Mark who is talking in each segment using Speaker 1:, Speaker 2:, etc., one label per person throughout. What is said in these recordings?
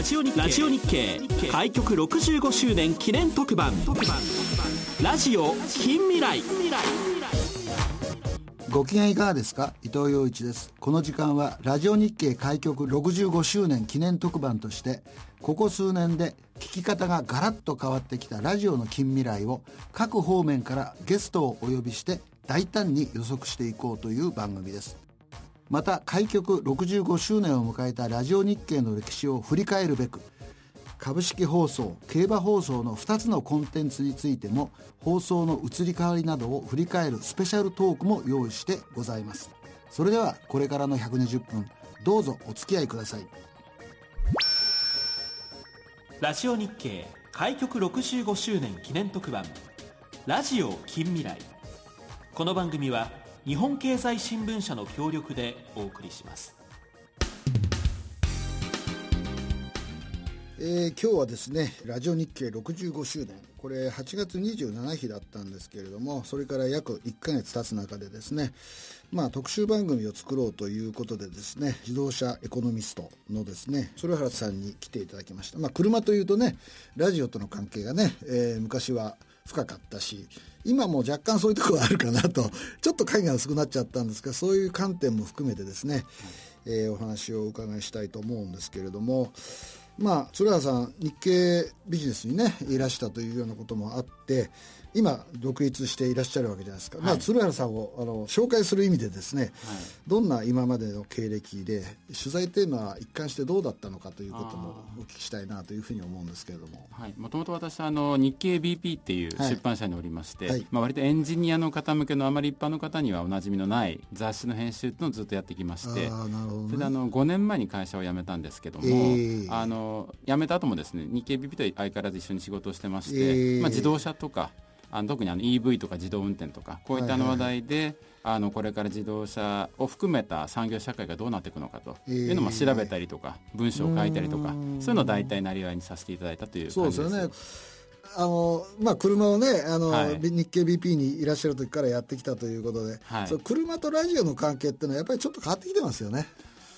Speaker 1: ラジオ日経。開局65周年記念特番。ラジオ近未来。
Speaker 2: ご機嫌いかがですか？伊藤洋一です。この時間はラジオ日経開局65周年記念特番としてここ数年で聞き方がガラッと変わってきたラジオの近未来を各方面からゲストをお呼びして大胆に予測していこうという番組ですまた開局65周年を迎えたラジオ日経の歴史を振り返るべく株式放送競馬放送の2つのコンテンツについても放送の移り変わりなどを振り返るスペシャルトークも用意してございます。それではこれからの120分どうぞお付き合いください。
Speaker 1: ラジオ日経開局65周年記念特番ラジオ近未来。この番組は日本経済新聞社の協力でお送りします。
Speaker 2: えー、今日はですねラジオ日経65周年。これ8月27日だったんですけれどもそれから約1ヶ月経つ中でですねまあ特集番組を作ろうということでですね自動車エコノミストのですね鶴原さんに来ていただきました。まあ車というとねラジオとの関係がね、えー、昔は深かったし今も若干そういうところがあるかなと ちょっと影が薄くなっちゃったんですがそういう観点も含めてですね、えー、お話をお伺いしたいと思うんですけれどもまあ鶴原さん日経ビジネスにねいらしたというようなこともあって今独立していらっしゃるわけじゃないですか、はい、まあ、鶴原さんをあの紹介する意味でですね、はい、どんな今までの経歴で取材テーマは一貫してどうだったのかということもお聞きしたいなというふうに思うんですけれども。
Speaker 3: もともと私あの日経 BP っていう出版社におりまして、はい、まあ、割とエンジニアの方向けのあまり一般の方にはおなじみのない雑誌の編集っていうのをずっとやってきましてあなるほど、ね、それであの5年前に会社を辞めたんですけども、えー、あの辞めた後もですね日経 BP と相変わらず一緒に仕事をしてまして、えー、まあ、自動車とかあの特にあの EV とか自動運転とかこういったの話題で、はいはい、あのこれから自動車を含めた産業社会がどうなっていくのかというのも調べたりとか、えー、文章を書いたりとかそういうのを大体なりわいにさせていただいたという感じです。そうですよね。
Speaker 2: あのまあ、車をねあの、はい、日経 BP にいらっしゃる時からやってきたということで、はい、そ車とラジオの関係っていうのはやっぱりちょっと変わってきてますよね。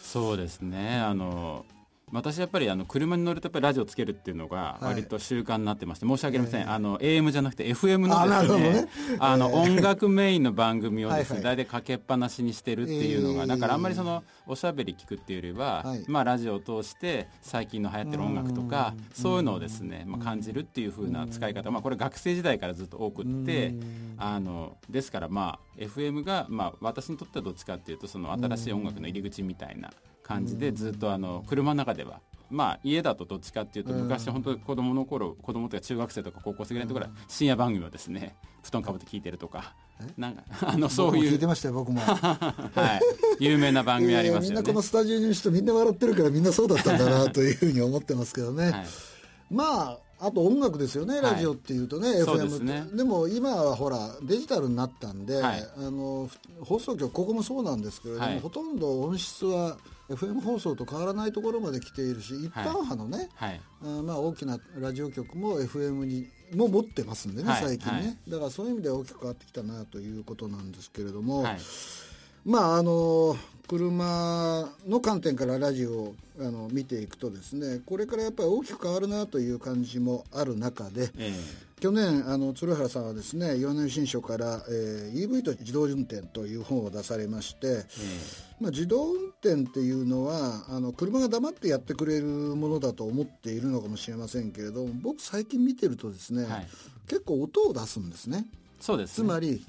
Speaker 3: そうですね。あの私やっぱりあの車に乗るとやっぱりラジオつけるっていうのが割と習慣になってまして、申し訳ありません、あの AM じゃなくて FM のですね、ね、あの音楽メインの番組をですね、大体かけっぱなしにしてるっていうのが、だからあんまりそのおしゃべり聞くっていうよりは、まあラジオを通して最近の流行ってる音楽とかそういうのをですね、まあ、感じるっていうふうな使い方、まあこれ学生時代からずっと多くってあのですからまあ FM がまあ私にとってはどっちかっていうとその新しい音楽の入り口みたいな感じでずっとあの車の中では。まあ、家だとどっちかっていうと昔本当子供の頃子供とか中学生とか高校生ぐらいのところは深夜番組をですね布団かぶって聞いてるとか。なんか あのそういう。
Speaker 2: 聞いてましたよ僕も。
Speaker 3: はい。有名な番組ありますよね、
Speaker 2: みんなこのスタジオにいる人みんな笑ってるからみんなそうだったんだなというふうに思ってますけどね、はい、まああと音楽ですよね、ラジオっていうとね、はい、FM って、ね、でも今はほら、デジタルになったんで、はい、あの放送局、ここもそうなんですけれども、はい、ほとんど音質は FM 放送と変わらないところまで来ているし、一般派のね、はい。あまあ、大きなラジオ局も FM にも持ってますんでね、最近ね、だからそういう意味で大きく変わってきたなということなんですけれども。まああの車の観点からラジオをあの見ていくとですねこれからやっぱり大きく変わるなという感じもある中で、えー、去年あの鶴原さんはですね岩年新書から、えー、EV と自動運転という本を出されまして、えー、まあ、自動運転っていうのはあの車が黙ってやってくれるものだと思っているのかもしれませんけれども僕最近見てるとですね、はい、結構音を出すんですね。
Speaker 3: そうです、
Speaker 2: ね、つまり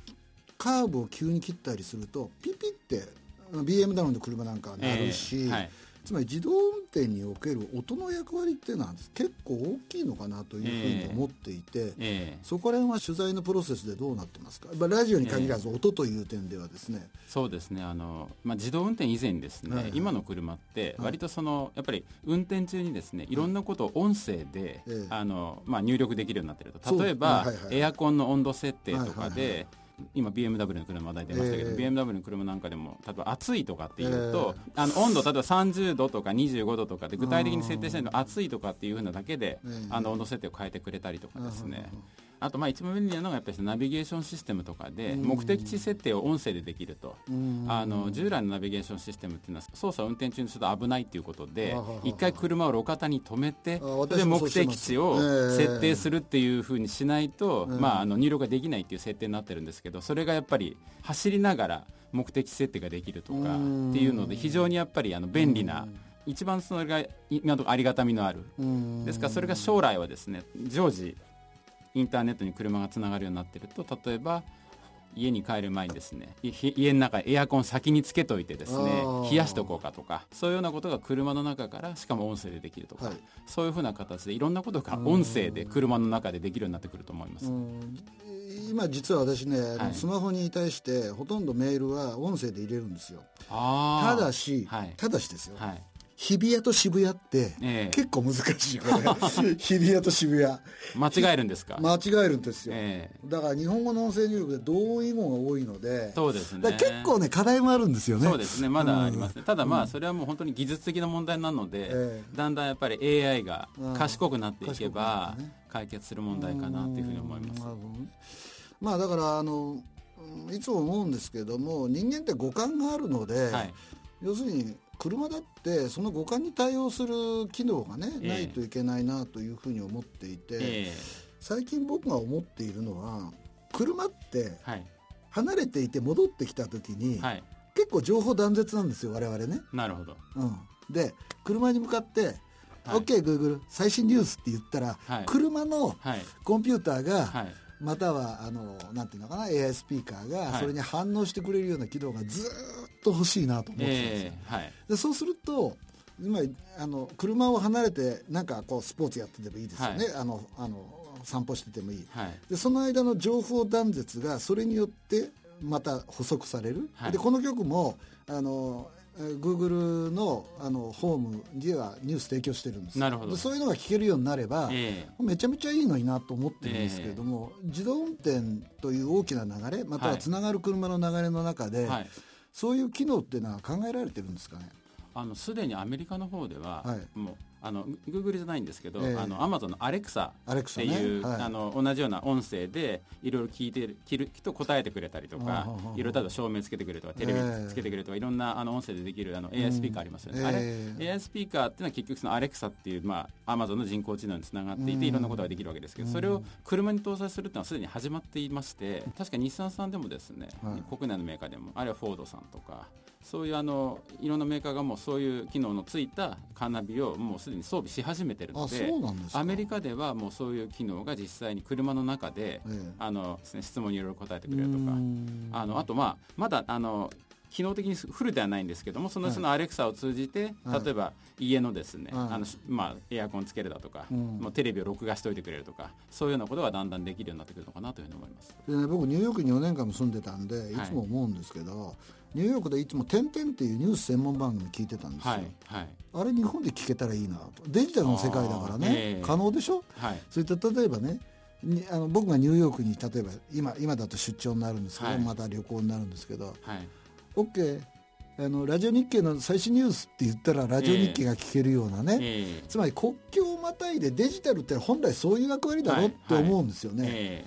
Speaker 2: カーブを急に切ったりするとピピって BMW の車なんかはなるし、えーはい、つまり自動運転における音の役割っていうのは結構大きいのかなというふうに思っていて、えー、そこら辺は取材のプロセスでどうなってますか？ラジオに限らず音という点ではですね、
Speaker 3: えー、そうですね。あの、まあ、自動運転以前にですね、はいはい、今の車って割とその、やっぱり運転中にですねい。ろんなことを音声で、あのまあ、入力できるようになってると。例えば、はいはい、エアコンの温度設定とかで、はいはいはい今 BMW の車話題出ましたけど、えー、BMW の車なんかでも例えば暑いとかっていうと、えー、あの温度例えば30度とか25度とかで具体的に設定しないと暑いとかっていうふうなだけで、あの温度設定を変えてくれたりとかですねあとまあ一番便利なのがやっぱりナビゲーションシステムとかで目的地設定を音声でできると。あの従来のナビゲーションシステムっていうのは操作運転中にちょっと危ないっていうことで一回車を路肩に止めてで目的地を設定するっていうふうにしないと、まあ、あの入力ができないっていう設定になってるんですけどそれがやっぱり走りながら目的設定ができるとかっていうので非常にやっぱりあの便利な一番それが今のところありがたみのある。ですからそれが将来はですね常時インターネットに車がつながるようになってると例えば家に帰る前にですね家の中エアコン先につけといてですね冷やしておこうかとかそういうようなことが車の中からしかも音声でできるとか、はい、そういうふうな形でいろんなことが音声で車の中でできるようになってくると思います。
Speaker 2: 今実は私ね、はい、スマホに対してほとんどメールは音声で入れるんですよ。ただし、はい、ただしですよ、はい、日比谷と渋谷って、え結構難しいこれ 日比谷と渋谷。
Speaker 3: 間違えるんですか？
Speaker 2: 間違えるんですよ、えだから日本語の音声入力で同意語が多いので
Speaker 3: そうですね。
Speaker 2: 結構ね課題もあるんですよね。
Speaker 3: そうですね。まだありますね、うん、ただまあそれはもう本当に技術的な問題なので、えだんだんやっぱり AI が賢くなっていけば、解決する問題かなというふうに思います、
Speaker 2: まあだからあのいつも思うんですけども人間って五感があるので、はい、要するに車だってその五感に対応する機能がね、えー、ないといけないなというふうに思っていて、えー、最近僕が思っているのは車って離れていて戻ってきた時に、はい、結構情報断絶なんですよ我々ね。
Speaker 3: なるほど、
Speaker 2: うん、で車に向かってはい、OKGoogle、最新ニュースって言ったら、はい、車のコンピューターが、はい、またはあのなんていうのかな AI スピーカーがそれに反応してくれるような機能がずっと欲しいなと思ってたんですよ。えー、はい、でそうすると今あの車を離れてなんかこうスポーツやっててもいいですよね、はい、あのあの散歩しててもいい、はい、でその間の情報断絶がそれによってまた補足される、はい、でこの曲もあのグーグルのあのホームではニュース提供してるんです。なるほど。そういうのが聞けるようになれば、えー、めちゃめちゃいいのになと思ってるんですけれども、えー、自動運転という大きな流れまたはつながる車の流れの中で、はい、そういう機能っていうのは考えられてるんですかね？
Speaker 3: あのすでにアメリカの方では、はい、もうあのグーグルじゃないんですけど、えー、あのアマゾンのアレクサっていう、ねはい、あの同じような音声でいろいろ聞いてる聞ると答えてくれたりとかいろいろと照明つけてくれるとかテレビつけてくれるとか、いろんなあの音声でできるあの AI スピーカーありますよね、うん、あれ、えー、AI スピーカーっていうのは結局そのアレクサっていう、まあ、アマゾンの人工知能につながっていて、いろんなことができるわけですけど、それを車に搭載するっていうのはすでに始まっていまして確か日産さんでもですね、はい、国内のメーカーでもあるいはフォードさんとかそういうあのいろんなメーカーがもうそういう機能のついたカーナビをもうすでに装備し始めてるのでアメリカではもうそういう機能が実際に車の中で、ええ、あのですね、質問にいろいろ答えてくれるとか。あのあと、まあ、まだあの機能的にフルではないんですけどもそのそのアレクサを通じて、はい、例えば家のですね、はい、あのまあ、エアコンつけるだとか、うん、もうテレビを録画しておいてくれるとかそういうようなことがだんだんできるようになってくるのかなというふうに思います。
Speaker 2: で、ね、僕ニューヨークに4年間も住んでたんでい。つも思うんですけど、はい、ニューヨークでいつも「てんてん」っていうニュース専門番組聞いてたんですよ、はいはい、あれ日本で聞けたらいいなと。デジタルの世界だからね、えー、可能でしょ、はい、そういった例えばねあの僕がニューヨークに例えば今今だと出張になるんですけど、また旅行になるんですけど、はい、OK あのラジオ日経の最新ニュースって言ったらラジオ日経が聞けるようなね、えー、つまり国境をまたいでデジタルって本来そういう役割だろって思うんですよね。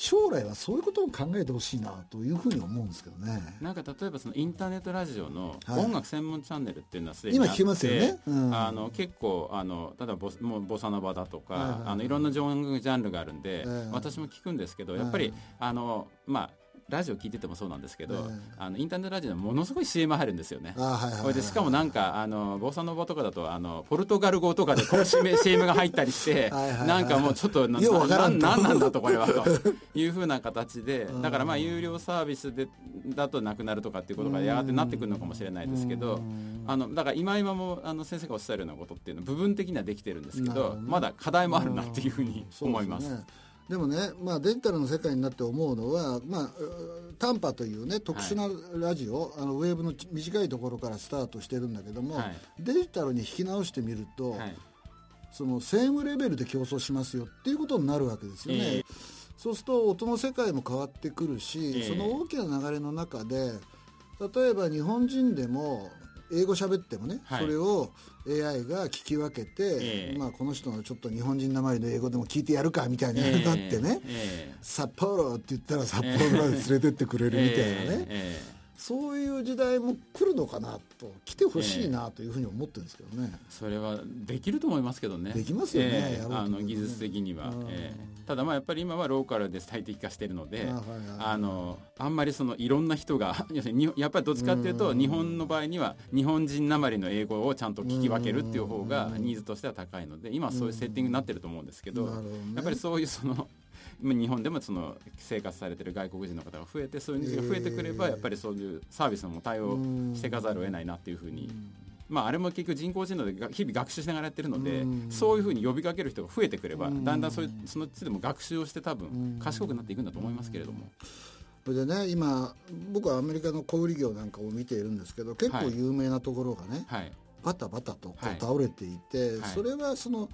Speaker 2: 将来はそういうことを考えてほしいなというふうに思うんですけどね。
Speaker 3: なんか例えばそのインターネットラジオの音楽専門チャンネルっていうのはすで
Speaker 2: に今聞きますよね、
Speaker 3: うん、あの結構あの例えばボもうボサノバだとか、はいはいはい、あのいろんなジャンルがあるんで、私も聞くんですけどやっぱり、あのまあラジオ聞いててもそうなんですけど、あのインターネットラジオものすごい CM 入るんですよね。これでしかもなんかあのボサノボとかだとあのポルトガル語とかでこの CM が入ったりしてなんかもうちょっとなな。なんなんだとこれはというふうな形で だからまあ有料サービスでだとなくなるとかっていうことがやがてなってくるのかもしれないですけどあのだから今今もあの先生がおっしゃるようなことっていうのは部分的にはできてるんですけどまだ課題もあるなっていうふうに思います。
Speaker 2: でもね、まあ、デジタルの世界になって思うのは、まあ、短波というね特殊なラジオ、はい、あのウェーブの短いところからスタートしてるんだけども、はい、デジタルに引き直してみると、はい、そのセームレベルで競争しますよっていうことになるわけですよね。えー、そうすると音の世界も変わってくるし、えー、その大きな流れの中で例えば日本人でも英語喋ってもね、はい、それを AI が聞き分けて、えー、まあ、この人のちょっと日本人なまりの英語でも聞いてやるかみたいになってね、えー、札幌って言ったら札幌まで連れてってくれるみたいなね。そういう時代も来るのかなと来てほしいなというふうに思ってるんですけどね、
Speaker 3: えー、それはできると思いますけどね。
Speaker 2: できますよね、
Speaker 3: えー、あの技術的には、えー、ただまあやっぱり今はローカルで最適化してるのであのあんまりそのいろんな人が 要するにやっぱりどっちかっていうと日本の場合には日本人なまりの英語をちゃんと聞き分けるっていう方がニーズとしては高いので今そういうセッティングになってると思うんですけど、ね、やっぱりそういうその日本でもその生活されてる外国人の方が増えてそういうニーズが増えてくればやっぱりそういうサービスも対応していかざるを得ないなっていうふうにまあ、あれも結局人工知能で日々学習しながらやってるのでそういうふうに呼びかける人が増えてくればだんだんそういうそのつでも学習をして多分賢くなっていくんだと思いますけれども。
Speaker 2: それでね今僕はアメリカの小売業なんかを見ているんですけど結構有名なところがね、はい、バタバタとこう倒れていて、はい、それはその。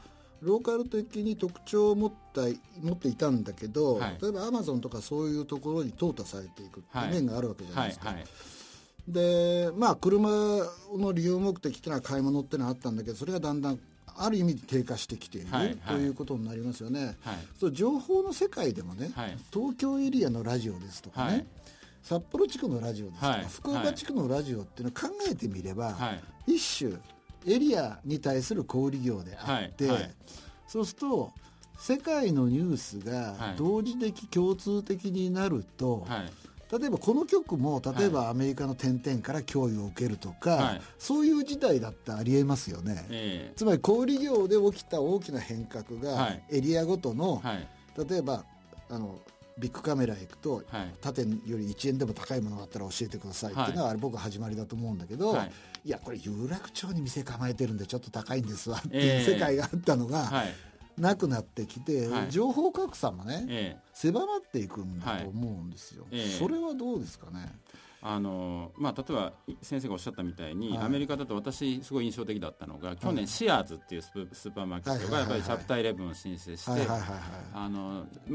Speaker 2: ローカル的に特徴を持った持っていたんだけど、はい、例えばアマゾンとかそういうところに淘汰されていくって面があるわけじゃないですか。はいはい、でまあ車の利用目的っていうのは買い物っていうのはあったんだけどそれがだんだんある意味低下してきている、ということになりますよね。そう情報の世界でもね、東京エリアのラジオですとかね、札幌地区のラジオですとか、福岡地区のラジオっていうのを考えてみれば、一種エリアに対する小売業であって、はいはい、そうすると世界のニュースが同時的、共通的になると、例えばこの曲も例えばアメリカの点々から脅威を受けるとか、はい、そういう事態だってありえますよね、えー、つまり小売業で起きた大きな変革がエリアごとの、はい、例えばあのビッグカメラへ行くと、はい、縦より1円でも高いものがあったら教えてくださいっていうのは、あれ僕は始まりだと思うんだけど、はい、いやこれ有楽町に店構えてるんでちょっと高いんですわっていう世界があったのが、なくなってきて、はい、情報格差もね、え狭まっていくんだと思うんですよ、それはどうですかね
Speaker 3: あのまあ、例えば先生がおっしゃったみたいに、はい、アメリカだと私すごい印象的だったのが去年シアーズっていうスーパーマーケットがやっぱりチャプター11を申請して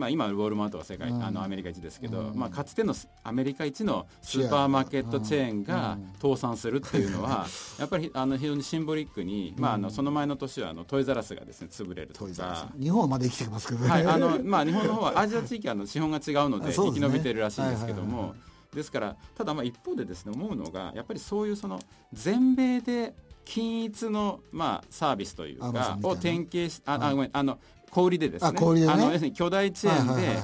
Speaker 3: 今ウォールマートは世界、うん、あのアメリカ一ですけど、うん、まあ、かつてのアメリカ一のスーパーマーケットチェーンが倒産するっていうのは、やっぱりあの非常にシンボリックに、まあ、あのその前の年はあのトイザラスがですね潰れるとか。
Speaker 2: 日本まで生きてますけどね、
Speaker 3: はいあのまあ、日本の方はアジア地域はあの資本が違うので生き延びてるらしいんですけども。ですからただまあ一方でですね思うのがやっぱりそういうその全米で均一のまあサービスというかを典型しああごめんあの小売でですね、ね、あの要するに巨大チェーンで、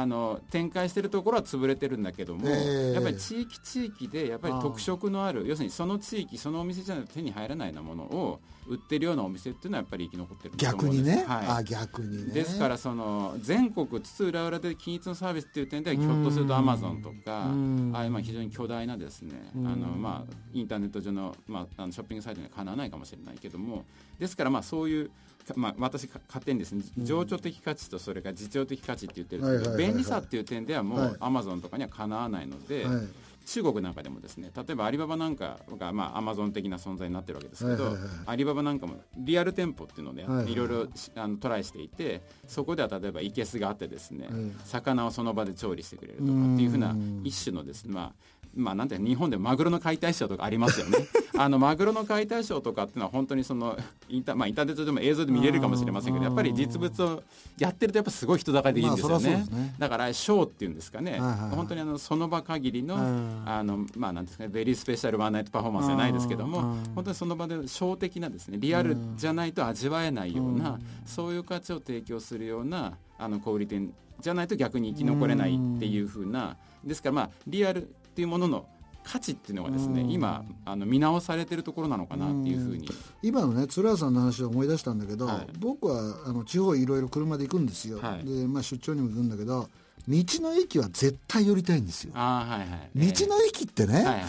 Speaker 3: あの展開しているところは潰れてるんだけども、えー、やっぱり地域地域でやっぱり特色のある要するにその地域そのお店じゃないと手に入らないようなものを売ってるようなお店っていうのはやっぱり生き残ってる
Speaker 2: 逆にね、はい、あ逆にね。
Speaker 3: ですからその全国津々浦々で均一のサービスっていう点ではひょっとするとアマゾンとかああいうまあ非常に巨大なですねあのまあインターネット上の,、まあ、あのショッピングサイトにはかなわないかもしれないけどもですからまあそういうまあ、私勝手にですね情緒的価値とそれから自重的価値って言ってるんですけど、便利さっていう点ではもうアマゾンとかにはかなわないので、はい。中国なんかでもですね例えばアリババなんかがまあアマゾン的な存在になってるわけですけど、はいはいはい、アリババなんかもリアル店舗っていうので、はいはい、い。ろいろあのトライしていてそこでは例えばいけすがあってですね、魚をその場で調理してくれるとかっていうふうな一種のですね、まあ、まあ、なんて日本でマグロの解体ショーとかありますよね。あのマグロの解体ショーとかっていうのは本当にそのインタ,、まあ、インターネットでも映像で見れるかもしれませんけどやっぱり実物をやってるとやっぱすごい人だかりでいいんですよね。まあね、だからショーっていうんですかね、はいはいはい、本当にあのその場限りのあの、まあ、なんですかね very special one night performance じゃないですけども本当にその場でショー的なですねリアルじゃないと味わえないようなそういう価値を提供するようなあの小売店じゃないと逆に生き残れないっていうふうな。ですからまあリアルっていうものの価値っていうのがですね、今あの見直されてるところなのかなっていうふうに。
Speaker 2: 今のね鶴橋さんの話を思い出したんだけど、はい、僕はあの地方いろいろ車で行くんですよ、はい、で、まあ、出張にも行くんだけど道の駅は絶対寄りたいんですよ、はいはい、道の駅ってね、はいはい、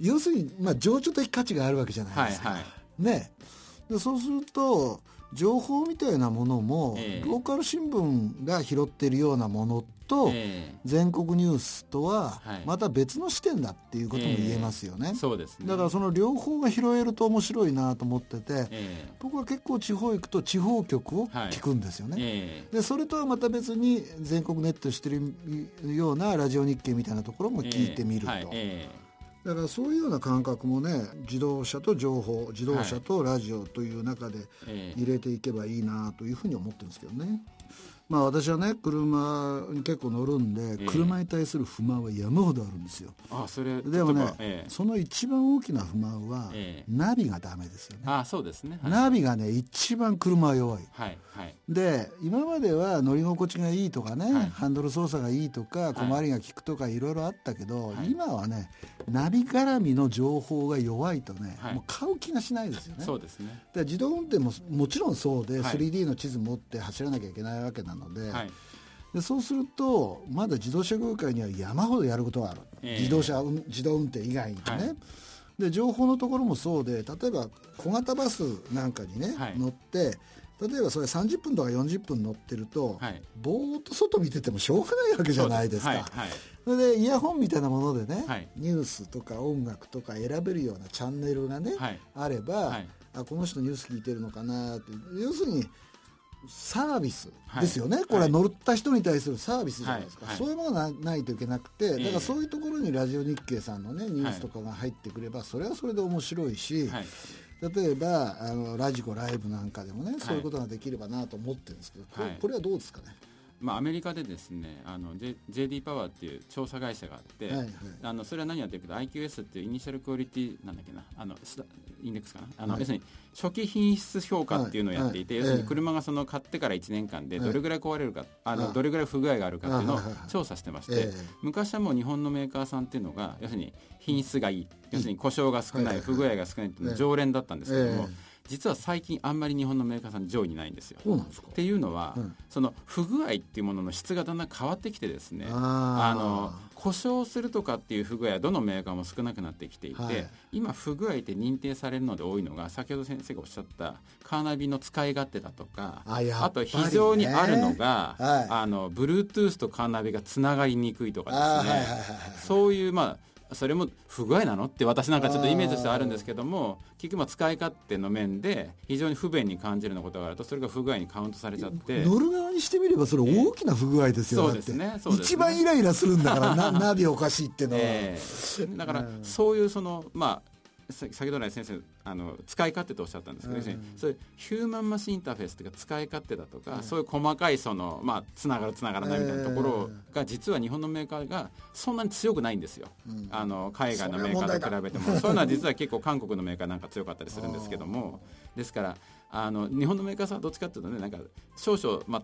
Speaker 2: 要するに、まあ、情緒的価値があるわけじゃないですか、はいはい、ね。でそうすると情報みたいなものも、えー、ローカル新聞が拾ってるようなものと、全国ニュースとはまた別の視点だっていうことも言えますよね。
Speaker 3: そうですね。
Speaker 2: だからその両方が拾えると面白いなと思ってて、僕は結構地方行くと地方局を聞くんですよね。でそれとはまた別に全国ネットしてるようなラジオ日経みたいなところも聞いてみると。だからそういうような感覚もね自動車と情報自動車とラジオという中で入れていけばいいなというふうに思ってるんですけどね。まあ、私はね車に結構乗るんで、車に対する不満は山ほどあるんですよ。
Speaker 3: あそれ
Speaker 2: でもね、えその一番大きな不満は、ナビがダメですよね。
Speaker 3: あそうですね、
Speaker 2: はい、ナビがね一番車は弱い。
Speaker 3: はいはい、
Speaker 2: で今までは乗り心地がいいとかね、はい、ハンドル操作がいいとか小回りが利くとかいろいろあったけど、はい、今はねナビ絡みの情報が弱いとね、もう買う気がしないですよね。
Speaker 3: そうですね。
Speaker 2: で自動運転ももちろんそうで、3D の地図持って走らなきゃいけないわけなので。でそうするとまだ自動車業界には山ほどやることがある、えー、自動車自動運転以外にね、はい、で情報のところもそうで例えば小型バスなんかにね、はい、乗って例えばそれ30分とか40分乗ってると、はい、ぼーっと外見ててもしょうがないわけじゃないですか。それでイヤホンみたいなものでね、はい、ニュースとか音楽とか選べるようなチャンネルがね、はい、あれば、はい、あこの人ニュース聞いてるのかなって。要するにサービスですよね、はい、これは乗った人に対するサービスじゃないですか、はい、そういうものがないといけなくて、だからそういうところにラジオ日経さんのねニュースとかが入ってくれば、それはそれで面白いし、例えばあのラジコライブなんかでもねそういうことができればなと思ってるんですけど、これこれはどうですかね？
Speaker 3: まあ、アメリカでですねあの、J、JD パワーっていう調査会社があって、はいはい、あのそれは何やってるかと IQS っていうイニシャルクオリティなんだっけなあのインデックスかな？あの、はい、要するに初期品質評価っていうのをやっていて、はい。はい、要するに車がその買ってから1年間でどれぐらい壊れるか、あのどれぐらい不具合があるかっていうのを調査してまして、昔はもう日本のメーカーさんっていうのが要するに品質がいい。要するに故障が少ない、不具合が少ないっていうの常連だったんですけども。実は最近あんまり日本のメーカーさん上位にないんですよ。っていうのは、うん、その不具合っていうものの質がだんだん変わってきてですねあの故障するとかっていう不具合はどのメーカーも少なくなってきていて、はい、今不具合って認定されるので多いのが先ほど先生がおっしゃったカーナビの使い勝手だとかあ、ね、あと非常にあるのが、はい、あの Bluetooth とカーナビがつながりにくいとかですね、そういうまあそれも不具合なの？って私なんかちょっとイメージとしてあるんですけども結局使い勝手の面で非常に不便に感じるようなことがあるとそれが不具合にカウントされちゃって。
Speaker 2: 乗る側にしてみればそれ大きな不具合ですよ、
Speaker 3: そうですね
Speaker 2: 一番イライラするんだからな ナビおかしいっていうのは、
Speaker 3: えー、だからそういうそのまあ先ほど来先生あの使い勝手とおっしゃったんですけど、ね、うん、そういうヒューマンマシンインターフェースというか使い勝手だとか、うん、そういう細かいその、まあ、つながるつながらないみたいなところが、実は日本のメーカーがそんなに強くないんですよ、うん、あの海外のメーカーと比べても。そういうのは実は結構韓国のメーカーなんか強かったりするんですけども。ですからあの日本のメーカーさんはどっちかというとねなんか少々、まあ、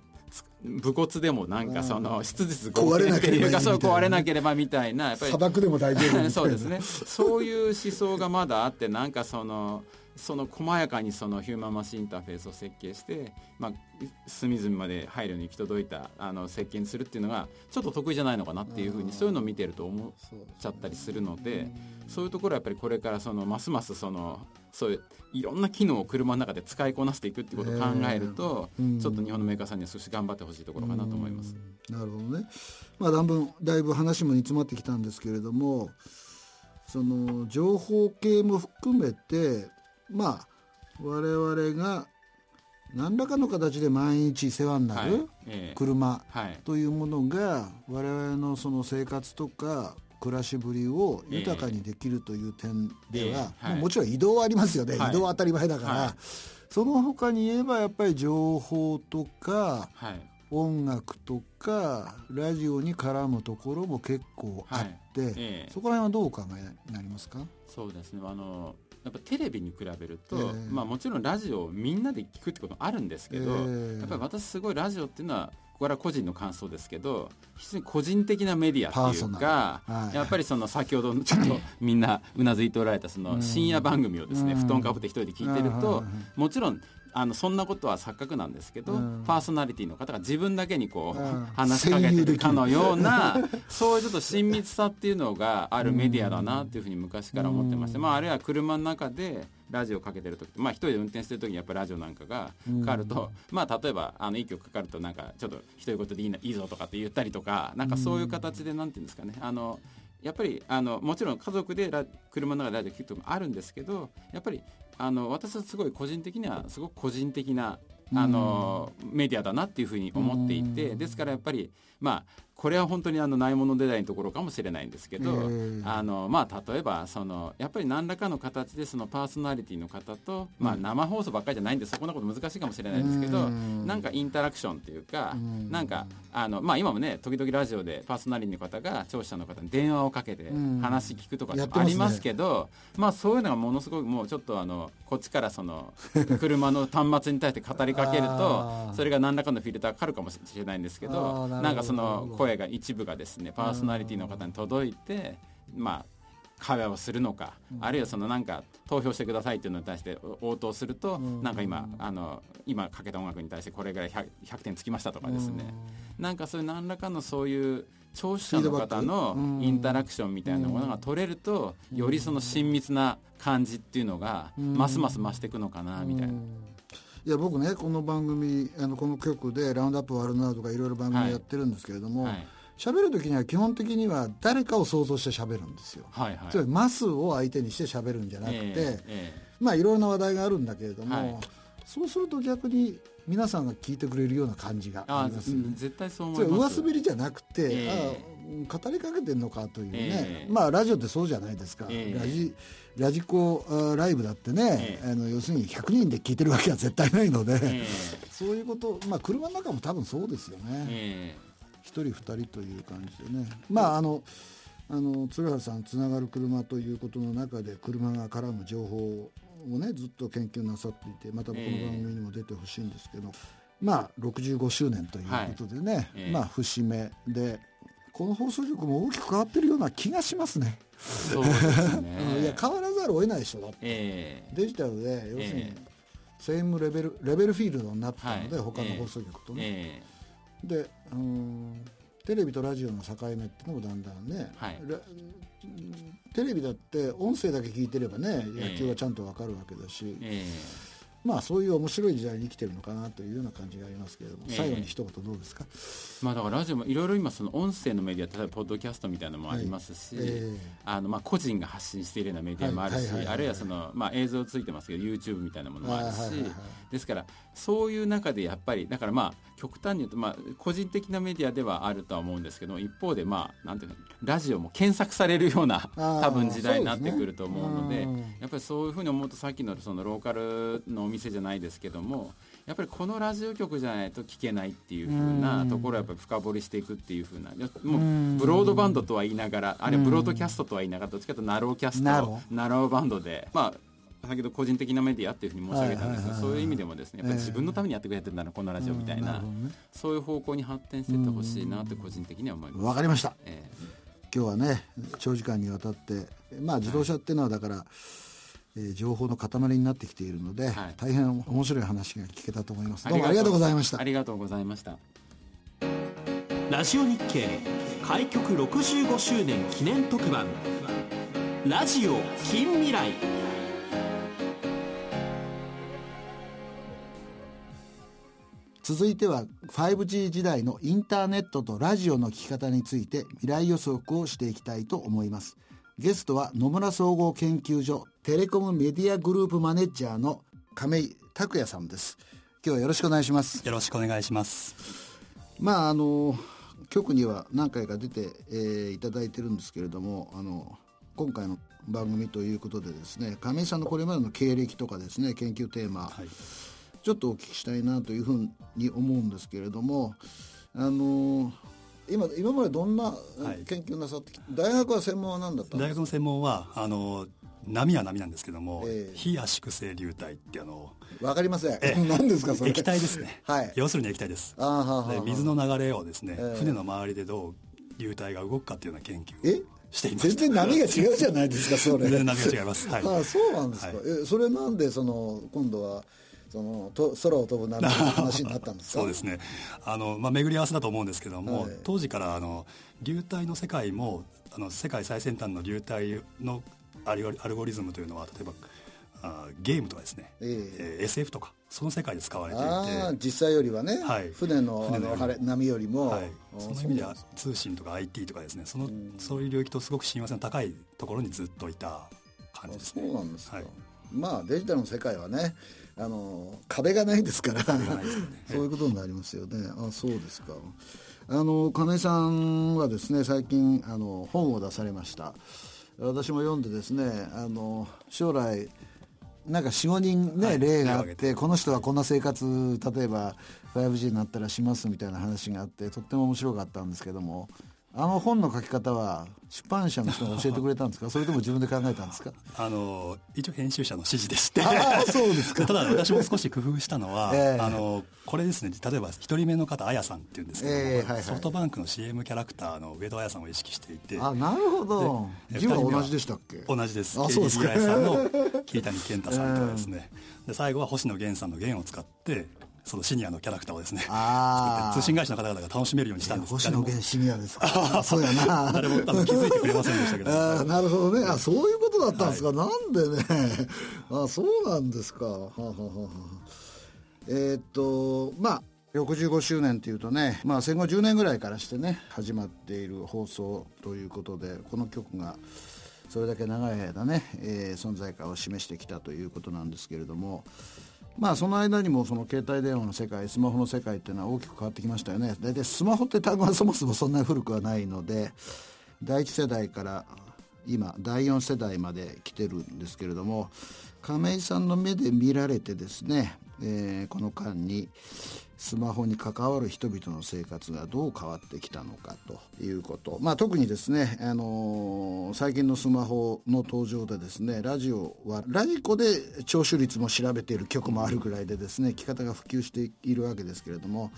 Speaker 3: 武骨でもなんかその質実
Speaker 2: 壊れなければ
Speaker 3: そう壊れなければみたいな。やっぱり
Speaker 2: 砂漠でも大丈夫
Speaker 3: そうですね。そういう思想がまだあってなんかそのその細やかにそのヒューマンマシンインターフェースを設計して、まあ、隅々まで配慮に行き届いたあの設計にするっていうのがちょっと得意じゃないのかなっていうふうにそういうのを見てると思っちゃったりするのでそういうところはやっぱりこれからそのますますそのそういういろんな機能を車の中で使いこなしていくっていうことを考えると、ちょっと日本のメーカーさんには少し頑張ってほしいところかなと思います。
Speaker 2: なるほどね。まあだいぶだいぶ話も煮詰まってきたんですけれども、その情報系も含めてまあ我々が何らかの形で毎日世話になる車というものが我々のその生活とか暮らしぶりを豊かにできるという点では、えーはい、もちろん移動はありますよね、はい、移動は当たり前だから、はい、その他に言えばやっぱり情報とか、音楽とかラジオに絡むところも結構あって、えー、そこら辺はどうお考えになりますか？
Speaker 3: そうですね。あのやっぱテレビに比べると、えー、まあ、もちろんラジオをみんなで聞くってこともあるんですけど、えー、やっぱり私すごいラジオっていうのはこれは個人の感想ですけど非常に個人的なメディアっていうか、はい、やっぱりその先ほどちょっと みんなうなずいておられたその深夜番組をですね、布団かぶって一人で聞いてると、もちろんあのそんなことは錯覚なんですけど、うん、パーソナリティの方が自分だけにこう、うん、話しかけてるかのような そういうちょっと親密さっていうのがあるメディアだなっていうふうに昔から思ってまして、まあ、あるいは車の中でラジオかけてる時まあ一人で運転してる時にやっぱりラジオなんかがかかると、まあ例えばあのいい曲かかるとなんかちょっと一人ごとでいいないいぞとかって言ったりとかなんかそういう形でなんていうんですかね。あのやっぱりあのもちろん家族でラ車の中でラジオ聴くともあるんですけどやっぱりあの私はすごい個人的にはすごく個人的なあのメディアだなっていうふうに思っていてですからやっぱりまこれは本当にあのないものでないところかもしれないんですけど、あのまあ、例えばそのやっぱり何らかの形でそのパーソナリティの方と、まあ、生放送ばっかりじゃないんでそこなこと難しいかもしれないんですけどなんかインタラクションというかなんかあの、まあ、今もね時々ラジオでパーソナリティの方が聴取者の方に電話をかけて話聞くとかありますけど、まあ、そういうのがものすごくもうちょっとあのこっちからその 車の端末に対して語りかけるとそれが何らかのフィルターかかるかもしれないんですけどなんかその声が一部がですねパーソナリティの方に届いてまあ会話をするのか、あるいはそのなんか投票してくださいっていうのに対して応答すると、なんか今あの今かけた音楽に対してこれぐらい 100, 100点つきましたとかですね、なんかそういう何らかのそういう聴取者の方のインタラクションみたいなものが取れると、よりその親密な感じっていうのがますます増していくのかなみたいな。
Speaker 2: いや僕ねこの番組あのこの曲で「ラウンドアップワールドナウ」とかいろいろ番組やってるんですけれども、はい。喋る時には基本的には誰かを想像して喋るんですよ。はいはい、つまりマスを相手にして喋るんじゃなくて、えーえー、まあいろいろな話題があるんだけれども、はい、そうすると逆に皆さんが聞いてくれるような感じがありますよね。
Speaker 3: 絶対そう思い
Speaker 2: ます。上滑りじゃなくて、えー、あ語りかけてんのかというね、まあラジオってそうじゃないですか。ラジラジコライブだってね、あの要するに100人で聞いてるわけは絶対ないので、そういうこと、まあ車の中も多分そうですよね。1人2人という感じでね。まああのあの鶴原さんつながる車ということの中で車が絡む情報をねずっと研究なさっていてまたこの番組にも出てほしいんですけど、えー、まあ65周年ということでね、はい。えー、まあ節目でこの放送局も大きく変わってるような気がしますね。
Speaker 3: そうですね。
Speaker 2: いや変わらざるを得ないでしょだって、えー、デジタルで要するに、セームレベルレベルフィールドになったので、はい、他の放送局とね。で、うん、テレビとラジオの境目っていうのもだんだんね、はい、テレビだって音声だけ聞いてればね野球はちゃんと分かるわけだし、えーまあそういう面白い時代に生きてるのかなというような感じがありますけれども、えー、最後に一言どうですか、
Speaker 3: まあ、だからラジオもいろいろ今その音声のメディア例えばポッドキャストみたいなのもありますし、はい。えー、あのまあ個人が発信しているようなメディアもあるしあるいはその、まあ、映像ついてますけど YouTube みたいなものもあるし、はいはいはいはい、ですからそういう中でやっぱりだからまあ極端に言うと、まあ、個人的なメディアではあるとは思うんですけど一方でまあなんていうのラジオも検索されるような多分時代になってくると思うので、ね、やっぱりそういうふうに思うとさっきのそのローカルのお店じゃないですけどどもやっぱりこのラジオ局じゃないと聞けないっていうふうなところをやっぱり深掘りしていくっていうふうなもうブロードバンドとは言いながらあるいはブロードキャストとは言いながらどっちかというとナローキャストナロー。バンドでまあ先ほど個人的なメディアっていうふうに申し上げたんですが、そういう意味でもですねやっぱり自分のためにやってくれてるんだなこのラジオみたいな、そういう方向に発展していってほしいなと個人的には思います。
Speaker 2: わかりました、えー、今日はね長時間にわたってまあ自動車っていうのはだから、はいえー、情報の塊になってきているので、はい、大変面白い話が聞けたと思います。どうもありがとうございました。
Speaker 3: ありがとうございました。
Speaker 1: ラジオ日経開局65周年記念特番。ラジオ近未来。
Speaker 2: 続いては 5G 時代のインターネットとラジオの聞き方について未来予測をしていきたいと思いますゲストは野村総合研究所テレコムメディアグループマネージャーの亀井拓也さんです。今日はよろしくお願いします。
Speaker 4: よろしくお願いします。
Speaker 2: まああの局には何回か出て、えー、いただいてるんですけれどもあの今回の番組ということでですね亀井さんのこれまでの経歴とかですね研究テーマ、はい、ちょっとお聞きしたいなというふうに思うんですけれどもあの今今までどんな研究なさってき、はい、大学は専門は何だったんですか？
Speaker 4: 大学の専門はあの波は波なんですけども、えー、非圧縮性流体ってあの
Speaker 2: わかりません、えー、何ですかそれ？
Speaker 4: 液体ですね、はい、要するに液体です。あははで水の流れをですね、えー、船の周りでどう流体が動くかっていうような研究え？しています
Speaker 2: 全然波が違うじゃないですかそれ。全
Speaker 4: 然波が違います、はい、
Speaker 2: あそうなんですか、はい、えそれなんでその今度はそのと空を飛ぶなんて話になったんです
Speaker 4: そうですね。あの、まあ、巡り合わせだと思うんですけども、はい、当時からあの流体の世界もあの世界最先端の流体のアルゴリズムというのは例えばあゲームとかですね、えー、えー、SF とかその世界で使われていて。
Speaker 2: 実際よりはね、はい、船の船の波よりも、はい、
Speaker 4: その意味では通信とか IT とかですね。その、そういう領域とすごく親和性の高いところにずっといた感じですね。
Speaker 2: そうなんですか、はい、まあデジタルの世界はねあの壁がないですから、ね、そういうことになりますよね。あそうですか。あの金井さんはですね最近あの本を出されました。私も読んでですねあの将来なんか45人ね、はい、例があってこの人はこんな生活例えば 5G になったらしますみたいな話があってとっても面白かったんですけどもあの本の書き方は出版社の人が教えてくれたんですか？それとも自分で考えたんですか？
Speaker 4: あの一応編集者の指示でして
Speaker 2: あそうですか。
Speaker 4: ただ私も少し工夫したのは、えー、あのこれですね例えば一人目の方あやさんっていうんですけども、えーはいはい、ソフトバンクの CM キャラクターの上戸彩さんを意識していて
Speaker 2: あなるほど。字は同じでしたっけ？
Speaker 4: 同じです。あそうですか。さんの桐谷健太さんとかですね、で最後は星野源さんの源を使ってそのシニアのキャラクターをですね通信会社の方々が楽しめるようにしたんです。
Speaker 2: 星野源シニアですか。そうやな。
Speaker 4: 誰も気づいてくれませんでしたけど。
Speaker 2: あなるほどね。あそういうことだったんですか、はい、なんでね。あそうなんですか。ははははえー、っとまあ65周年っていうとね、まあ、戦後10年ぐらいからしてね始まっている放送ということでこの曲がそれだけ長い間ね、えー、存在感を示してきたということなんですけれどもまあその間にもその携帯電話の世界スマホの世界っていうのは大きく変わってきましたよね。大体スマホって単語はそもそもそんなに古くはないので第1世代から今第4世代まで来てるんですけれども亀井さんの目で見られてですね、えー、この間にスマホに関わる人々の生活がどう変わってきたのかということ、まあ、特にですね、あのー、最近のスマホの登場でですねラジオはラジコで聴取率も調べている曲もあるぐらいでですね聞き方が普及しているわけですけれども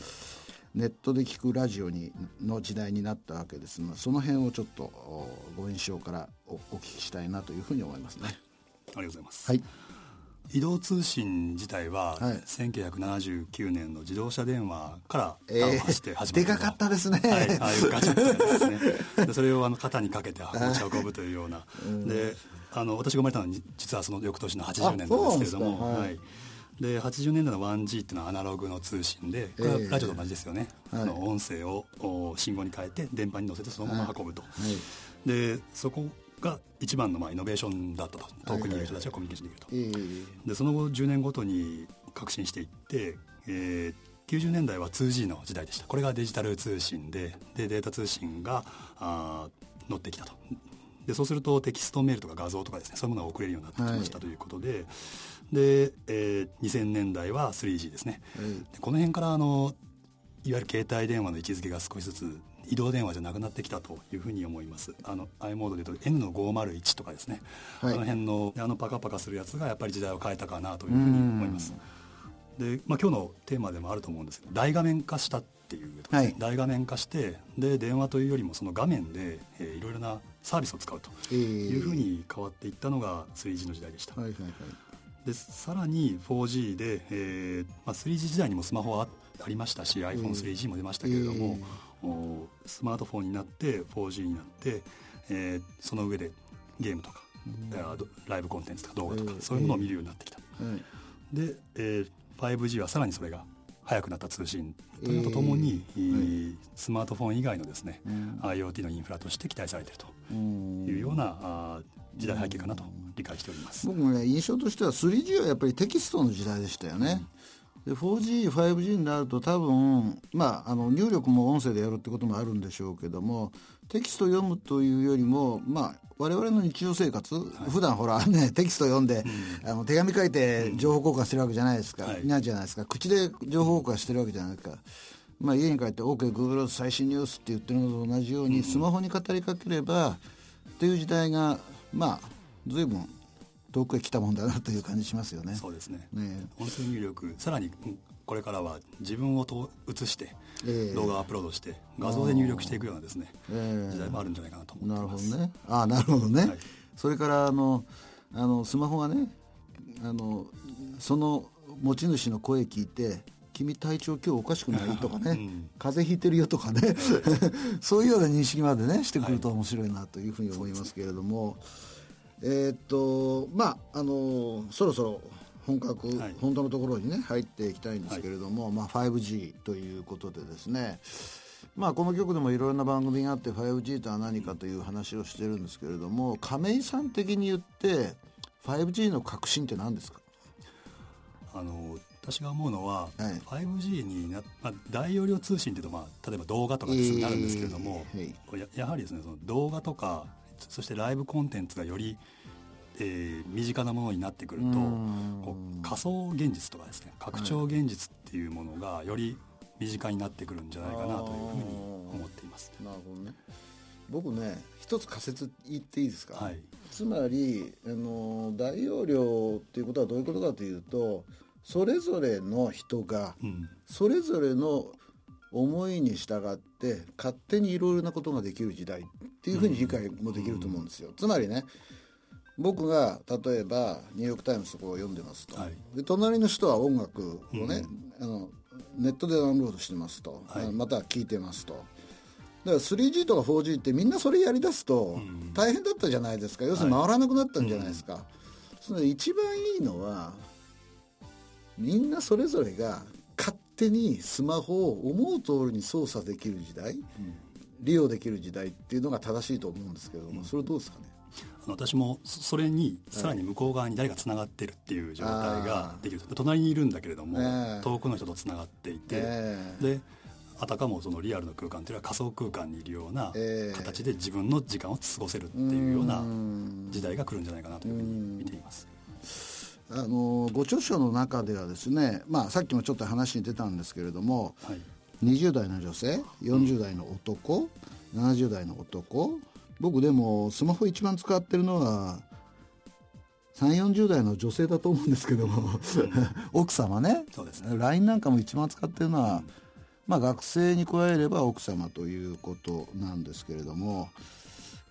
Speaker 2: ネットで聞くラジオにの時代になったわけですがその辺をちょっとご印象からお聞きしたいなというふうに思いますね。あ
Speaker 4: りがとうございます。
Speaker 2: はい
Speaker 4: 移動通信自体は、はい、1979年の自動車電話から端を発して始まった、
Speaker 2: えー、でかかったですね、
Speaker 4: はい、ああいうガチャですね。でそれをあの肩にかけて持ち運ぶというような、であの私が生まれたのは実はその翌年の80年なんですけれども、はい、で80年代の 1G っていうのはアナログの通信でこれはラジオと同じですよね、えー、あの音声を信号に変えて電波に乗せてそのまま運ぶと、でそこが一番のまあイノベーションだったと遠くにいる人たちがコミュニケーションできると、でその後10年ごとに革新していって、えー、90年代は 2G の時代でした。これがデジタル通信ででデータ通信があ乗ってきたと。でそうするとテキストメールとか画像とかですねそういうものが送れるようになってきましたということで、はい、で、えー、2000年代は 3G ですね、はい、この辺からあのいわゆる携帯電話の位置づけが少しずつ移動電話じゃなくなってきたというふうに思います。あの i モードで言うと N の501とかですね、はい、あの辺のあのパカパカするやつがやっぱり時代を変えたかなというふうに思います。で、まあ、今日のテーマでもあると思うんですけど大画面化したっていう、ねはい、大画面化してで電話というよりもその画面で、えー、いろいろなサービスを使うというふうに変わっていったのが 3G の時代でした、はいはいはい。でさらに 4G で、えーまあ、3G 時代にもスマホはありましたし iPhone3G も出ましたけれども、スマートフォンになって 4G になって、えー、その上でゲームとか、うん、ライブコンテンツとか動画とか、そういうものを見るようになってきた、で、えー、5G はさらにそれが速くなった通信というのとともに、えー、スマートフォン以外のですね、うん、IoT のインフラとして期待されているというようなあ時代背景かなと理解しております。
Speaker 2: 僕もね印象としては 3G はやっぱりテキストの時代でしたよね、4G、5G になると多分、まあ、あの入力も音声でやるってこともあるんでしょうけどもテキスト読むというよりも、まあ、我々の日常生活、はい、普段ほら ねテキスト読んで、うん、あの手紙書いて情報交換してるわけじゃないですか、うん、ないじゃないですか。口で情報交換してるわけじゃないですか。まあ、家に帰って OKGoogle、最新ニュースって言ってるのと同じように、スマホに語りかければっていう時代がまあ随分遠くへ来たもんだなという感じしますよね。
Speaker 4: そうですね。ね音声入力さらにこれからは自分をと映して動画をアップロードして画像で入力していくようなですね、えー、時代もあるんじゃないかなと思ってます。なるほどね。
Speaker 2: あなるほどね。はい、それからあのあのスマホがねあのその持ち主の声聞いて君体調今日おかしくない？とかね、うん、風邪ひいてるよとかね そういうような認識までねしてくると面白いなというふうに思いますけれども。はいえー、っとまああのそろそろ本格、はい、本当のところにね入っていきたいんですけれども、はい、まあ 5G ということでですね。まあこの曲でもいろいろな番組があって 5G とは何かという話をしてるんですけれども亀井さん的に言って 5G の革新って何ですか？
Speaker 4: あの私が思うのは、はい、5G にな、まあ、大容量通信っていうと、まあ、例えば動画とかになるんですけれども、えー、ややはりですねその動画とかそしてライブコンテンツがより、えー、身近なものになってくるとこう仮想現実とかですね拡張現実っていうものがより身近になってくるんじゃないかなというふうに思っています。
Speaker 2: なるほどね。僕ね一つ仮説言っていいですか、
Speaker 4: はい、
Speaker 2: つまりあの大容量っていうことはどういうことかというとそれぞれの人が、それぞれの思いに従って勝手にいろいろなことができる時代っていうふうに理解もできると思うんですよ。つまりね僕が例えばニューヨーク・タイムズを読んでますと、はい、で隣の人は音楽をね、うん、あのネットでダウンロードしてますと、はい、また聞いてますと。だから 3G とか 4G ってみんなそれやりだすと大変だったじゃないですか、要するに回らなくなったんじゃないですか、はい、その一番いいのはみんなそれぞれが勝手にスマホを思う通りに操作できる時代、うん、利用できる時代っていうのが正しいと思うんですけども、うん、それどうですかね？
Speaker 4: 私もそれにさらに向こう側に誰がつながってるっていう状態ができる、はい、隣にいるんだけれども、遠くの人とつながっていて、であたかもそのリアルの空間というのは仮想空間にいるような形で自分の時間を過ごせるっていうような時代が来るんじゃないかなというふうに見ています。
Speaker 2: あのご著書の中ではですね、まあ、さっきもちょっと話に出たんですけれども、はい、20代の女性40代の男、うん、70代の男僕でもスマホ一番使ってるのは3 4 0代の女性だと思うんですけども 奥様ね。そうですね。LINE なんかも一番使ってるのは、うん、まあ、学生に加えれば奥様ということなんですけれども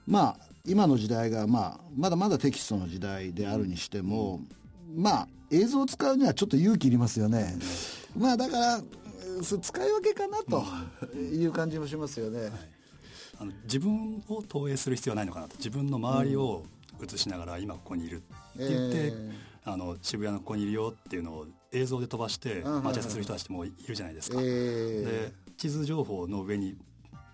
Speaker 2: まあ今の時代が、まあ、まだまだテキストの時代であるにしても、うんまあ映像を使うにはちょっと勇気いりますよね、まあだから使い分けかなという感じもしますよね、はい、
Speaker 4: あの自分を投影する必要はないのかなと。自分の周りを映しながら今ここにいるって言って、えー、あの渋谷のここにいるよっていうのを映像で飛ばして待ち合わせする人たちもいるじゃないですか、えー、で地図情報の上に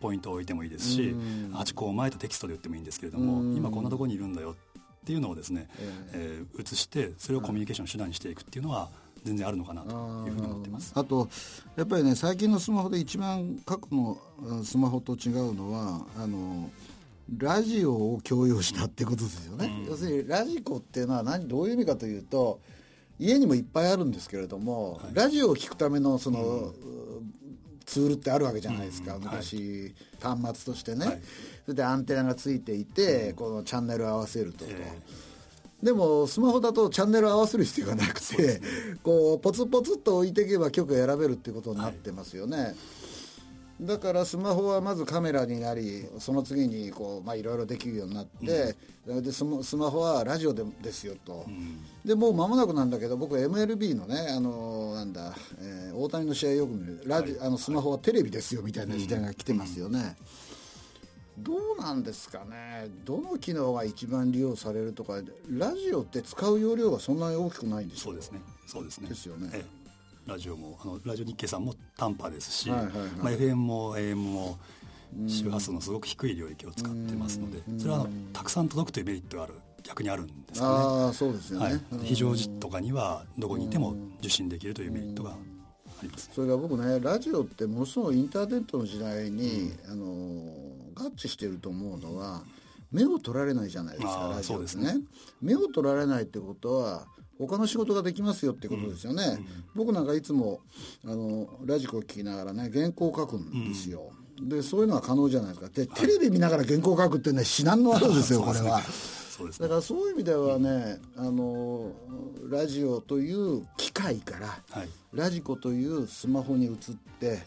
Speaker 4: ポイントを置いてもいいですし、ハチ公前とテキストで打ってもいいんですけれども、今こんなところにいるんだよっていうのをですね、えー、移してそれをコミュニケーション手段にしていくっていうのは全然あるのかなというふうに思ってます。
Speaker 2: あとやっぱりね最近のスマホで一番過去のスマホと違うのはあのラジオを共有したってことですよね、うん、要するにラジコっていうのは何どういう意味かというと家にもいっぱいあるんですけれども、はい、ラジオを聞くためのその、うん、ツールってあるわけじゃないですか、うん、昔、はい、端末としてね、はいそれでアンテナがついていて、このチャンネル合わせると。でもスマホだとチャンネル合わせる必要がなくて、こうポツポツっと置いていけば曲選べるっていうことになってますよね。はいだからスマホはまずカメラになりその次にこうまあいろいろできるようになって、うん、でスマホはラジオでですよと、うん、でもう間もなくなんだけど僕 MLB のねあのなんだ、えー、大谷の試合よく見るラジ、はい、あのスマホはテレビですよみたいな時代が来てますよね。うんどうなんですかね？どの機能が一番利用されるとか？ラジオって使う容量がそんなに大きくないんです
Speaker 4: そうですね。そうですね。
Speaker 2: ですよね、え
Speaker 4: え、ラジオもあのラジオ日経さんも短波ですし、はいはいはいまあ、FM も AM も周波数のすごく低い領域を使ってますのでそれはたくさん届くというメリットがある逆にあるんですかね
Speaker 2: あそうですよね、はい、
Speaker 4: 非常時とかにはどこにいても受信できるというメリットがあります、
Speaker 2: それから僕ねラジオってものすごいインターネットの時代に、うん、あの合致してると思うのは目を取られないじゃないですかラジオですね。目を取られないってことは他の仕事ができますよってことですよね、うんうん、僕なんかいつもあのラジコを聞きながらね原稿を書くんですよ、うん、でそういうのは可能じゃないですか。でテレビ見ながら原稿を書くってね至難の技ですよこれは。だからそういう意味ではね、あのラジオという機械から、はい、ラジコというスマホに移って、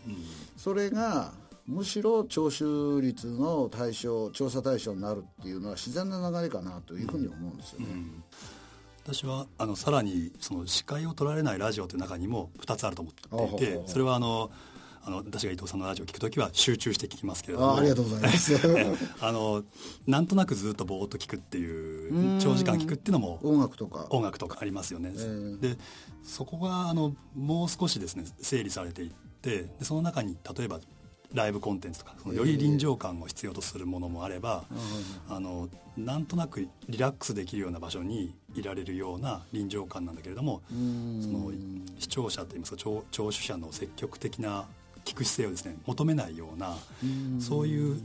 Speaker 2: それがむしろ徴収率の対象調査対象になるっていうのは自然な流れかなというふうに思うんですよね。うん。うん
Speaker 4: 私はあのさらにその視界を取られないラジオという中にも2つあると思っていてそれはあのあの私が伊藤さんのラジオを聞くときは集中して聞きますけれども。
Speaker 2: ありがとうございます。
Speaker 4: あのなんとなくずっとぼーっと聞くっていう長時間聞くっていうのも
Speaker 2: 音楽とか。
Speaker 4: 音楽とかありますよね、えー、でそこがあのもう少しですね整理されていってでその中に例えばライブコンテンツとかそのより臨場感を必要とするものもあれば、あのなんとなくリラックスできるような場所にいられるような臨場感なんだけれどもその視聴者といいますか聴聴取者の積極的な聞く姿勢をですね求めないようなそういう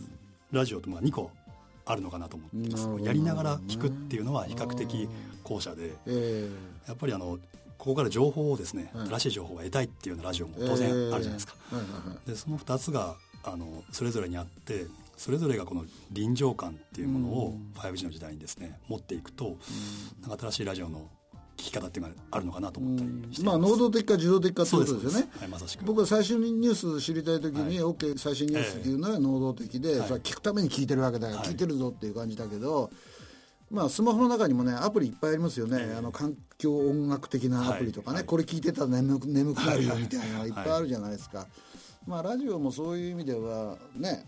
Speaker 4: ラジオとまあ2個あるのかなと思ってます。やりながら聞くっていうのは比較的後者で、やっぱりあのここから情報をですね、新しい情報が得たいっていうようなラジオも当然あるじゃないですか。でその2つがあのそれぞれにあってそれぞれがこの臨場感っていうものを 5G の時代にですね持っていくと、なんか新しいラジオの聞き方っていうのがあるのかなと思ったりしてま
Speaker 2: あ能動的か自動的かってことですよね。
Speaker 4: はい、まさしく。
Speaker 2: 僕は最新ニュース知りたい時に、はい、OK 最新ニュースっていうのは能動的で、はい、それ聞くために聞いてるわけだから、聞いてるぞっていう感じだけどまあ、スマホの中にもねアプリいっぱいありますよね、あの環境音楽的なアプリとかね、これ聞いてたら眠く眠くなるよみたいなのがい。っぱいあるじゃないですか、まあラジオもそういう意味ではね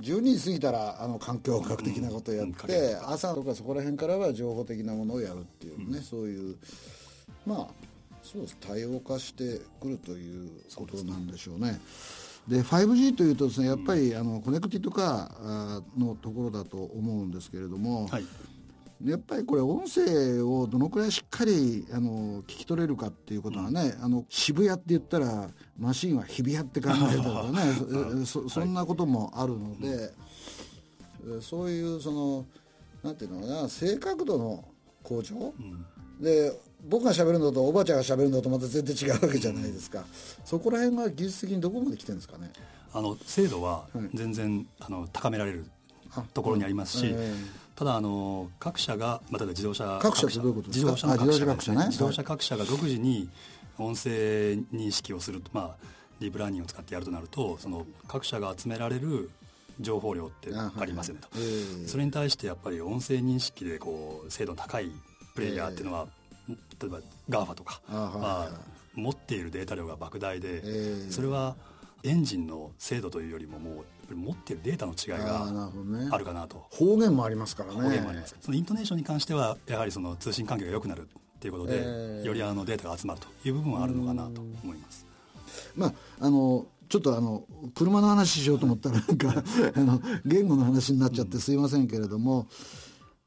Speaker 2: 12時過ぎたらあの環境音楽的なことをやって、うん、朝とかそこら辺からは情報的なものをやるっていうね、うん、そういうまあそうです。多様化してくるということなんでしょうね。で 5G というとですねやっぱり、あのコネクティッドカーのところだと思うんですけれども、はい、やっぱりこれ音声をどのくらいしっかりあの聞き取れるかっていうことはね、うん、あの渋谷って言ったらマシンは日比谷って考えたとかね そそんなこともあるので、はい、そういうそのなんていうのかな正確度の向上、うん、で僕がしゃべるのとおばあちゃんがしゃべるのとまた全然違うわけじゃないですか、そこら辺が技術的にどこまで来てるんですかね？
Speaker 4: あの精度は全然、はい、あの高められるところにありますし、えー、ただあの各社が、まあ、例えば自動車
Speaker 2: 各社
Speaker 4: 自動車各社各社、ね、自動車各社が独自に音声認識をすると、まあ、ディープラーニングを使ってやるとなるとその各社が集められる情報量ってありますよねと、はいはい、それに対してやっぱり音声認識でこう精度の高いプレイヤーっていうのは、えー、例えば GAFA とか、まあ、持っているデータ量が莫大で、えー、それはエンジンの精度というよりももう持っているデータの違いがあるかなと、ね、
Speaker 2: 方言もありますからね。方言もあります。
Speaker 4: そのイントネーションに関してはやはりその通信環境が良くなるっていうことで、えー、よりあのデータが集まるという部分はあるのかなと思います。
Speaker 2: まああのちょっとあの車の話しようと思ったらなんか あの言語の話になっちゃってすいませんけれども、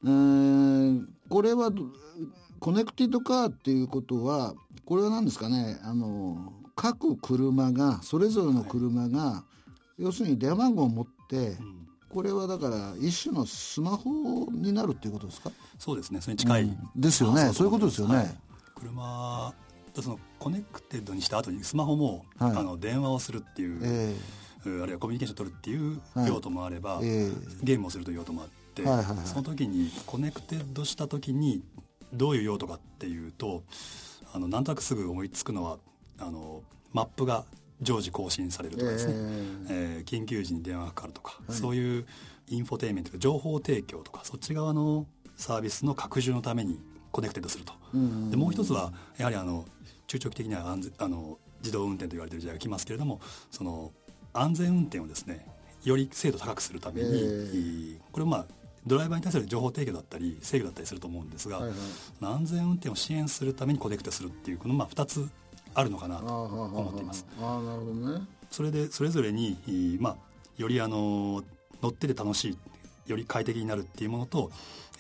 Speaker 2: うん、これはコネクティッドカーっていうことはこれは何ですかねあの各車がそれぞれの車が、はい、要するに電話番号を持って、うん、これはだから一種のスマホになるっていうことですか？
Speaker 4: そうですね。それに近い、うん、
Speaker 2: ですよね。そういうことです。よね、はい、
Speaker 4: 車そのコネクテッドにした後にスマホも、はい、あの電話をするっていう、えー、あるいはコミュニケーションを取るっていう用途もあれば、はいえ。ー、ゲームをするという用途もあって、はいはいはい、その時にコネクテッドした時にどういう用途かっていうとあのなんとなくすぐ思いつくのはあのマップが常時更新されるとかですね、えー、えー、緊急時に電話がかかるとか、はい、そういうインフォテイメント情報提供とかそっち側のサービスの拡充のためにコネクテッドすると、でもう一つはやはりあの中長期的には安あの自動運転と言われてる時代が来ますけれどもその安全運転をですねより精度高くするために、えー、これまあドライバーに対する情報提供だったり制御だったりすると思うんですが、はいはい、安全運転を支援するためにコネクトするっていうこのまあ2つあるのかなと思っています。
Speaker 2: あなるほどね。
Speaker 4: それでそれぞれに、まあ、よりあの乗ってて楽しいより快適になるっていうものと、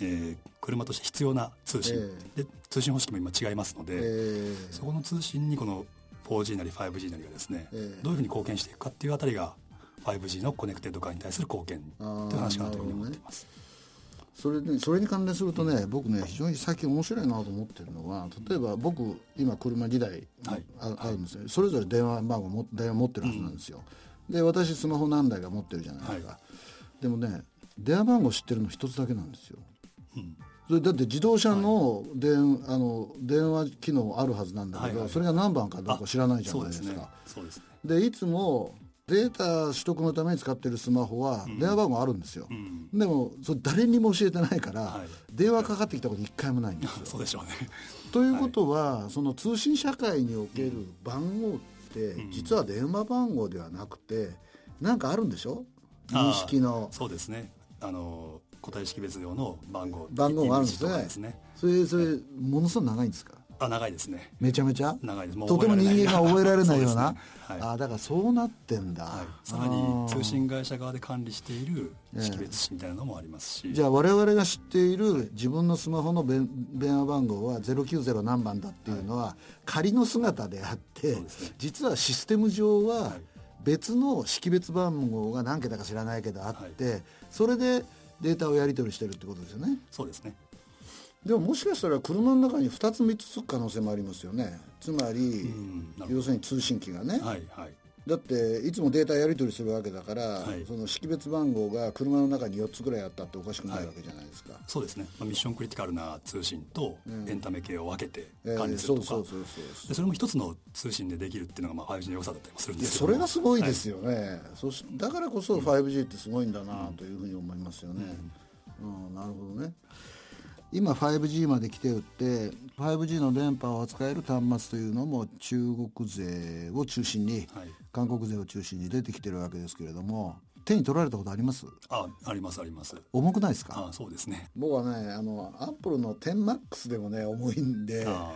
Speaker 4: えー、車として必要な通信、えー、で通信方式も今違いますので、えー、そこの通信にこの 4G なり 5G なりがですね、えー、どういうふうに貢献していくかっていうあたりが 5G のコネクテッド化に対する貢献という話かなというふうに思っています。
Speaker 2: それでそれに関連するとね僕ね非常に最近面白いなと思ってるのは例えば僕今車2台あ,、あるんですよ。それぞれ電話番号も電話持ってるはずなんですよ、うん、で私スマホ何台か持ってるじゃないですか、はい、でもね電話番号知ってるの一つだけなんですよ、うん、それだって自動車の電,、あの電話機能あるはずなんだけど、それが何番かどうか知らないじゃないですか。
Speaker 4: そうですね。
Speaker 2: でいつもデータ取得のために使ってるスマホは電話番号あるんですよ、うん、でもそれ誰にも教えてないから、はい、電話かかってきたこと一回もないんですよ。
Speaker 4: そうでしょうね。
Speaker 2: ということは、はい、その通信社会における番号って、実は電話番号ではなくて何かあるんでしょ？認識の。
Speaker 4: そうですね。あの個体識別用の番号
Speaker 2: 番号があるんですね、ね、それそれ、ものすごく長いんですか？
Speaker 4: あ長いですね。
Speaker 2: めちゃめちゃ？
Speaker 4: 長いです。
Speaker 2: とても人間が覚えられないような？ね。はい、あだからそうなってんだ、はい、
Speaker 4: さらに通信会社側で管理している識別紙みたいなのもありますし、
Speaker 2: えー、じゃあ我々が知っている自分のスマホの電話番号は090何番だっていうのは仮の姿であって、ね、実はシステム上は別の識別番号が何桁か知らないけどあって、それでデータをやり取りしてるってことですよね。
Speaker 4: そうですね
Speaker 2: でももしかしたら車の中に2つ3つつく可能性もありますよね。つまり、要するに通信機がね、はいはい、だっていつもデータやり取りするわけだから、はい、その識別番号が車の中に4つぐらいあったっておかしくないわけじゃないですか、はい、
Speaker 4: そうですね、まあ、ミッションクリティカルな通信とエンタメ系を分けて管理するとか。それも一つの通信でできるっていうのがまあ 5G の良さだったりもするんです
Speaker 2: けど。それがすごいですよね、はい、そしだからこそ 5G ってすごいんだなというふうに思いますよね、うん、うん、なるほどね今 5G まで来てるって 5G の電波を扱える端末というのも中国勢を中心に、はい、韓国勢を中心に出てきてるわけですけれども手に取られたことあります？
Speaker 4: あありますあります。
Speaker 2: 重くないですか？
Speaker 4: あそうですね。
Speaker 2: 僕はねあのアップルの 10MAX でもね重いんであ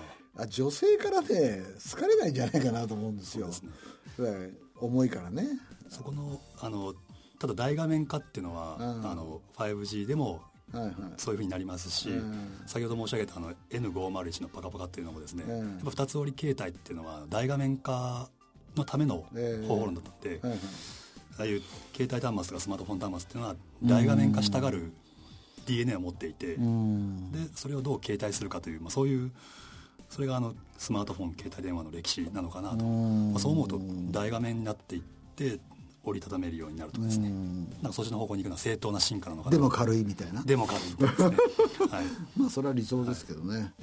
Speaker 2: 女性からね好かれないんじゃないかなと思うんですよ。ですね。重いからね。
Speaker 4: そこのあのただ大画面化っていうのは、あの 5G でもはいはい、そういうふうになりますし、先ほど申し上げたあの N501 のパカパカっていうのもですね、やっぱ二つ折り形態っていうのは大画面化のための方法論だったんで、ああいう携帯端末がスマートフォン端末っていうのは大画面化したがる DNA を持っていて、でそれをどう携帯するかという、まあ、そういうそれがあのスマートフォン携帯電話の歴史なのかなと、まあ、そう思うと大画面になっていって折りたためるようになるとですね。なんかそっちの方向に行くのは正当な進化なのかな。
Speaker 2: でも軽いみたいな。
Speaker 4: でも軽いみたいですね、はい、
Speaker 2: まあそれは理想ですけどね、はい、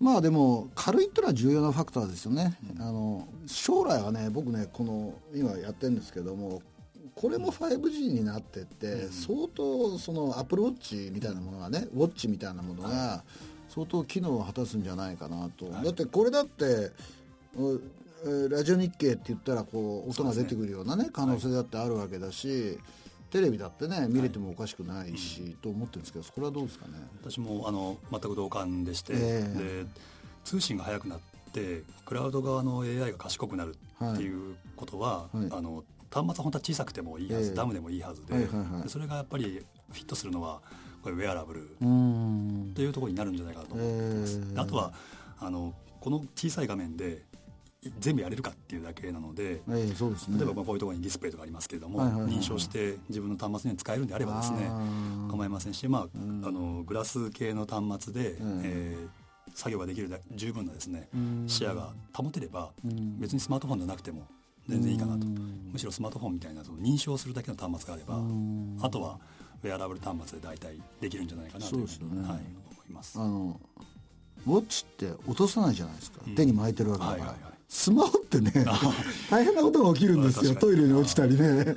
Speaker 2: まあでも軽いっていうのは重要なファクターですよね、うん、あの将来はね僕ねこの今やってるんですけどもこれも 5G になってって、うん、相当そのアプローチみたいなものがねウォッチみたいなものが相当機能を果たすんじゃないかなと、はい、だってこれだってラジオ日経って言ったらこう音が出てくるようなね、ね、可能性だってあるわけだし、はい、テレビだってね見れてもおかしくないし、はい、と思ってるんですけどこれはどうですかね？
Speaker 4: 私もあの全く同感でして、えー、で通信が速くなってクラウド側の AI が賢くなるっていうことは、はい、あの端末は本当は小さくてもいいはず、えー、ダムでもいいはずではいはいはい、でそれがやっぱりフィットするのはこれウェアラブルというところになるんじゃないかなと思ってます。えー、あとはあのこの小さい画面で全部やれるかっていうだけなので、
Speaker 2: えーそうですね、
Speaker 4: 例えばまあこういうところにディスプレイとかありますけれども、はいはいはい、認証して自分の端末に使えるんであればですね構いませんし、まあ、うん、あのグラス系の端末で、うん、えー、作業ができる十分なですね、うん、視野が保てれば、別にスマートフォンじゃなくても全然いいかなと、むしろスマートフォンみたいなその認証するだけの端末があれば、あとはウェアラブル端末で大体できるんじゃないかなというふうに、ね、はい、思います。あの
Speaker 2: ウォッチって落とさないじゃないですか、手に巻いてるわけだから、はいはいはいスマホってね大変なことが起きるんですよトイレに落ちたりね。だか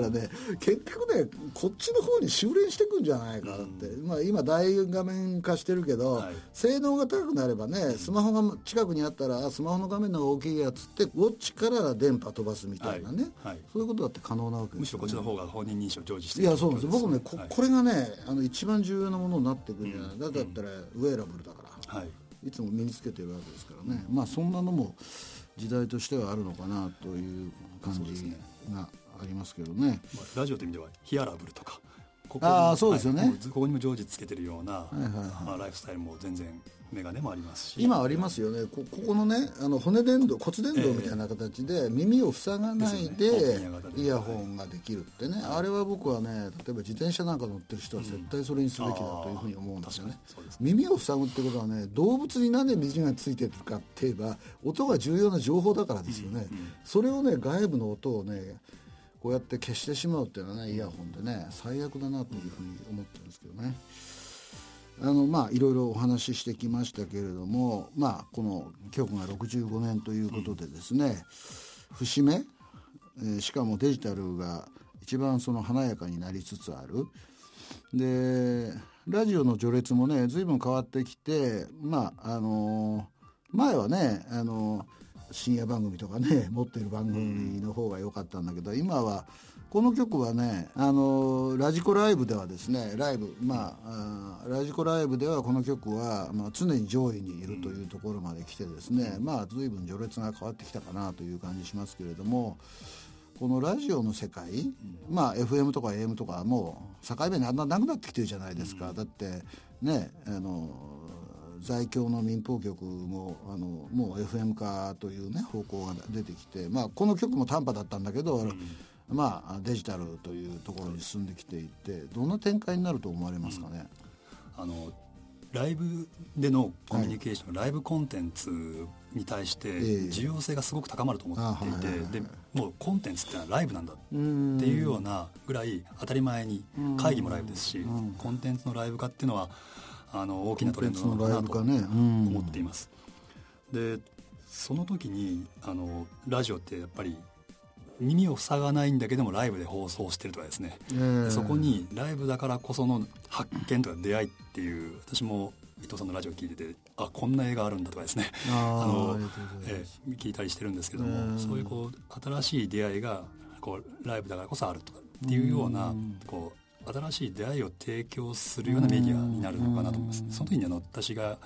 Speaker 2: らね結局ねこっちの方に修練していくんじゃないかって、まあ、今大画面化してるけど、はい、性能が高くなればねスマホが近くにあったらスマホの画面の方が大きいやつってウォッチから電波飛ばすみたいなね、はい。はい、そういうことだって可能なわけです、ね、
Speaker 4: むしろこっちの方が本人認証常時して
Speaker 2: いやそうなんです僕ねこ,、これがねあの一番重要なものになってくるんじゃない、うん、だったらウェアラブルだから。はいいつも身につけてるわけですからね、まあそんなのも時代としてはあるのかなという感じがありますけどね。ね
Speaker 4: まあ、ラジオという意味ではヒアラブルとか
Speaker 2: ここあそうですよね、はい、
Speaker 4: ここにも常時つけてるような、はいはいはい。まあ、ライフスタイルも全然メガネもありますし。
Speaker 2: 今ありますよね。こここのねあの骨伝導骨伝導みたいな形で耳を塞がないでイヤホンができるってね、あれは僕はね例えば自転車なんか乗ってる人は絶対それにすべきだというふうに思うんですよね,、耳を塞ぐってことはね動物に何で耳がついてるかって言えば音が重要な情報だからですよね、それをね外部の音をねこうやって消してしまうっていうのはねイヤホンでね最悪だなというふうに思ってるんですけどね。あのまあいろいろお話ししてきましたけれどもまあこの局が65年ということでですね、節目、えー、しかもデジタルが一番その華やかになりつつある。でラジオの序列もね随分変わってきてまああのー、前はねあのー、深夜番組とかね持ってる番組の方が良かったんだけど今はこの曲はねあのラジコライブではですねライブまあラジコライブではこの曲は、まあ、常に上位にいるというところまで来てですね、うん、まあ随分序列が変わってきたかなという感じしますけれどもこのラジオの世界、うん、まあ FM とか AM とかもう境目ななくなってきてるじゃないですか、うん、だってねあの在京の民放局もあのもう FM 化というね方向が出てきて、まあ、この曲も短波だったんだけど、うんまあ、デジタルというところに進んできていてどんな展開になると思われますかね、
Speaker 4: うん、あのライブでのコミュニケーション、はい、ライブコンテンツに対して需要性がすごく高まると思っていて、でもうコンテンツってのはライブなんだっていうようなぐらい当たり前に会議もライブですし、コンテンツのライブ化っていうのはあの大きなトレンドなのかなと思っています。でその時にあのラジオってやっぱり耳を塞がないんだけどもライブで放送してるとかですね、そこにライブだからこその発見とか出会いっていう私も伊藤さんのラジオ聞いててあこんな映画あるんだとかですね。あのえー、聞いたりしてるんですけどもそういうこう新しい出会いがこうライブだからこそあるとかっていうようなこう新しい出会いを提供するようなメディアになるのかなと思います。その時にあの私が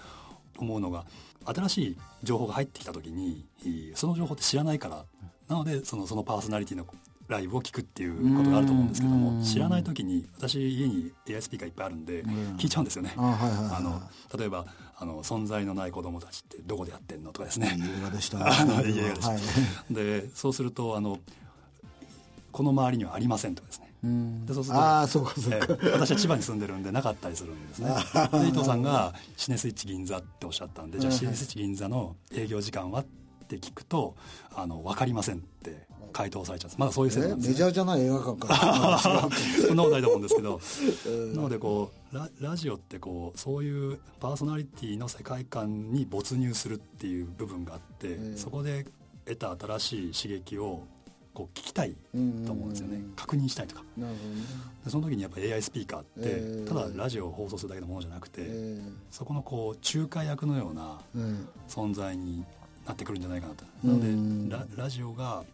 Speaker 4: 思うのが新しい情報が入ってきた時にその情報って知らないからなのでそのそのパーソナリティのライブを聞くっていうことがあると思うんですけども知らない時に私家に AI スピーカーいっぱいあるんで聞いちゃうんですよね。あの例えばあの存在のない子供たちってどこでやってんのとかですね。
Speaker 2: 映画でした。
Speaker 4: 映画でした。でそうするとあのこの周りにはありませんとかですね。
Speaker 2: でそうするとあそうかそうか、え
Speaker 4: ー、私は千葉に住んでるんでなかったりするんですね で伊藤さんが「シネスイッチ銀座」っておっしゃったんでじゃあシネスイッチ銀座の営業時間はって聞くとあの分かりませんって回答されちゃうまだそういう制度なんです、
Speaker 2: ね、メジャーじゃない映画館か
Speaker 4: そんなことないと思うんですけど、えー、なのでこうララジオってこうそういうパーソナリティの世界観に没入するっていう部分があって、えー、そこで得た新しい刺激をこう聞きたいと思うんですよね、確認したいとか。なるほど、ね、その時にやっぱ AI スピーカーって、えー、ただラジオを放送するだけのものじゃなくて、えー、そこのこう仲介役のような存在になってくるんじゃないかなと。なのでララジオが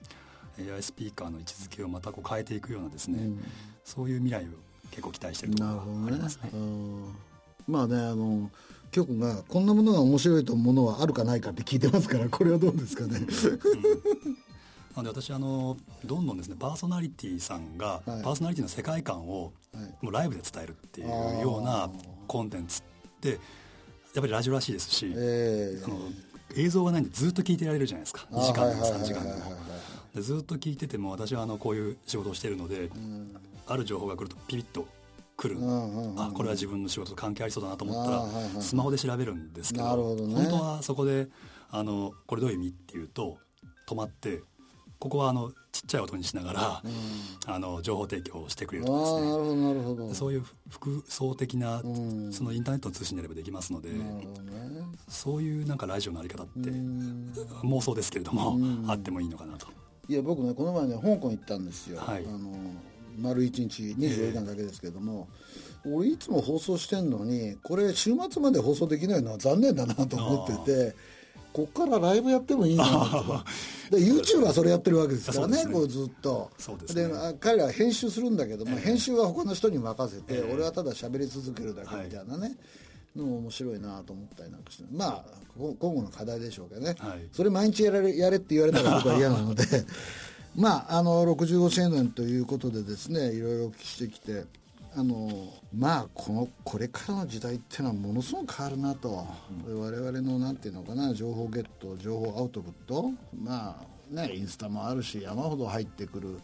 Speaker 4: AI スピーカーの位置づけをまたこう変えていくようなですね、うん、そういう未来を結構期待してるところがありますね。
Speaker 2: まあねあの局がこんなものが面白いと思うものはあるかないかって聞いてますから これはどうですかね。
Speaker 4: うん。なので私あのどんどんですねパーソナリティさんが、パーソナリティの世界観をもうライブで伝えるっていうようなコンテンツってやっぱりラジオらしいですし、えー、あの映像がないんでずっと聞いてられるじゃないですか。2時間でも3時間でも。ずっと聞いてても私はあのこういう仕事をしているので、うん、ある情報が来るとピピッと来る、あこれは自分の仕事と関係ありそうだなと思ったらスマホで調べるんですけど、ね、本当はそこであのこれどういう意味っていうと止まってここはあのちっちゃい音にしながら、うん、あの情報提供をしてくれるとかですね。なるほどなるほど。そういう複層的な、うん、そのインターネットの通信であればできますので、ね、そういうなんかラジオのあり方って、妄想ですけれども、あってもいいのかなと。
Speaker 2: いや僕ねこの前ね香港行ったんですよ、はい、あの丸一日24時間だけですけども、えー、俺いつも放送してんのにこれ週末まで放送できないのは残念だなと思っててこっからライブやってもいいんだなと で YouTube はそれやってるわけですからねこうずっと。で、ね、彼らは編集するんだけども、えー、編集は他の人に任せて、えー、俺はただ喋り続けるだけみたいなね、はいのも面白いなと思ったりなんかしてまあ今後の課題でしょうけどね、はい、それ毎日やれやれって言われたら僕は嫌なので。まああの65周年ということでですねいろいろお聞きしてきてあのまあこのこれからの時代っていうのはものすごく変わるなと、うん、我々のなんていうのかな情報ゲット情報アウトプット。まあねインスタもあるし山ほど入ってくる。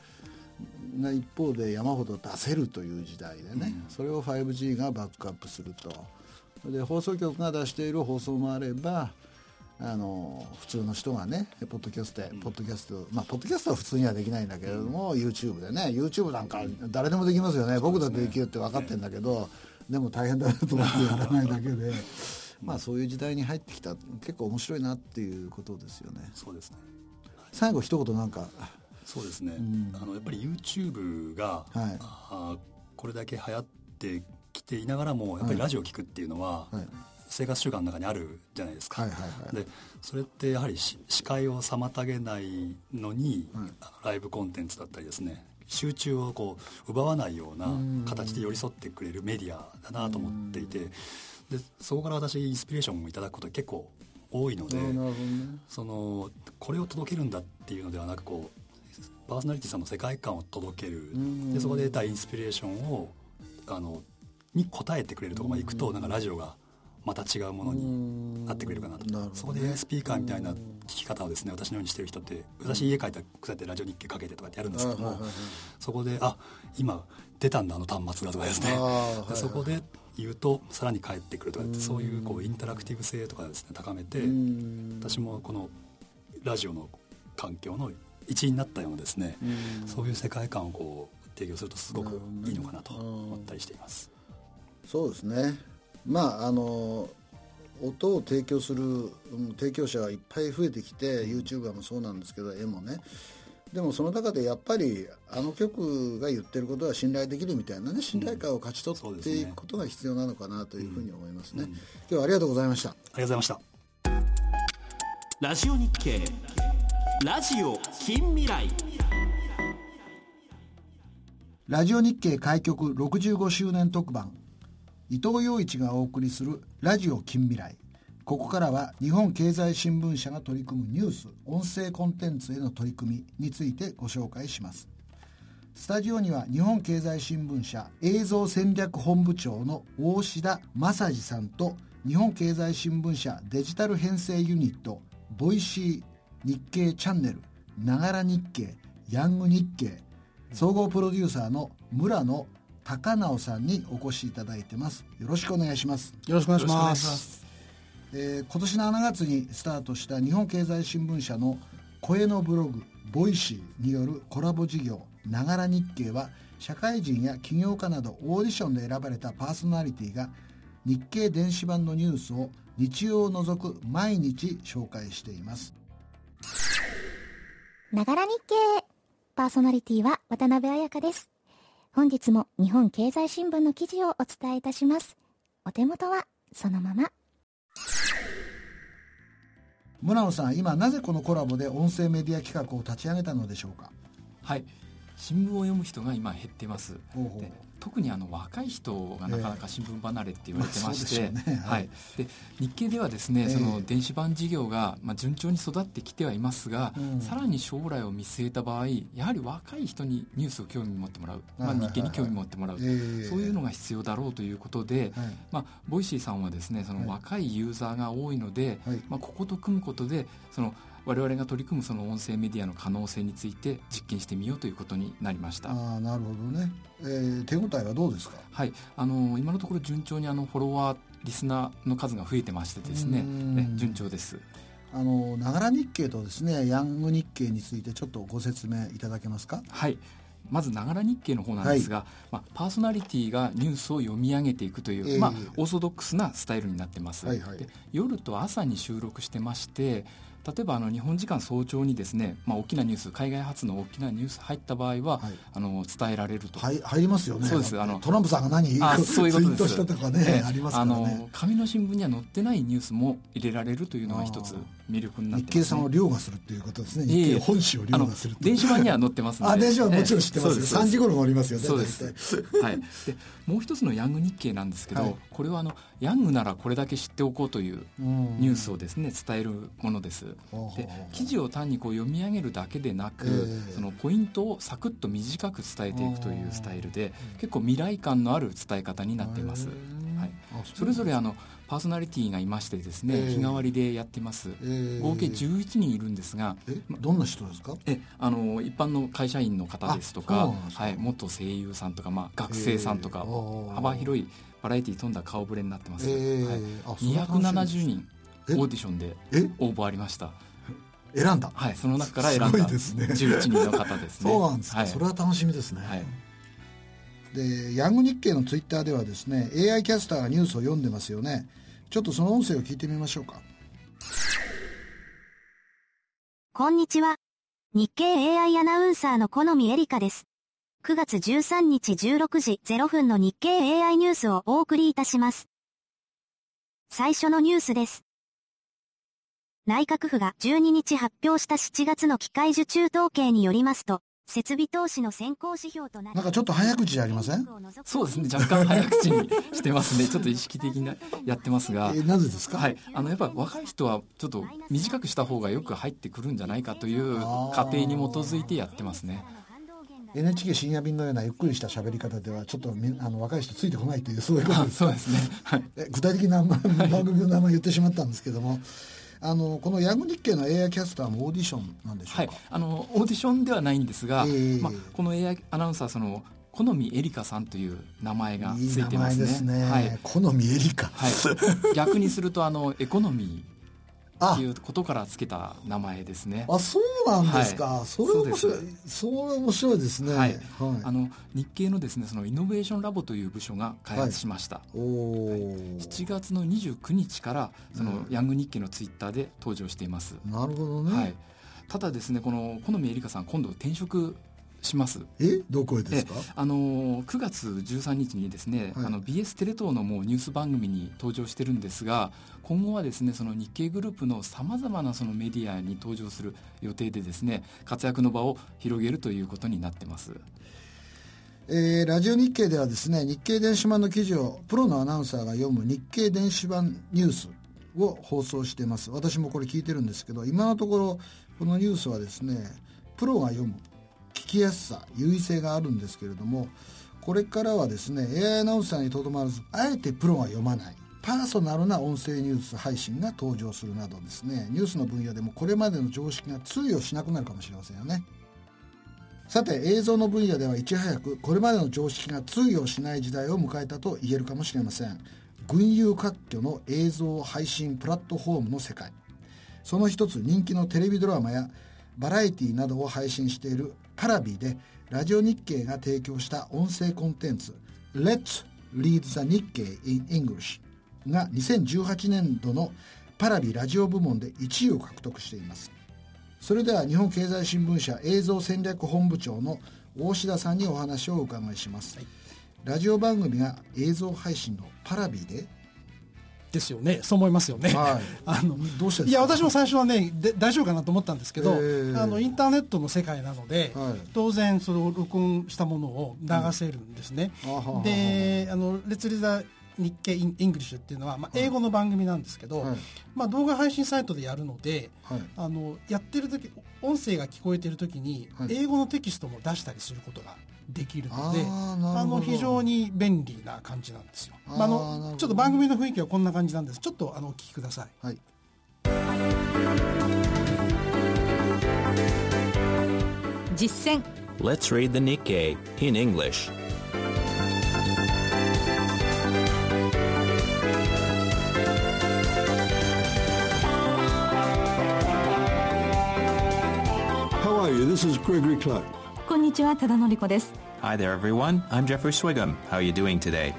Speaker 2: な一方で山ほど出せるという時代でね、うん、それを 5G がバックアップすると。で放送局が出している放送もあればあの普通の人がねポッドキャストポッドキャストまあポッドキャストは普通にはできないんだけれども、うん、YouTube でね YouTube なんか誰でもできますよね、僕だってできるって分かってるんだけど、でも大変だなと思ってやらないだけで。まあそういう時代に入ってきた結構面白いなっていうことですよね。
Speaker 4: そうですね。
Speaker 2: 最後一言なんか。
Speaker 4: そうですね、うん、あのやっぱり YouTube が、はい、あこれだけ流行ってきていながらもやっぱりラジオを聞くっていうのは、生活習慣の中にあるじゃないですか。はいはいはい、でそれってやはり視界を妨げないのに、はい、ライブコンテンツだったりですね集中をこう奪わないような形で寄り添ってくれるメディアだなと思っていてでそこから私インスピレーションをいただくこと結構多いので、ね、そのこれを届けるんだっていうのではなくこうパーソナリティさんの世界観を届ける。でそこで得たインスピレーションをあのに応えてくれるところまでいくとなんかラジオがまた違うものになってくれるかなと、ね、そこでスピーカーみたいな聞き方をですね私のようにしてる人って私家帰ったらくやってラジオ日記かけてとかってやるんですけどもそこであ今出たんだあの端末がとかですね。でそこで言うとさらに返ってくるとかそういうこうインタラクティブ性とかですね高めて私もこのラジオの環境の一員になったようなですねそういう世界観をこう提供するとすごくいいのかなと思ったりしています。
Speaker 2: そうですねまああの音を提供する提供者がいっぱい増えてきて YouTuber もそうなんですけど絵もね。でもその中でやっぱりあの曲が言ってることは信頼できるみたいなね信頼感を勝ち取っていくことが必要なのかなというふうに思いますね、うんうん、今日はありがとうございました。あり
Speaker 4: がとうございました。
Speaker 1: ラジオ日経ラジオ近未来。
Speaker 2: ラジオ日経開局65周年特番伊藤洋一がお送りするラジオ近未来。ここからは日本経済新聞社が取り組むニュース音声コンテンツへの取り組みについてご紹介します。スタジオには日本経済新聞社映像戦略本部長の大志田正治さんと日本経済新聞社デジタル編成ユニット Voicy日経チャンネルながら日経ヤング日経総合プロデューサーの村野高直さんにお越しいただいてます。よろしくお願いします。
Speaker 5: よろしくお願いします。
Speaker 2: えー、今年の7月にスタートした日本経済新聞社の声のブログ Voicy によるコラボ事業ながら日経は社会人や起業家などオーディションで選ばれたパーソナリティが日経電子版のニュースを日曜を除く毎日紹介しています。
Speaker 6: ながら日経パーソナリティは渡辺彩香です本日も日本経済新聞の記事をお伝えいたします。お手元はそのまま。
Speaker 2: 村野さん、今なぜこのコラボで音声メディア企画を立ち上げたのでしょうか？
Speaker 5: はい、新聞を読む人が今減ってます。ほうほう特にあの若い人がなかなか新聞離れって言われてまして、はい、で日経ではですね、その電子版事業がまあ順調に育ってきてはいますが、さらに将来を見据えた場合やはり若い人にニュースを興味持ってもらう、まあ、日経に興味持ってもらう、そういうのが必要だろうということで、まあ、 Voicyさんはですねその若いユーザーが多いので、まあ、ここと組むことでその我々が取り組むその音声メディアの可能性について実験してみようということになりました。
Speaker 2: あなるほどね、えー、手応えはどうですか？
Speaker 5: はいあの今のところ順調にあのフォロワーリスナーの数が増えてましてですね。ね順調です。
Speaker 2: あのながら日経とですねヤング日経についてちょっとご説明いただけますか？
Speaker 5: はい。まずながら日経の方なんですが、はい、まあ、パーソナリティがニュースを読み上げていくという、えー、まあ、オーソドックスなスタイルになってます、はいはい、で夜と朝に収録してまして例えばあの日本時間早朝にですね、まあ、大きなニュース海外発の大きなニュース入った場合は、はい、あの伝えられると、
Speaker 2: はい、入りますよね。
Speaker 5: そうです。あの
Speaker 2: トランプさんが何あそういうことです。ツイートしたとかね、ありますからね。
Speaker 5: あの紙の新聞には載ってないニュースも入れられるというのが一つ魅力になって
Speaker 2: ね、日経さんを凌駕するっていうことですね日経本誌を凌駕する
Speaker 5: 電子版には載ってます
Speaker 2: あ電子版もちろん知ってますよ、3時頃もありますよね
Speaker 5: そうです。はい。でもう一つのヤング日経なんですけど、はい、これはあのヤングならこれだけ知っておこうというニュースをですね伝えるものです。で記事を単にこう読み上げるだけでなく、えー、そのポイントをサクッと短く伝えていくというスタイルで結構未来感のある伝え方になっています、はい、それぞれあのパーソナリティがいましてですね、えー、日替わりでやってます、えー、合計11人いるんですが
Speaker 2: どんな人ですか？
Speaker 5: えあの一般の会社員の方ですとかはい、元声優さんとか、まあ、学生さんとか、幅広いバラエティー飛んだ顔ぶれになってます、えーはい、270人オーディションで応募ありました。
Speaker 2: 選んだ？
Speaker 5: はいその中から選んだ。11人の方ですね。
Speaker 2: そうなんですか、はい、それは楽しみですね、はい。でヤング日経のツイッターではですね AI キャスターがニュースを読んでますよね。ちょっとその音声を聞いてみましょうか。
Speaker 6: こんにちは。日経 AI アナウンサーの好みエリカです9月13日16時0分の日経 AI ニュースをお送りいたします。最初のニュースです。内閣府が12日発表した7月の機械受注統計によりますと、設備投資の先行指標とな
Speaker 2: るなんかちょっと早口じゃありません？
Speaker 5: そうですね。若干早口にしてますね。ちょっと意識的にやってますが、
Speaker 2: えなぜですか？
Speaker 5: はい。あのやっぱ若い人はちょっと短くした方がよく入ってくるんじゃないかという過程に基づいてやってますね
Speaker 2: NHK 深夜便のようなゆっくりした喋り方ではちょっとあの若い人ついてこないというそういうことです
Speaker 5: そうですね、はい、
Speaker 2: 具体的な番組の名前言ってしまったんですけどもあのこのヤング日経の AI キャスターもオーディションなんでしょうか、はい、
Speaker 5: あのオーディションではないんですが、えー、まあ、この AI アナウンサーその好みエリカさんという名前がついてますね。いいですね。
Speaker 2: はい。好みエリカ。
Speaker 5: はい。逆にするとあのエコノミーっていうことからつけた名前ですね。
Speaker 2: あ、そうなんですか。はい、それ面白い。それ面白いですね。はい。はい、
Speaker 5: あの日経のですね、そのイノベーションラボという部署が開発しました。はい、おはい、7月の29日からそのヤング日経のツイッターで登場しています。
Speaker 2: なるほどね。はい。
Speaker 5: ただですね、この好みえりかさん今度転職します。
Speaker 2: え？どこへですか？
Speaker 5: あの9月13日にですね、はい、あの BS テレ東のもうニュース番組に登場してるんですが今後はですねその日経グループのさまざまなそのメディアに登場する予定でですね活躍の場を広げるということになってます。
Speaker 2: えー、ラジオ日経ではですね日経電子版の記事をプロのアナウンサーが読む日経電子版ニュースを放送しています私もこれ聞いてるんですけど今のところこのニュースはですねプロが読む聞きやすさ優位性があるんですけれどもこれからはですね AI アナウンサーにとどまらずあえてプロが読まない。パーソナルな音声ニュース配信が登場するなどですねニュースの分野でもこれまでの常識が通用しなくなるかもしれませんよね。さて映像の分野ではいち早くこれまでの常識が通用しない時代を迎えたと言えるかもしれません。群雄割拠の映像配信プラットフォームの世界。その一つ人気のテレビドラマやバラエティなどを配信しているパラビでラジオ日経が提供した音声コンテンツ Let's Read the Nikkei in English が2018年度のパラビラジオ部門で1位を獲得しています。それでは日本経済新聞社映像戦略本部長の大志田さんにお話をお伺いします、はい、ラジオ番組が映像配信の Paravi で
Speaker 7: ですよね。そう思いますよね、はい、あのどうしていや私も最初はねで大丈夫かなと思ったんですけどあのインターネットの世界なので、はい、当然それを録音したものを流せるんですね、うん、であの Let's read the 日経 in English っていうのは、まあ、英語の番組なんですけど、はい、まあ、動画配信サイトでやるので、はい、あのやってる時音声が聞こえてる時に、英語のテキストも出したりすることができるのであの非常に便利な感じなんですよ。あ、あのちょっと番組の雰囲気はこんな感じなんです。ちょっとあのお聞きください。はい。
Speaker 8: 実践。Let's read the Nikkei in English.
Speaker 9: This is Gregory Clark.
Speaker 10: こんにちは、多田典子です。
Speaker 11: Hi there, everyone. I'm Jeffrey Swigum. How are you doing today?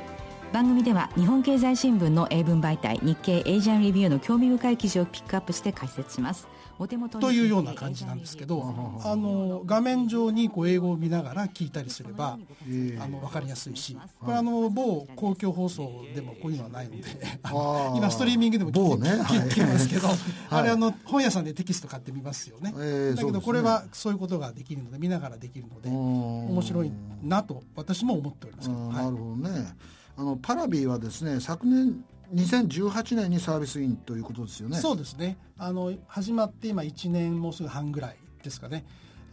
Speaker 10: 番組では日本経済新聞の英文媒体日経エイジアンレビューの興味深い記事をピックアップして解説します。
Speaker 7: お手元というような感じなんですけど、あの画面上にこう英語を見ながら聞いたりすれば、あの分かりやすいし、これあの某公共放送でもこういうのはないので、今ストリーミングでも聞,、ね、聞きますけど、あれあの本屋さんでテキスト買ってみますよね。だけどこれはそういうことができるので見ながらできるので面白いなと私も思っております
Speaker 2: なるほどね。あのパラビーはですね昨年2018年にサービスインということですよね。
Speaker 7: そうですね。あの始まって今1年もうすぐ半ぐらいですかね。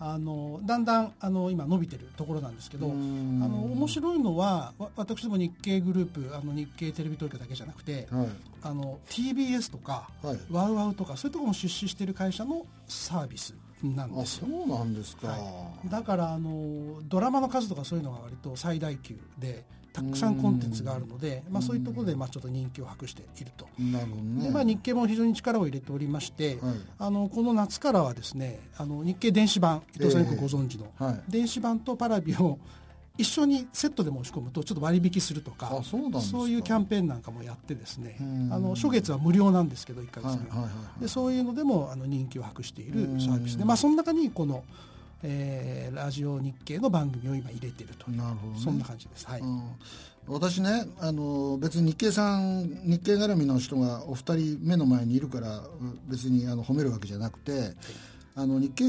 Speaker 7: あのだんだんあの今伸びてるところなんですけどあの面白いのは私ども日経グループあの日経テレビ東京だけじゃなくて、はい、あの TBS とか、はい、ワウワウとかそういうところも出資している会社のサービスなんですよ
Speaker 2: そうなんですか、は
Speaker 7: い、だからあのドラマの数とかそういうのが割と最大級でたくさんコンテンツがあるので、まあ、そういうところでまあちょっと人気を博していると。なるほどね、でまあ、日経も非常に力を入れておりまして、はい、あのこの夏からはですねあの日経電子版伊藤さんよくご存知の、えーはい、電子版とパラビを一緒にセットで申し込むとちょっと割引するとかそういうキャンペーンなんかもやってですねあの初月は無料なんですけど1か月目は,、でそういうのでもあの人気を博しているサービスで、まあ、その中にこの「えー、ラジオ日経の番組を今入れてるとなるほど、ね、そんな感じです、はい、うん、
Speaker 2: 私ねあの別に日経さん日経絡みの人がお二人目の前にいるから別にあの褒めるわけじゃなくて、はい。あの日経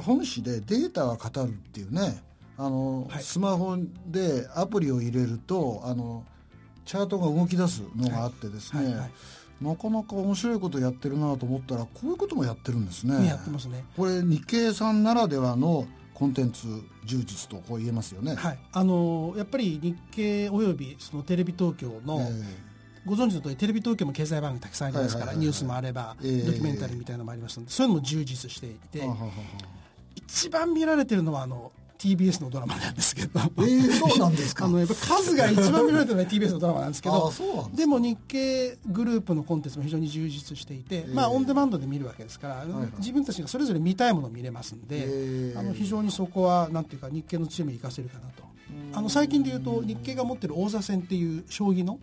Speaker 2: 本誌でデータは語るっていうねあの、はい、スマホでアプリを入れるとあのチャートが動き出すのがあってですね、はい。はい。はいなかなか面白いことやってるなと思ったらこういうこともやってるんですね。
Speaker 7: やってますね。
Speaker 2: これ日経さんならではのコンテンツ充実とこう言えますよね。
Speaker 7: はい。あのやっぱり日経およびそのテレビ東京の、えー、ご存知の通りテレビ東京も経済番組たくさんありますから、ニュースもあれば、えー、ドキュメンタリーみたいなのもありますので、そういうのも充実していて、一番見られてるのはあの TBS のドラマなんですけど、
Speaker 2: えー、そうなんですか？
Speaker 7: あのやっぱ数が一番見られてるのは TBS のドラマなんですけど。でも日経グループのコンテンツも非常に充実していて、えー、まあオンデマンドで見るわけですから、はいはい、自分たちがそれぞれ見たいものを見れますんで、えー、あの非常にそこはなんていうか日経の強みを生かせるかなと。あの最近でいうと日経が持ってる王座戦っていう将棋の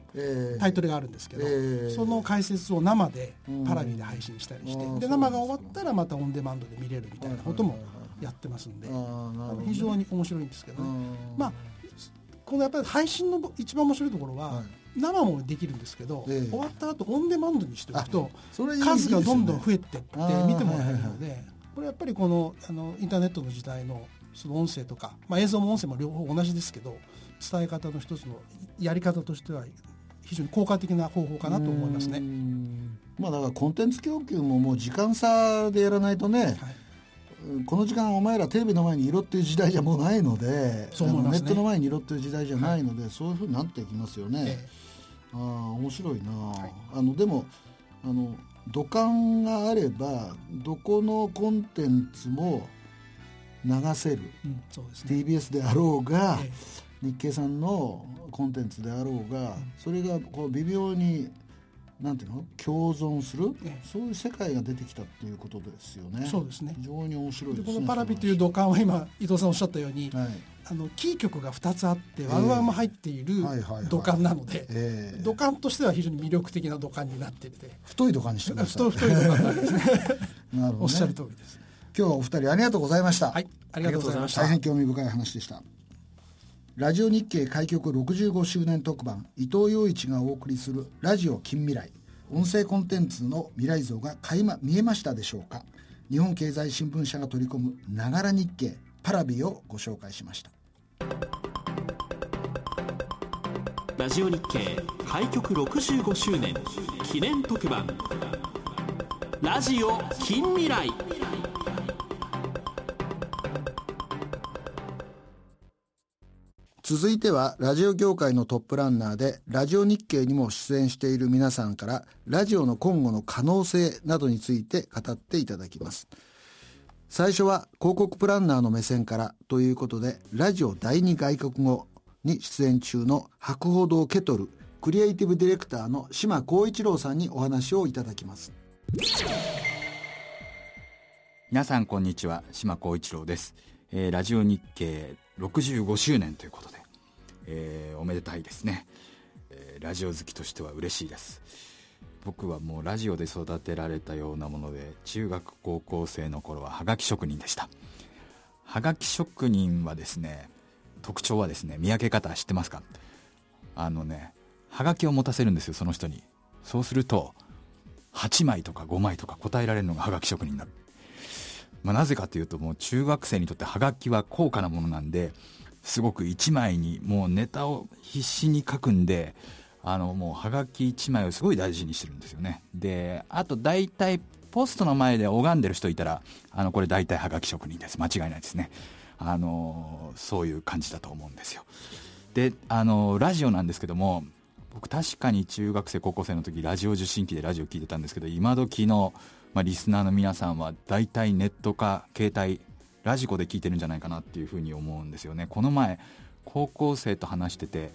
Speaker 7: タイトルがあるんですけど、えー、その解説を生でパラビで配信したりしてで生が終わったらまたオンデマンドで見れるみたいなこともやってますんで、非常に面白いんですけどね、まあこのやっぱり配信の一番面白いところは、生もできるんですけど、終わった後オンデマンドにしておくと数がどんどん増えてって見てもらえるのでこれやっぱりこのあのインターネットの時代のその音声とか、まあ、映像も音声も両方同じですけど伝え方の一つのやり方としては非常に効果的な方法かなと思いますね。
Speaker 2: まあだからコンテンツ供給ももう時間差でやらないとね、はいこの時間お前らテレビの前にいろっていう時代じゃもうないので、ね、ネットの前にいろっていう時代じゃないので、はい、そういうふうになっていきますよね。ええ、ああ面白いな、はい、あのでもあの土管があればどこのコンテンツも流せる、うんそうですね、TBS であろうが、え、日経さんのコンテンツであろうが、うん、それがこう微妙になんていうの？共存する、ええ、そういう世界が出てきたっていうことですよね。
Speaker 7: そうですね。
Speaker 2: 非常に面白いです
Speaker 7: ね。このパラビという土管は今伊藤さんおっしゃったように、はい、あのキー局が2つあってワンワンも入っている土管なので、土管としては非常に魅力的な土管になっていて、
Speaker 2: 太い土管にしてくだ
Speaker 7: さい。太い土管ですね。なるほど、ね、おっしゃる通りです。
Speaker 2: 今日はお二人ありがとうございました。
Speaker 7: はい、ありがとうございました。
Speaker 2: 大変興味深い話でした。ラジオ日経開局65周年特番伊藤洋一がお送りするラジオ近未来。音声コンテンツの未来像が垣間見えましたでしょうか？日本経済新聞社が取り込むながら日経パラビをご紹介しました。
Speaker 1: ラジオ日経開局65周年記念特番。ラジオ近未来。
Speaker 2: 続いてはラジオ業界のトップランナーでラジオ日経にも出演している皆さんからラジオの今後の可能性などについて語っていただきます。最初は広告プランナーの目線からということでラジオ第二外国語に出演中の博報堂ケトルクリエイティブディレクターの島光一郎さんにお話をいただきます。
Speaker 12: 皆さんこんにちは。島光一郎です、えー、ラジオ日経65周年ということで、えー、おめでたいですね、えー、ラジオ好きとしては嬉しいです。僕はもうラジオで育てられたようなもので中学高校生の頃ははがき職人でした。はがき職人はですね特徴はですね見分け方知ってますか？あのねはがきを持たせるんですよその人に。そうすると8枚とか5枚とか答えられるのがはがき職人になる。まあ、なぜかというともう中学生にとってはがきは高価なものなんですごく1枚にもうネタを必死に書くんであのもうはがき1枚をすごい大事にしてるんですよね。であと大体ポストの前で拝んでる人いたらあのこれ大体はがき職人です。間違いないですね。あのそういう感じだと思うんですよ。であのラジオなんですけども僕確かに中学生高校生の時ラジオ受信機でラジオ聞いてたんですけど今時のまあ、リスナーの皆さんは大体ネットか携帯ラジコで聞いてるんじゃないかなっていうふうに思うんですよね。この前高校生と話してて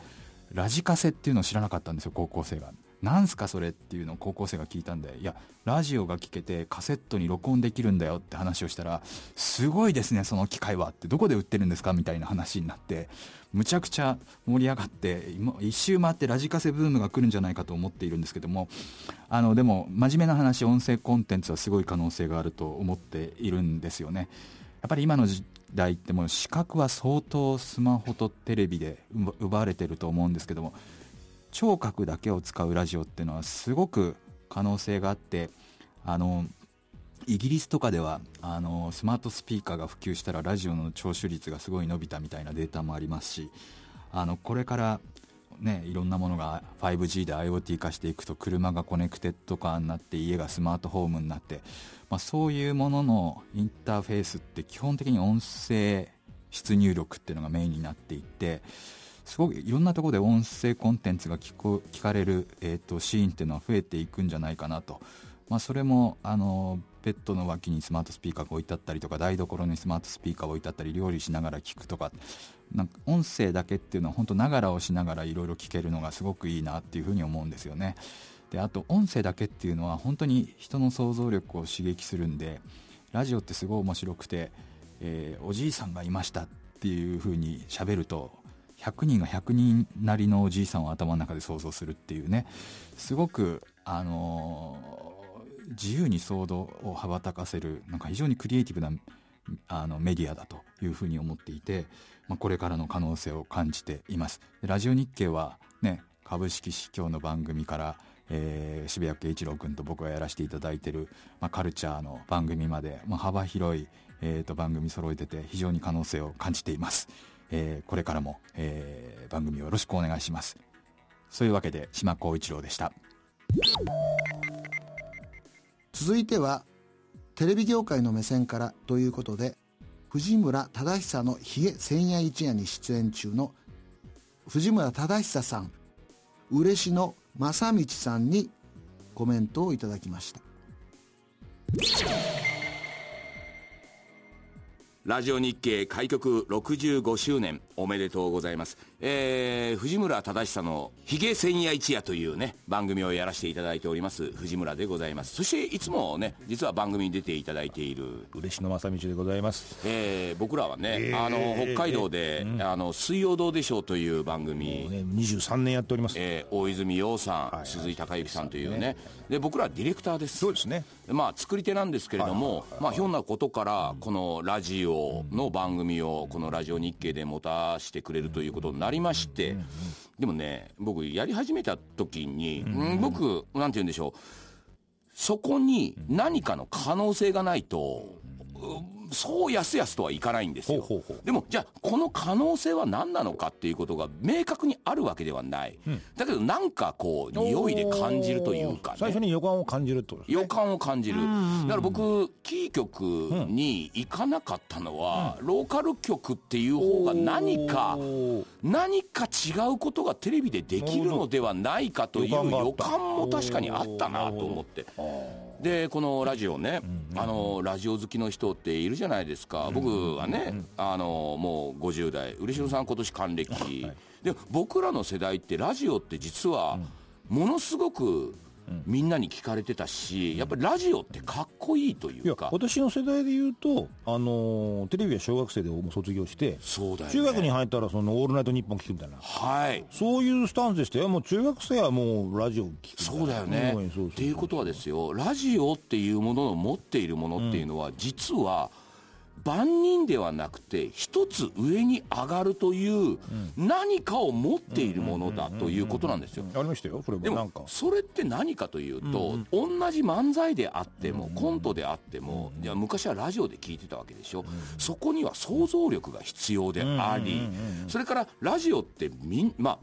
Speaker 12: ラジカセっていうのを知らなかったんですよ高校生が。なんすかそれっていうのを高校生が聞いたんでいやラジオが聞けてカセットに録音できるんだよって話をしたらすごいですねその機械はってどこで売ってるんですか？みたいな話になってむちゃくちゃ盛り上がって一周回ってラジカセブームが来るんじゃないかと思っているんですけどもあのでも真面目な話音声コンテンツはすごい可能性があると思っているんですよね。やっぱり今の時代ってもう視覚は相当スマホとテレビで奪われてると思うんですけども聴覚だけを使うラジオっていうのはすごく可能性があってあのイギリスとかではあのスマートスピーカーが普及したらラジオの聴取率がすごい伸びたみたいなデータもありますしあのこれからね、いろんなものが 5G で IoT 化していくと車がコネクテッドカーになって家がスマートホームになって、まあ、そういうもののインターフェースって基本的に音声出入力っていうのがメインになっていてすごくいろんなところで音声コンテンツが聞こ聞かれる、えーと、シーンっていうのは増えていくんじゃないかなと、まあ、それもあのベッドの脇にスマートスピーカーが置いてあったりとか台所にスマートスピーカーが置いてあったり料理しながら聞くとかなんか音声だけっていうのは本当ながらをしながらいろいろ聞けるのがすごくいいなっていうふうに思うんですよね。であと音声だけっていうのは本当に人の想像力を刺激するんでラジオってすごい面白くて、えー、おじいさんがいましたっていうふうに喋ると100人が100人なりのおじいさんを頭の中で想像するっていうね。すごくあのー、自由に想像を羽ばたかせるなんか非常にクリエイティブなあのメディアだというふうに思っていて、まあ、これからの可能性を感じています。ラジオ日経はね株式市況の番組から、えー、渋谷慶一郎君と僕がやらせていただいている、まあ、カルチャーの番組まで、まあ、幅広い、えー、と番組揃えてて非常に可能性を感じています、えー、これからも、えー、番組よろしくお願いします。そういうわけで島光一郎でした。
Speaker 2: 続いてはテレビ業界の目線からということで藤村忠久のひげ千夜一夜に出演中の藤村忠久さん嬉野正道さんにコメントをいただきました。
Speaker 13: ラジオ日経開局65周年。おめでとうございます。えー、藤村忠久の「ひげ千夜一夜」というね番組をやらせていただいております藤村でございます。そしていつもね実は番組に出ていただいている。
Speaker 14: 嬉野正道でございます、
Speaker 13: えー、僕らはね、えー、あの北海道で「えーうん、あの水曜どうでしょう」という番組、
Speaker 14: ね、23年やっております、
Speaker 13: えー、大泉洋さん、はいはい、鈴井孝之さんというね。で僕らはディレクターです。
Speaker 14: そうですね。
Speaker 13: まあ作り手なんですけれども、まあひょんなことからこのラジオの番組をこのラジオ日経で持たしてくれるということになりまして、でもね僕やり始めた時に、僕なんて言うんでしょう。そこに何かの可能性がないと、そうやすやすとはいかないんですよ。でも、じゃあ、この可能性は何なのかっていうことが明確にあるわけではない。うん、だけど、なんかこう、匂いで感じるというか、ね、
Speaker 14: 最初に予感を感じるってことです
Speaker 13: ね。予感を感じる。だから僕、キー局に行かなかったのは、うん、ローカル局っていう方が何か、何か違うことがテレビでできるのではないかという予感も確かにあったなと思って。でこのラジオね、あのラジオ好きの人っているじゃないですか、僕はね、あのもう50代嬉野さん今年還暦、で僕らの世代ってラジオって実はものすごくみんなに聞かれてたし、やっぱりラジオってかっこいいというか。
Speaker 14: 私の世代でいうと、あのテレビは小学生で卒業して
Speaker 13: そうだよ、
Speaker 14: ね、中学に入ったらその「オールナイトニッポン」聞くみたいな、
Speaker 13: はい、
Speaker 14: そういうスタンスでしたよ。もう中学生はもうラジオ聞く
Speaker 13: そうだよね、っていうことはですよ。ラジオっていうものの持っているものっていうのは、実は万人ではなくて一つ上に上がるという何かを持っているものだということなんですよ。
Speaker 14: ありましたよそれも。
Speaker 13: でもそれって何かというと、同じ漫才であっても、コントであっても、いや昔はラジオで聞いてたわけでしょ、そこには想像力が必要であり、それからラジオってみんまあ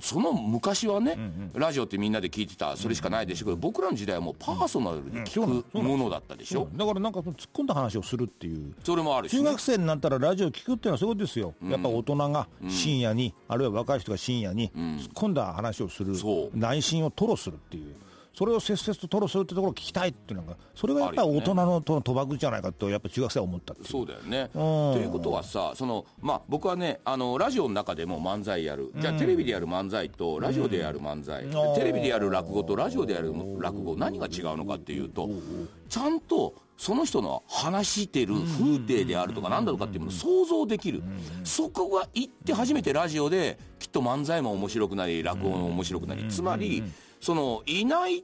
Speaker 13: その昔はね、うんうん、ラジオってみんなで聞いてたそれしかないでしょ。うけど、僕らの時代はもうパーソナルで聞くものだったでしょ、
Speaker 14: うん、だからなんか突っ込んだ話をするっていう。
Speaker 13: それもあるし、ね、
Speaker 14: 中学生になったらラジオ聞くっていうのはそういうことですよ、やっぱ大人が深夜に、あるいは若い人が深夜に突っ込んだ話をする、内心を吐露するっていうそれを切々と吐露するってところを聞きたいっていうのがそれがやっぱり大人のと賭博じゃないかとやっぱ中学生は思った
Speaker 13: そうだよね。ということはさその、まあ、僕はねあのラジオの中でも漫才やる。じゃあテレビでやる漫才とラジオでやる漫才、テレビでやる落語とラジオでやる落語何が違うのかっていうとちゃんとその人の話してる風景であるとか何だろうかっていうものを想像できる、そこが行って初めてラジオできっと漫才も面白くなり落語も面白くなり、つまりそのいない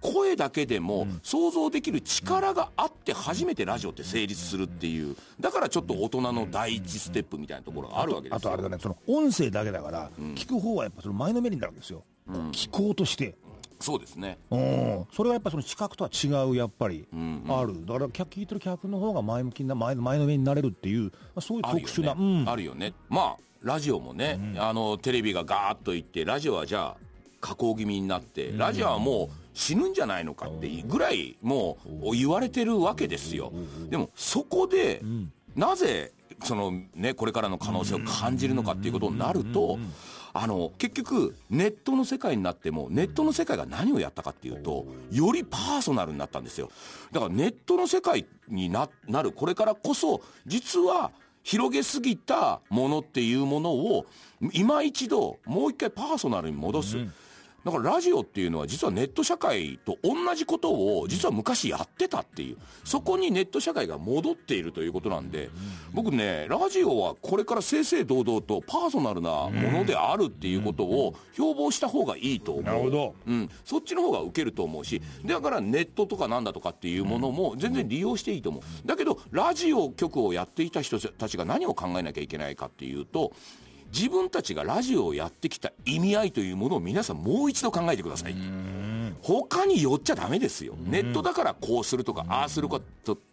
Speaker 13: 声だけでも想像できる力があって初めてラジオって成立するっていう。だからちょっと大人の第一ステップみたいなところがあるわけです
Speaker 14: あとあれだねその音声だけだから、聞く方はやっぱその前のめりになるわけですよ、聞こうとして。
Speaker 13: そうですね。
Speaker 14: うん。それはやっぱりその視覚とは違うやっぱりある、だから聞いてる客の方が前向きな前前のめりになれるっていうそういう特殊な
Speaker 13: あるよね,、まあラジオもね、あのテレビがガーッといってラジオはじゃあ加工気味になって、ラジオはもう死ぬんじゃないのかっていうぐらいもう言われてるわけですよ。でもそこで、なぜそのねこれからの可能性を感じるのかっていうことになるとあの結局ネットの世界になってもネットの世界が何をやったかっていうとよりパーソナルになったんですよ。だからネットの世界にななる。これからこそ実は広げすぎたものっていうものを今一度もう一回パーソナルに戻す、うんだからラジオっていうのは実はネット社会と同じことを実は昔やってたっていうそこにネット社会が戻っているということなんで僕ねラジオはこれから正々堂々とパーソナルなものであるっていうことを標榜した方がいいと思う。なるほど、うん、そっちの方が受けると思うしだからネットとかなんだとかっていうものも全然利用していいと思う。だけどラジオ局をやっていた人たちが何を考えなきゃいけないかっていうと自分たちがラジオをやってきた意味合いというものを皆さんもう一度考えてください他に寄っちゃダメですよ。ネットだからこうするとかああするか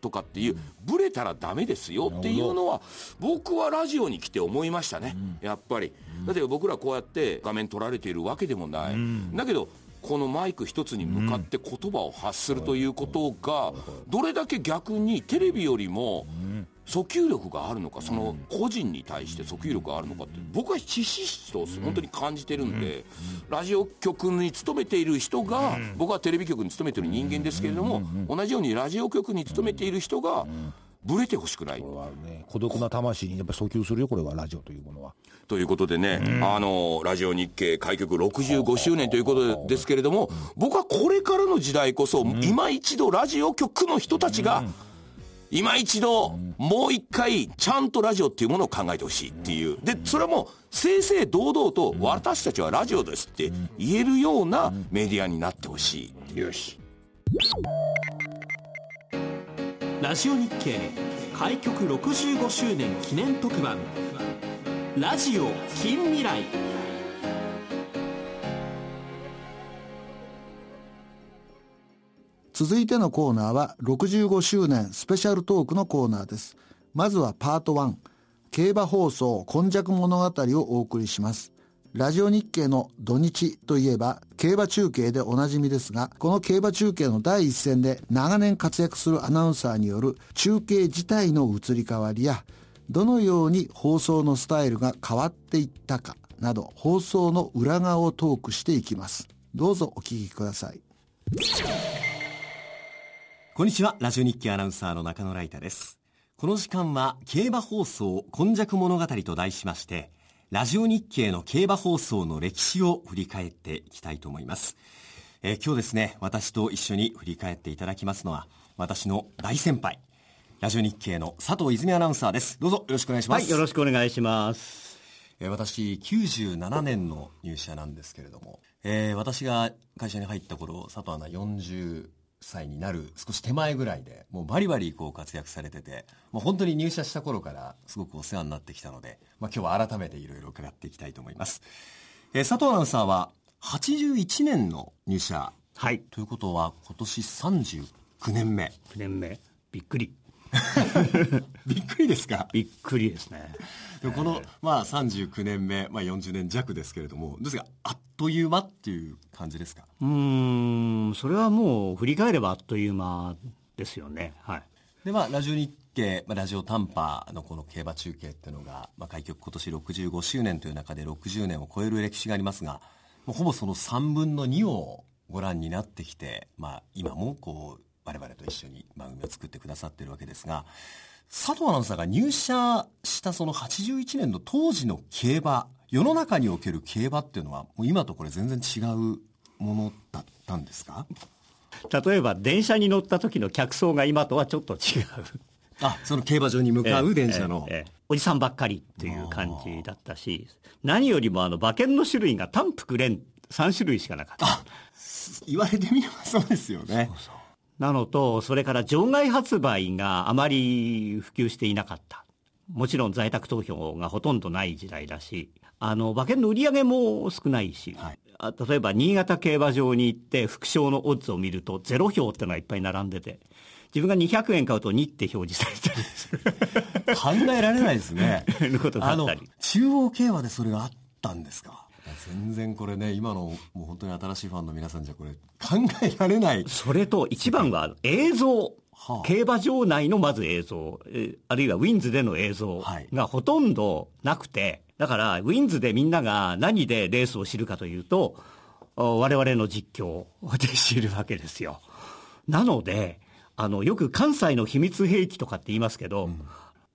Speaker 13: とかっていうブレたらダメですよっていうのは僕はラジオに来て思いましたね。やっぱり。だって僕らこうやって画面撮られているわけでもない。だけどこのマイク一つに向かって言葉を発するということがどれだけ逆にテレビよりも訴求力があるのかその個人に対して訴求力があるのかって僕はひしひしと本当に感じてるんでラジオ局に勤めている人が僕はテレビ局に勤めている人間ですけれども同じようにラジオ局に勤めている人がぶれてほしくない、
Speaker 14: ね、孤独な魂にやっぱ訴求するよこれはラジオというものは。
Speaker 13: ということでね、うん、あのラジオ日経開局65周年ということですけれども僕はこれからの時代こそ、うん、今一度ラジオ局の人たちが、うん今一度、もう一回、ちゃんとラジオっていうものを考えてほしいっていう。で、それも、正々堂々と、私たちはラジオですって言えるようなメディアになってほしい。よし。
Speaker 1: ラジオ日経開局65周年記念特番ラジオ近未来
Speaker 2: 続いてのコーナーは65周年スペシャルトークのコーナーです。まずはパート1、競馬放送今昔物語をお送りします。ラジオ日経の土日といえば競馬中継でおなじみですが、この競馬中継の第一線で長年活躍するアナウンサーによる中継自体の移り変わりや、どのように放送のスタイルが変わっていったかなど放送の裏側をトークしていきます。どうぞお聞きください。
Speaker 15: こんにちは。ラジオ日記アナウンサーの中野ライタです。この時間は競馬放送今昔物語と題しましてラジオ日経の競馬放送の歴史を振り返っていきたいと思います、えー、今日ですね私と一緒に振り返っていただきますのは私の大先輩ラジオ日経の佐藤泉アナウンサーです。どうぞよろしくお願いします。
Speaker 16: はいよろしくお願いします。
Speaker 15: えー、私97年の入社なんですけれども、えー、私が会社に入った頃佐藤アナ40歳になる少し手前ぐらいでもうバリバリこう活躍されててもう本当に入社した頃からすごくお世話になってきたので、まあ、今日は改めていろいろ伺っていきたいと思います、えー、佐藤アナウンサーは81年の入社。
Speaker 16: はい。
Speaker 15: ということは今年39年目。
Speaker 16: 9年目。びっくり。
Speaker 15: びっくりですか？
Speaker 16: びっくりですね。
Speaker 15: でこの、まあ、39年目、まあ、40年弱ですけれどもですがあっという間っていう感じですか？
Speaker 16: うんそれはもう振り返ればあっという間ですよね。はい。
Speaker 15: でまあラジオ日経、まあ、ラジオ短波のこの競馬中継っていうのが、まあ、開局今年65周年という中で60年を超える歴史がありますがもうほぼその3分の2をご覧になってきて、まあ、今もこう我々と一緒に番組を作ってくださってるわけですが佐藤アナウンサーが入社したその81年の当時の競馬世の中における競馬っていうのはもう今とこれ全然違うものだったんですか？
Speaker 16: 例えば電車に乗った時の客層が今とはちょっと違う。
Speaker 15: あその競馬場に向かう 電車の、
Speaker 16: えええ、おじさんばっかりっていう感じだったし何よりもあの馬券の種類が単福連3種類しかなかった。
Speaker 15: 言われてみればそうですよね。そうそう。
Speaker 16: なのと、それから場外発売があまり普及していなかった。もちろん在宅投票がほとんどない時代だし、あの馬券の売り上げも少ないし、はい、例えば新潟競馬場に行って副賞のオッズを見るとゼロ票ってのがいっぱい並んでて自分が200円買うと2って表示されたり
Speaker 15: 考えられないですね。
Speaker 16: のことだったり。
Speaker 15: 中央競馬でそれがあったんですか？全然これね今のもう本当に新しいファンの皆さんじゃこれ考えられない。
Speaker 16: それと一番は映像はあ、競馬場内のまず映像、あるいはウィンズでの映像がほとんどなくて、だから、ウィンズでみんなが何でレースを知るかというと、我々の実況で知るわけですよ。なので、あの、よく関西の秘密兵器とかって言いますけど、うん、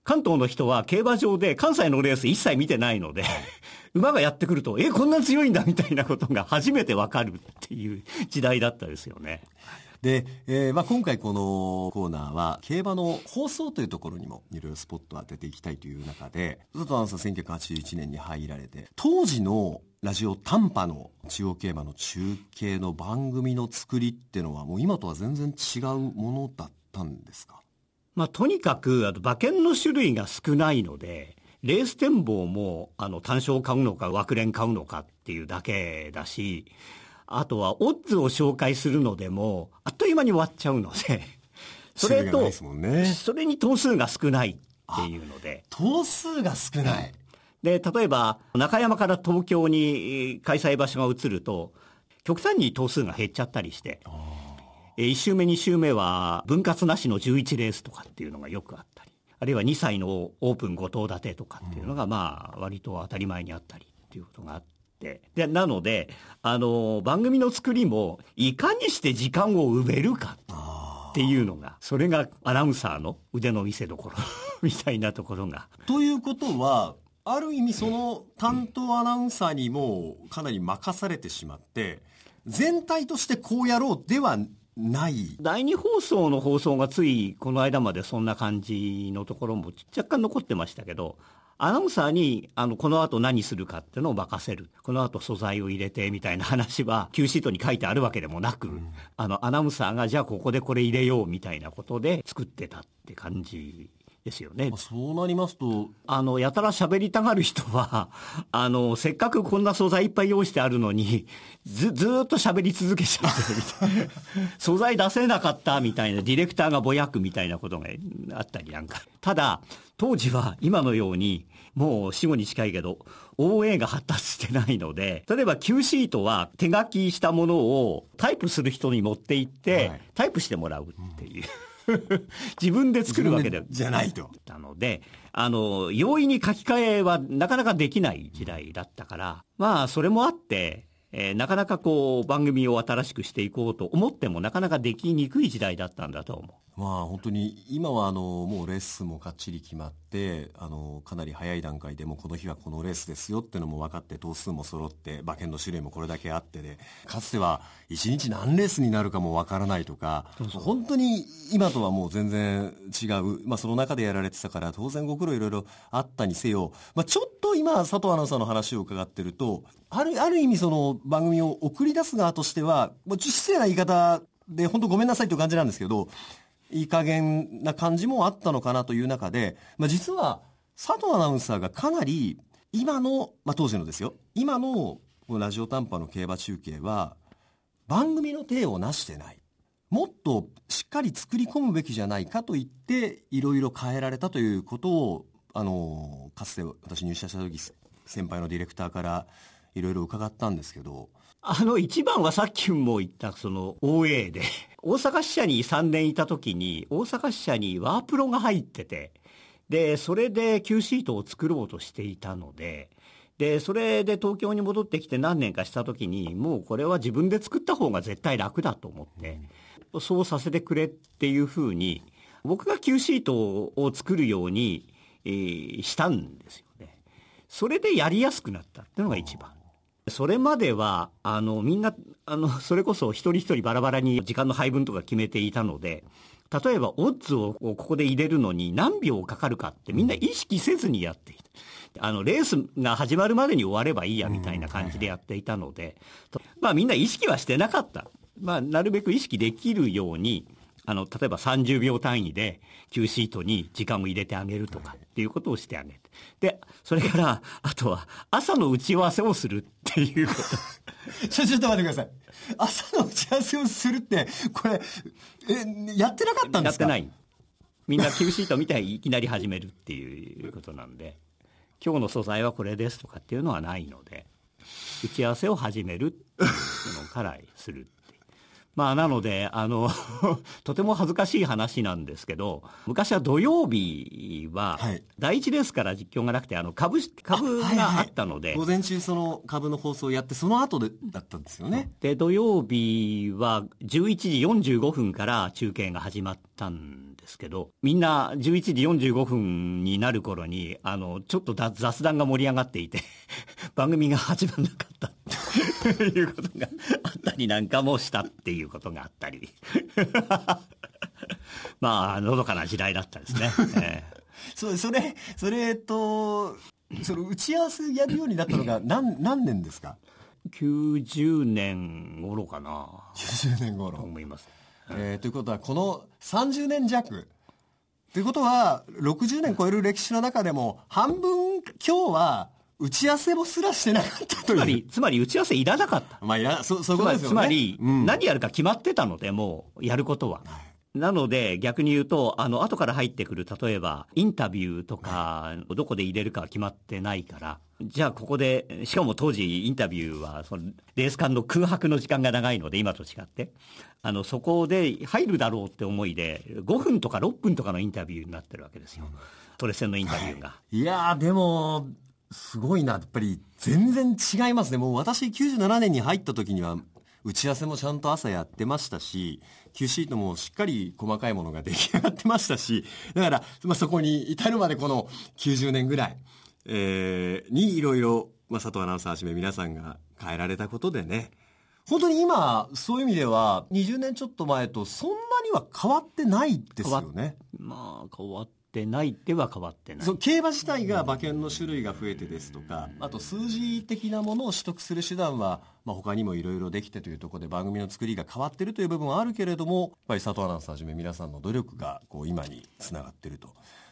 Speaker 16: 関東の人は競馬場で関西のレース一切見てないので、馬がやってくると、え、こんな強いんだみたいなことが初めてわかるっていう時代だったですよね。
Speaker 15: で、えーまあ、今回このコーナーは競馬の放送というところにもいろいろスポットを当てていきたいという中で佐藤アナウンサー1981年に入られて当時のラジオ短波の中央競馬の中継の番組の作りっていうのはもう今とは全然違うものだったんですか？
Speaker 16: まあ、とにかくあの馬券の種類が少ないのでレース展望もあの単勝買うのか枠連買うのかっていうだけだしあとはオッズを紹介するのでも、あっという間に終わっちゃうので、それと、ね、それに頭数が少ないっていうので。
Speaker 15: 頭数が少ない。
Speaker 16: で、例えば、中山から東京に開催場所が移ると、極端に頭数が減っちゃったりして、1周目、2周目は分割なしの11レースとかっていうのがよくあったり、あるいは2歳のオープン5頭立てとかっていうのが、まあ、割と当たり前にあったりっていうことがあっ。で、なので、あの、番組の作りも、いかにして時間を埋めるかっていうのが、それがアナウンサーの腕の見せ所 みたいなところが。
Speaker 15: ということは、ある意味その担当アナウンサーにもかなり任されてしまって、全体としてこうやろうではない。
Speaker 16: 第二放送の放送がついこの間までそんな感じのところも若干残ってましたけどアナウンサーに、あの、この後何するかっていうのを任せる。この後素材を入れてみたいな話は、Q シートに書いてあるわけでもなく、うん、あの、アナウンサーがじゃあここでこれ入れようみたいなことで作ってたって感じですよね。
Speaker 15: そうなりますと。
Speaker 16: あの、やたら喋りたがる人は、あの、せっかくこんな素材いっぱい用意してあるのに、ず、ずっと喋り続けちゃってるみたいな。素材出せなかったみたいな、ディレクターがぼやくみたいなことがあったりなんか。ただ、当時は今のように、もう死後に近いけど、OA が発達してないので、例えば Q シートは手書きしたものをタイプする人に持って行って、はい、タイプしてもらうっていう。自分で作るわけで
Speaker 15: じゃないと。
Speaker 16: なので、あの、容易に書き換えはなかなかできない時代だったから、まあ、それもあって、えー、なかなかこう、番組を新しくしていこうと思っても、なかなかできにくい時代だったんだと思う。
Speaker 15: まあ本当に今はあのもうレッスンもかっちり決まってあのかなり早い段階でもこの日はこのレースですよっていうのも分かって頭数も揃って馬券の種類もこれだけあってでかつては1日何レースになるかも分からないとか本当に今とはもう全然違う、まあ、その中でやられてたから当然ご苦労いろいろあったにせよ、まあ、ちょっと今佐藤アナウンサーの話を伺ってるとあるある意味その番組を送り出す側としてはもう失礼な言い方で本当ごめんなさいという感じなんですけどいい加減な感じもあったのかなという中で、まあ、実は佐藤アナウンサーがかなり今の、まあ、当時のですよ。今のラジオ短波の競馬中継は番組の体をなしてない。もっとしっかり作り込むべきじゃないかと言っていろいろ変えられたということをあのかつて私入社した時先輩のディレクターからいろいろ伺ったんですけど。
Speaker 16: あの一番はさっきも言ったその OA で。大阪支社に3年いた時に、大阪支社にワープロが入ってて、で、それで Q シートを作ろうとしていたので、で、それで東京に戻ってきて何年かした時に、もうこれは自分で作った方が絶対楽だと思って、うん、そうさせてくれっていうふうに、僕が Q シートを作るように、えー、したんですよね。それでやりやすくなったっていうのが一番。それまでは、あの、みんな、あの、それこそ一人一人バラバラに時間の配分とか決めていたので、例えば、オッズをここで入れるのに何秒かかるかってみんな意識せずにやっていた。あの、レースが始まるまでに終わればいいやみたいな感じでやっていたので、まあみんな意識はしてなかった。まあ、なるべく意識できるように、あの、例えば30秒単位で Q シートに時間を入れてあげるとかっていうことをしてあげて。で、それから、あとは朝の打ち合わせをするっていうこと。
Speaker 15: ちょ、ちょっと待ってください。朝の打ち合わせをするって、これ、え、やってなかったんですか？
Speaker 16: やってない。みんな Q シート見ていきなり始めるっていうことなんで、今日の素材はこれですとかっていうのはないので、打ち合わせを始めるのからする。まあ、なので、あの とても恥ずかしい話なんですけど、昔は土曜日は、第一レースから実況がなくて、あの株、株があったので、はい
Speaker 15: はい、午前中その株の放送をやって、その後でだったんですよね。
Speaker 16: で、土曜日は11時45分から中継が始まったんですけど、みんな11時45分になる頃に、あの、ちょっと雑談が盛り上がっていて 番組が始まらなかったということがあったりなんかもしたっていうことがあったり。まあのどかな時代だったですね、え
Speaker 15: ー、そそれそれとその打ち合わせやるようになったのが何何年ですか
Speaker 16: ？90年頃かな。
Speaker 15: 90年頃。
Speaker 16: 思います、
Speaker 15: えー、ということはこの30年弱。ということは60年超える歴史の中でも半分今日は打ち合わせもすらしてなかったと
Speaker 16: つまり、つまり打ち合わせいらなかった。
Speaker 15: まあ、いら、そ、そういうことですよね。
Speaker 16: つまり、うん、何やるか決まってたので、もう、やることは。なので、逆に言うと、あの、後から入ってくる、例えば、インタビューとか、どこで入れるか決まってないから、じゃあここで、しかも当時インタビューは、その、レース間の空白の時間が長いので、今と違って、あの、そこで入るだろうって思いで、5分とか6分とかのインタビューになってるわけですよ。トレセンのインタビューが。は
Speaker 15: い、いやでも、すごいな。やっぱり全然違いますね。もう私97年に入った時には打ち合わせもちゃんと朝やってましたし、Q シートもしっかり細かいものが出来上がってましたし、だから、まあ、そこに至るまでこの90年ぐらい、えー、にいろいろ、まあ、佐藤アナウンサーはじめ皆さんが変えられたことでね、本当に今、そういう意味では、20年ちょっと前とそんなには変わってないですよね。
Speaker 16: まあ、変わってってないでは変わってない
Speaker 15: 競馬自体が馬券の種類が増えてですとかあと数字的なものを取得する手段は、まあ、他にもいろいろできてというところで番組の作りが変わってるという部分はあるけれどもやっぱり佐藤アナウンサーはじめ皆さんの努力がこう今につながってると。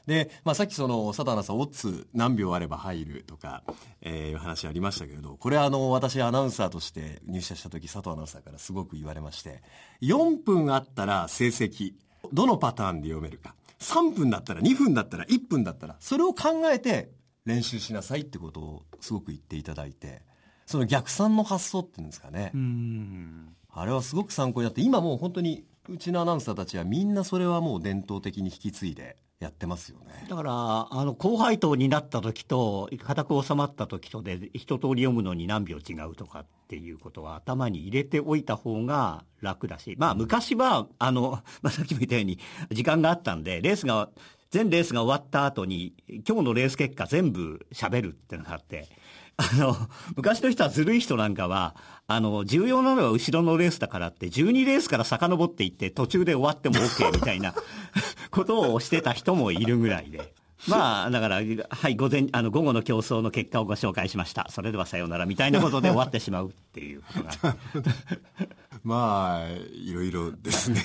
Speaker 15: で、まあ、さっきその佐藤アナウンサーオッズ何秒あれば入るとか、えー、いう話ありましたけれどこれあの私アナウンサーとして入社した時佐藤アナウンサーからすごく言われまして4分あったら成績どのパターンで読めるか3分だったら2分だったら1分だったらそれを考えて練習しなさいってことをすごく言っていただいてその逆算の発想っていうんですかね。あれはすごく参考になって今もう本当にうちのアナウンサーたちはみんなそれはもう伝統的に引き継いでやってますよね。
Speaker 16: だからあの後輩党になった時と固く収まった時とで一通り読むのに何秒違うとかっていうことは頭に入れておいた方が楽だしまあ昔はあの、まあ、さっきも言ったように時間があったんでレースが全レースが終わった後に今日のレース結果全部喋るっていうのがあってあの、昔の人はずるい人なんかは、あの、重要なのは後ろのレースだからって、12レースから遡っていって途中で終わっても OK みたいな ことをしてた人もいるぐらいで。まあ、だから、はい、午前、あの、午後の競争の結果をご紹介しました。それではさようなら、みたいなことで終わってしまうっていうことが。
Speaker 15: まあ、いろいろですね。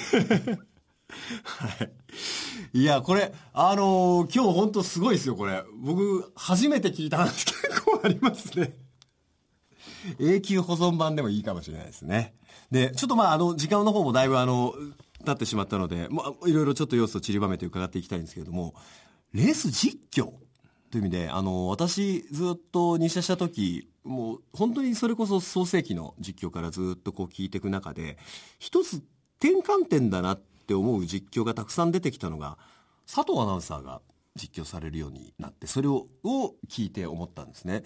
Speaker 15: はい。いや、これ、あのー、今日本当すごいですよ、これ。僕、初めて聞いた話結構ありますね。永久保存版でもいいかもしれないですね。で、ちょっとまあ、あの、時間の方もだいぶあの、経ってしまったので、まあ、いろいろちょっと要素を散りばめて伺っていきたいんですけれども、レース実況という意味で、あの、私、ずっと入社した時、もう、本当にそれこそ創世紀の実況からずっとこう聞いていく中で、一つ転換点だなって思う実況がたくさん出てきたのが佐藤アナウンサーが実況されるようになってそれを聞いて思ったんですね。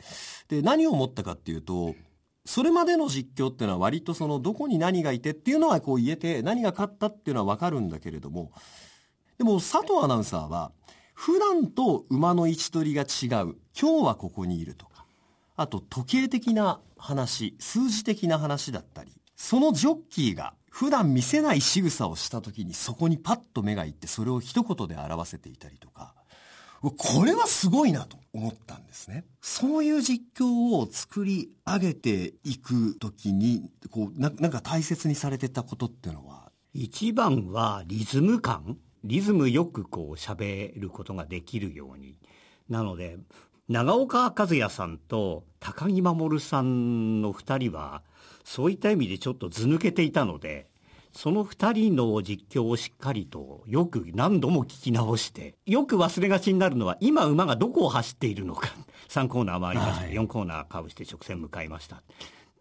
Speaker 15: で何を思ったかっていうとそれまでの実況っていうのは割とそのどこに何がいてっていうのはこう言えて何が勝ったっていうのは分かるんだけれどもでも佐藤アナウンサーは普段と馬の位置取りが違う。今日はここにいるとか。あと時計的な話数字的な話だったりそのジョッキーが普段見せない仕草をした時にそこにパッと目がいってそれを一言で表せていたりとか。これはすごいなと思ったんですね。そういう実況を作り上げていく時にこうななんか大切にされてたことっていうのは？
Speaker 16: 一番はリズム感。リズムよくこう喋ることができるように。なので長岡和也さんと高木守さんの2人はそういった意味でちょっと図抜けていたのでその2人の実況をしっかりとよく何度も聞き直してよく忘れがちになるのは今馬がどこを走っているのか。3コーナー回りました、はい、4コーナーカーブして直線向かいました。っ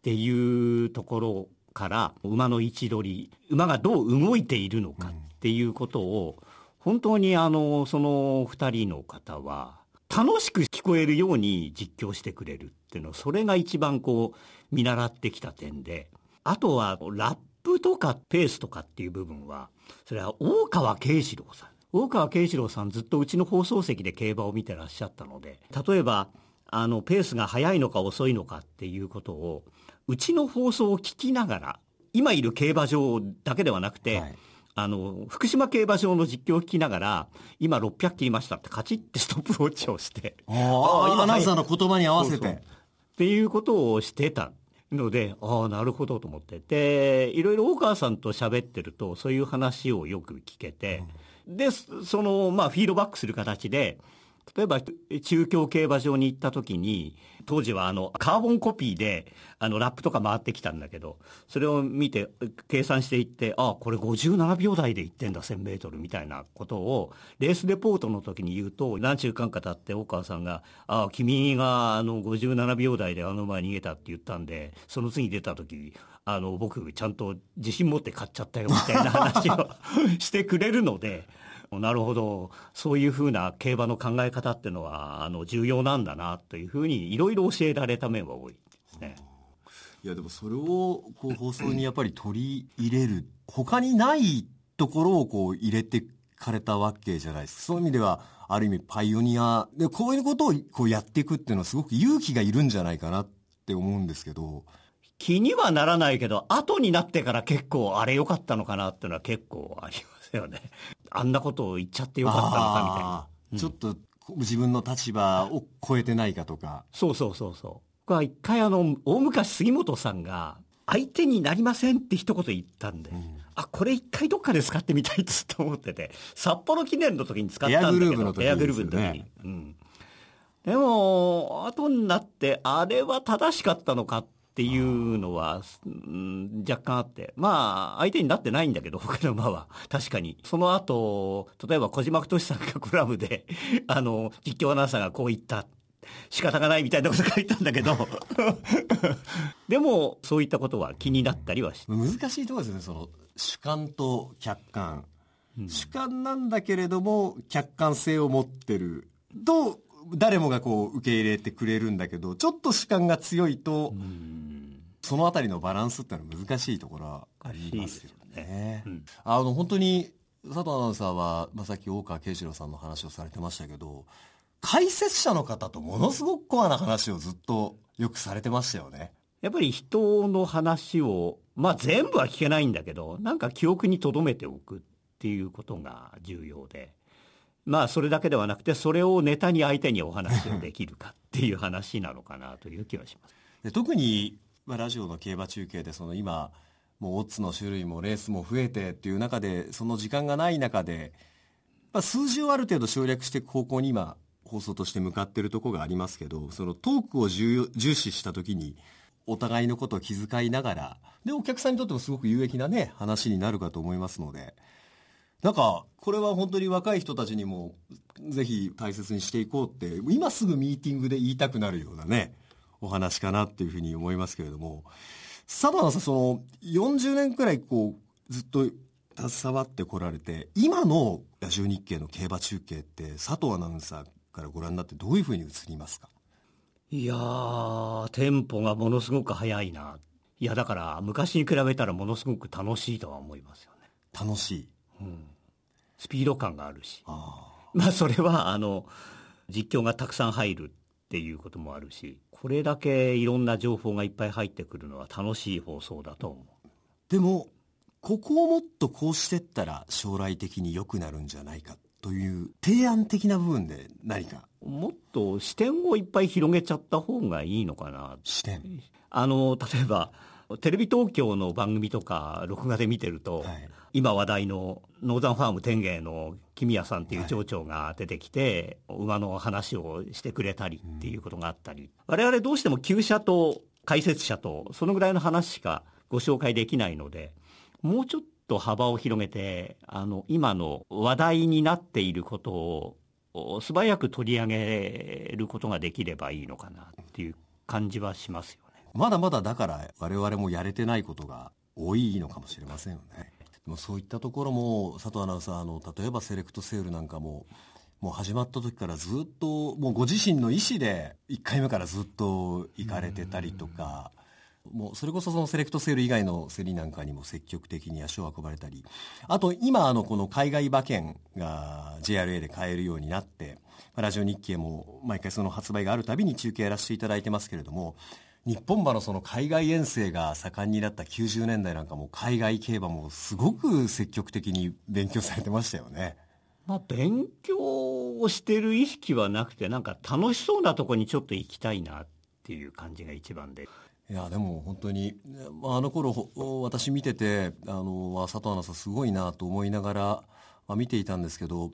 Speaker 16: ていうところから馬の位置取り馬がどう動いているのかっていうことを本当にあのその2人の方は楽しく聞こえるように実況してくれるっていうのそれが一番こう見習ってきた点であとはラップとかペースとかっていう部分はそれは大川慶次郎さん大川慶次郎さんずっとうちの放送席で競馬を見てらっしゃったので例えばあのペースが速いのか遅いのかっていうことをうちの放送を聞きながら今いる競馬場だけではなくて、はいあの、福島競馬場の実況を聞きながら、今600切りましたってカチッてストップウォッチをして。
Speaker 15: ああ、アナウンサーの言葉に合わせてそうそう。
Speaker 16: っていうことをしてたので、ああ、なるほどと思って。で、いろいろ大川さんと喋ってると、そういう話をよく聞けて、うん、で、その、まあ、フィードバックする形で、例えば中京競馬場に行った時に当時はあのカーボンコピーであのラップとか回ってきたんだけどそれを見て計算していってああこれ57秒台で行ってんだ 1000m みたいなことをレースレポートの時に言うと何週間か経って大川さんが「ああ君があの57秒台であの馬逃げた」って言ったんでその次出た時あの僕ちゃんと自信持って買っちゃったよみたいな話を してくれるので。なるほど。そういうふうな競馬の考え方っていうのはあの重要なんだなというふうにいろいろ教えられた面は多いですね。
Speaker 15: いやでもそれをこう放送にやっぱり取り入れる他にないところをこう入れてかれたわけじゃないですか。そういう意味ではある意味パイオニアでこういうことをこうやっていくっていうのはすごく勇気がいるんじゃないかなって思うんですけど。
Speaker 16: 気にはならないけど後になってから結構あれ良かったのかなっていうのは結構ありますよね。あんなことを言っちゃってよかったのかみたいな、
Speaker 15: うん、ちょっと自分の立場を超えてないかとか。
Speaker 16: そうそうそうそう。これは一回あの大昔杉本さんが相手になりませんって一言言ったんで、うん、あこれ一回どっかで使ってみたいっつと思ってて札幌記念の時に使ったんだけどエアグループの時に、エアグループの時に、うん、でも後になってあれは正しかったのかってっていうのは、うん、若干あって。まあ、相手になってないんだけど、他の馬は。確かに。その後、例えば小島太さんがコラムで、あの、実況アナウンサーがこう言った。仕方がないみたいなこと書いたんだけど でもそういったことは気になったりはし
Speaker 15: 難しいところですねその主観と客観、うん、主観なんだけれども客観性を持ってると誰もがこう受け入れてくれるんだけどちょっと主観が強いと、そのあたりのバランスってのは難しいところはありますよね。うん、あの本当に佐藤アナウンサーは、まあ、さっき大川慶次郎さんの話をされてましたけど解説者の方とものすごくコアな話をずっとよくされてましたよね。
Speaker 16: やっぱり人の話を、まあ全部は聞けないんだけど、なんか記憶に留めておくっていうことが重要で。まあそれだけではなくてそれをネタに相手にお話をできるかっていう話なのかなという気はします
Speaker 15: で特に、ラジオの競馬中継でその今もうオッズの種類もレースも増えてっていう中でその時間がない中で、まあ、数字をある程度省略していく方向に今放送として向かってるところがありますけどそのトークを重視した時にお互いのことを気遣いながらでお客さんにとってもすごく有益なね話になるかと思いますので。なんかこれは本当に若い人たちにもぜひ大切にしていこうって今すぐミーティングで言いたくなるようなねお話かなっていうふうに思いますけれども。佐藤さんその40年くらいこうずっと携わってこられて今のラジオ日経の競馬中継って佐藤アナウンサーからご覧になってどういうふうに映りますか？
Speaker 16: いやーテンポがものすごく速いな。いやだから昔に比べたらものすごく楽しいとは思いますよね。
Speaker 15: 楽しい。うん、
Speaker 16: スピード感があるし。まあそれはあの実況がたくさん入るっていうこともあるしこれだけいろんな情報がいっぱい入ってくるのは楽しい放送だと思う。
Speaker 15: でもここをもっとこうしてったら将来的に良くなるんじゃないかという提案的な部分で何か？
Speaker 16: もっと視点をいっぱい広げちゃった方がいいのかな。
Speaker 15: 視点。
Speaker 16: あの例えばテレビ東京の番組とか録画で見てると、はい今話題のノーザンファーム天芸の君谷さんっていう町長が出てきて、馬の話をしてくれたりっていうことがあったり、うん、我々どうしても旧車と解説者とそのぐらいの話しかご紹介できないのでもうちょっと幅を広げてあの今の話題になっていることを素早く取り上げることができればいいのかなっていう感じはしますよね。
Speaker 15: まだまだだから我々もやれてないことが多いのかもしれませんよね。でもそういったところも佐藤アナウンサーの例えばセレクトセールなんかももう始まった時からずっともうご自身の意思で1回目からずっと行かれてたりとか。もうそれこそそのセレクトセール以外の競りなんかにも積極的に足を運ばれたりあと今あのこの海外馬券が JRA で買えるようになってラジオ日経も毎回その発売があるたびに中継やらせていただいてますけれども日本馬のその海外遠征が盛んになった90年代なんかも海外競馬もすごく積極的に勉強されてましたよね。
Speaker 16: まあ、勉強をしてる意識はなくてなんか楽しそうなとこにちょっと行きたいなっていう感じが一番で。
Speaker 15: いやでも本当にあの頃私見ててあの佐藤アナウンサーすごいなと思いながら見ていたんですけど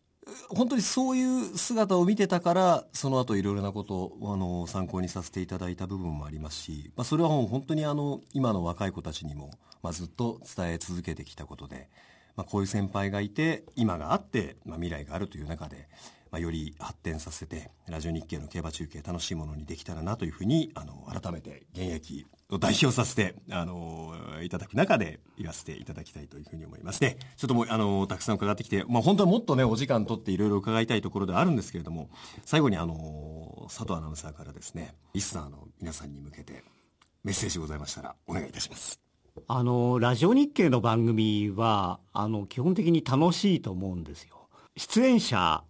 Speaker 15: 本当にそういう姿を見てたからその後いろいろなことをあの参考にさせていただいた部分もありますし、まあ、それは本当にあの今の若い子たちにも、まあ、ずっと伝え続けてきたことで、まあ、こういう先輩がいて今があって、まあ、未来があるという中で、まあ、より発展させてラジオ日経の競馬中継楽しいものにできたらなというふうにあの改めて現役を代表させて、あのいただく中で言わせていただきたいというふうに思いますね。ちょっともう、あのたくさん伺ってきて、まあ、本当はもっとね、お時間取っていろいろ伺いたいところではあるんですけれども、最後に、あの佐藤アナウンサーからですね、リスナーの皆さんに向けて、メッセージございましたら、お願いいたします。
Speaker 16: あの、ラジオ日経の番組は、あの、基本的に楽しいと思うんですよ。出演者、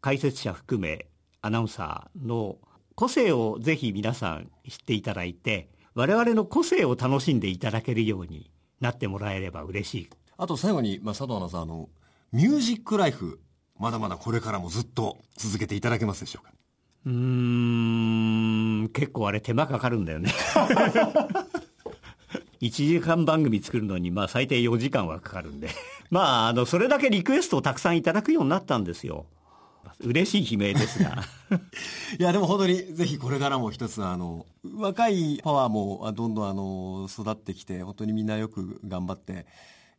Speaker 16: 解説者含め、アナウンサーの個性をぜひ皆さん知っていただいて、我々の個性を楽しんでいただけるようになってもらえれば嬉しい。
Speaker 15: あと最後に、まあ、佐藤アナウンサー、あの、ミュージックライフ、まだまだこれからもずっと続けていただけますでしょうか？
Speaker 16: うん、結構あれ手間かかるんだよね。1時間番組作るのに、まあ最低4時間はかかるんで。まあ、あの、それだけリクエストをたくさんいただくようになったんですよ。嬉しい悲鳴ですが。
Speaker 15: いやでも本当にぜひこれからも一つあの若いパワーもどんどんあの育ってきて本当にみんなよく頑張って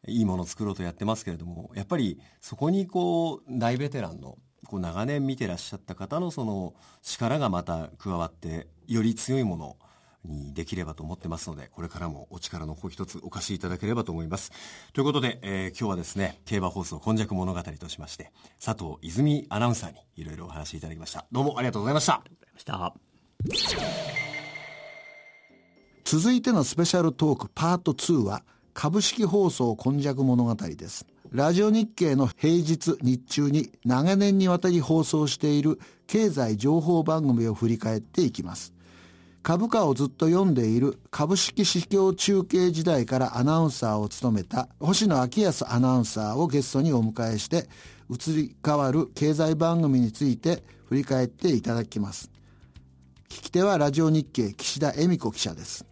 Speaker 15: いいものを作ろうとやってますけれどもやっぱりそこにこう大ベテランのこう長年見てらっしゃった方のその力がまた加わってより強いものにできればと思ってますので、これからもお力の方一つお貸しいただければと思います。ということで、えー、今日はですね、競馬放送今昔物語としまして、佐藤泉アナウンサーにいろいろお話しいただきました。どうもありがとうございました。ありがとうございました。
Speaker 2: 続いてのスペシャルトークパート2は、株式放送今昔物語です。ラジオ日経の平日日中に長年にわたり放送している経済情報番組を振り返っていきます。株価をずっと読んでいる株式市況中継時代からアナウンサーを務めた星野昭康アナウンサーをゲストにお迎えして移り変わる経済番組について振り返っていただきます。聞き手はラジオ日経岸田恵美子記者です。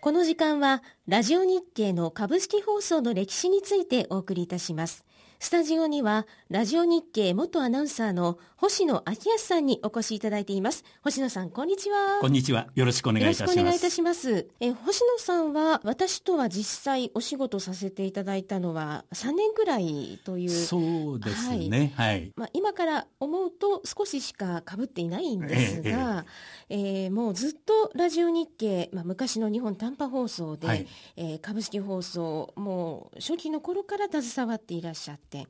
Speaker 17: この時間はラジオ日経の株式放送の歴史についてお送りいたします。スタジオにはラジオ日経元アナウンサーの星野昭康さんにお越しいただいています。星野さんこんにちは。
Speaker 18: こんにちは。よろしくお願いいたします。
Speaker 17: よろしくお願いいたします。え星野さんは私とは実際お仕事させていただいたのは3年くらいという。
Speaker 18: そうですね。はい、はい、
Speaker 17: まあ今から思うと少ししか被っていないんですが、えええー、もうずっとラジオ日経、まあ、昔の日本短波放送で、はい、えー、株式放送もう初期の頃から携わっていらっしゃって、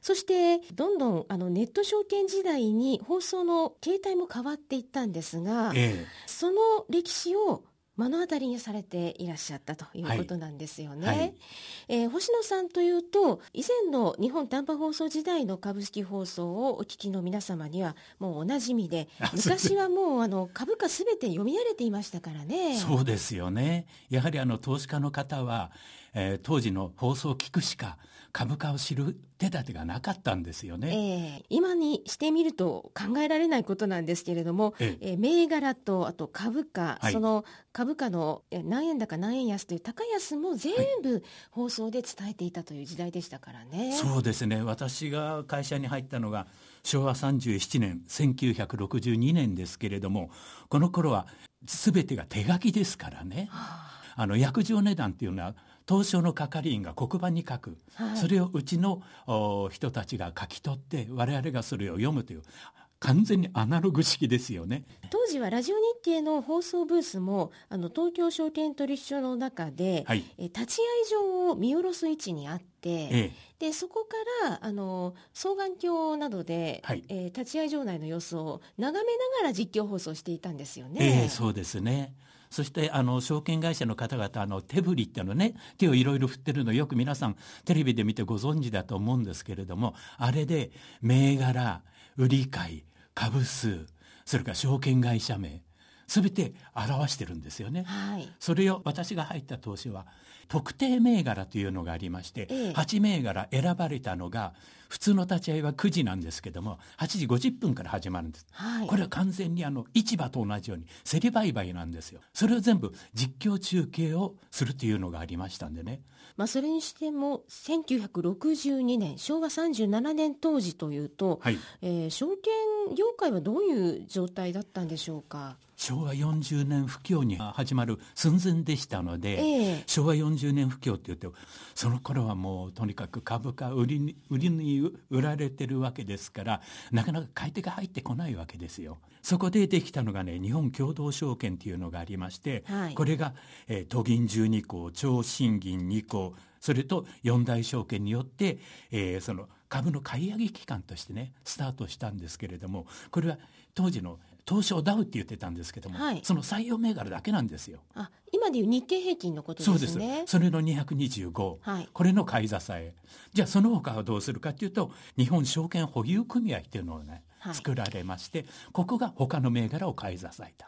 Speaker 17: そしてどんどんあのネット証券時代に放送の形態も変わっていったんですが、その歴史を目の当たりにされていらっしゃったということなんですよね。はいはい、えー、星野さんというと以前の日本短波放送時代の株式放送をお聞きの皆様にはもうおなじみで昔はもうあの株価すべて読み上げていましたからね。
Speaker 18: そうですよね。やはりあの投資家の方はえー、当時の放送を聞くしか株価を知る手立てがなかったんですよ
Speaker 17: ね、えー、今にしてみると考えられないことなんですけれども、ええ。ー、銘柄とあと株価、はい、その株価の何円高何円安という高安も全部放送で伝えていたという時代でしたからね、
Speaker 18: はい、そうですね。私が会社に入ったのが昭和37年1962年ですけれどもこの頃は全てが手書きですからね。はあ。あの約定値段っていうのは東証の係員が黒板に書く、はい、それをうちの人たちが書き取って我々がそれを読むという完全にアナログ式ですよね。
Speaker 17: 当時はラジオ日経の放送ブースもあの東京証券取引所の中で、はい、え立ち会い場を見下ろす位置にあって、ええ、でそこからあの双眼鏡などで、はい、えー、立ち会い場内の様子を眺めながら実況放送していたんですよね。
Speaker 18: えー、そうですねそしてあの証券会社の方々あの手振りっていうのね手をいろいろ振ってるのよく皆さんテレビで見てご存知だと思うんですけれどもあれで銘柄売り買い株数それから証券会社名全て表してるんですよね、はい、それを私が入った投資は特定銘柄というのがありまして、ええ、8銘柄選ばれたのが普通の立ち会いは9時なんですけども8時50分から始まるんです、はい、これは完全にあの市場と同じように競り売買なんですよ。それを全部実況中継をするというのがありましたんでね。
Speaker 17: まあ、それにしても1962年昭和37年当時というと、はい、えー、証券業界はどういう状態だったんでしょうか？
Speaker 18: 昭和40年不況に始まる寸前でしたので、えー、昭和40年不況って言ってその頃はもうとにかく株価売りに売りに売られてるわけですからなかなか買い手が入ってこないわけですよ。そこでできたのがね日本共同証券っていうのがありまして、はい、これが、えー、都銀12項超新銀2項それと四大証券によって、えー、その株の買い上げ期間としてねスタートしたんですけれどもこれは当時の東証ダウって言ってたんですけども、はい、その採用銘柄だけなんですよ。
Speaker 17: あ今でいう日経平均のことですね。
Speaker 18: そうです。それの225、はい、これの買い支え。じゃあその他はどうするかというと日本証券保有組合っていうのをね、はい、作られましてここが他の銘柄を買い支えた。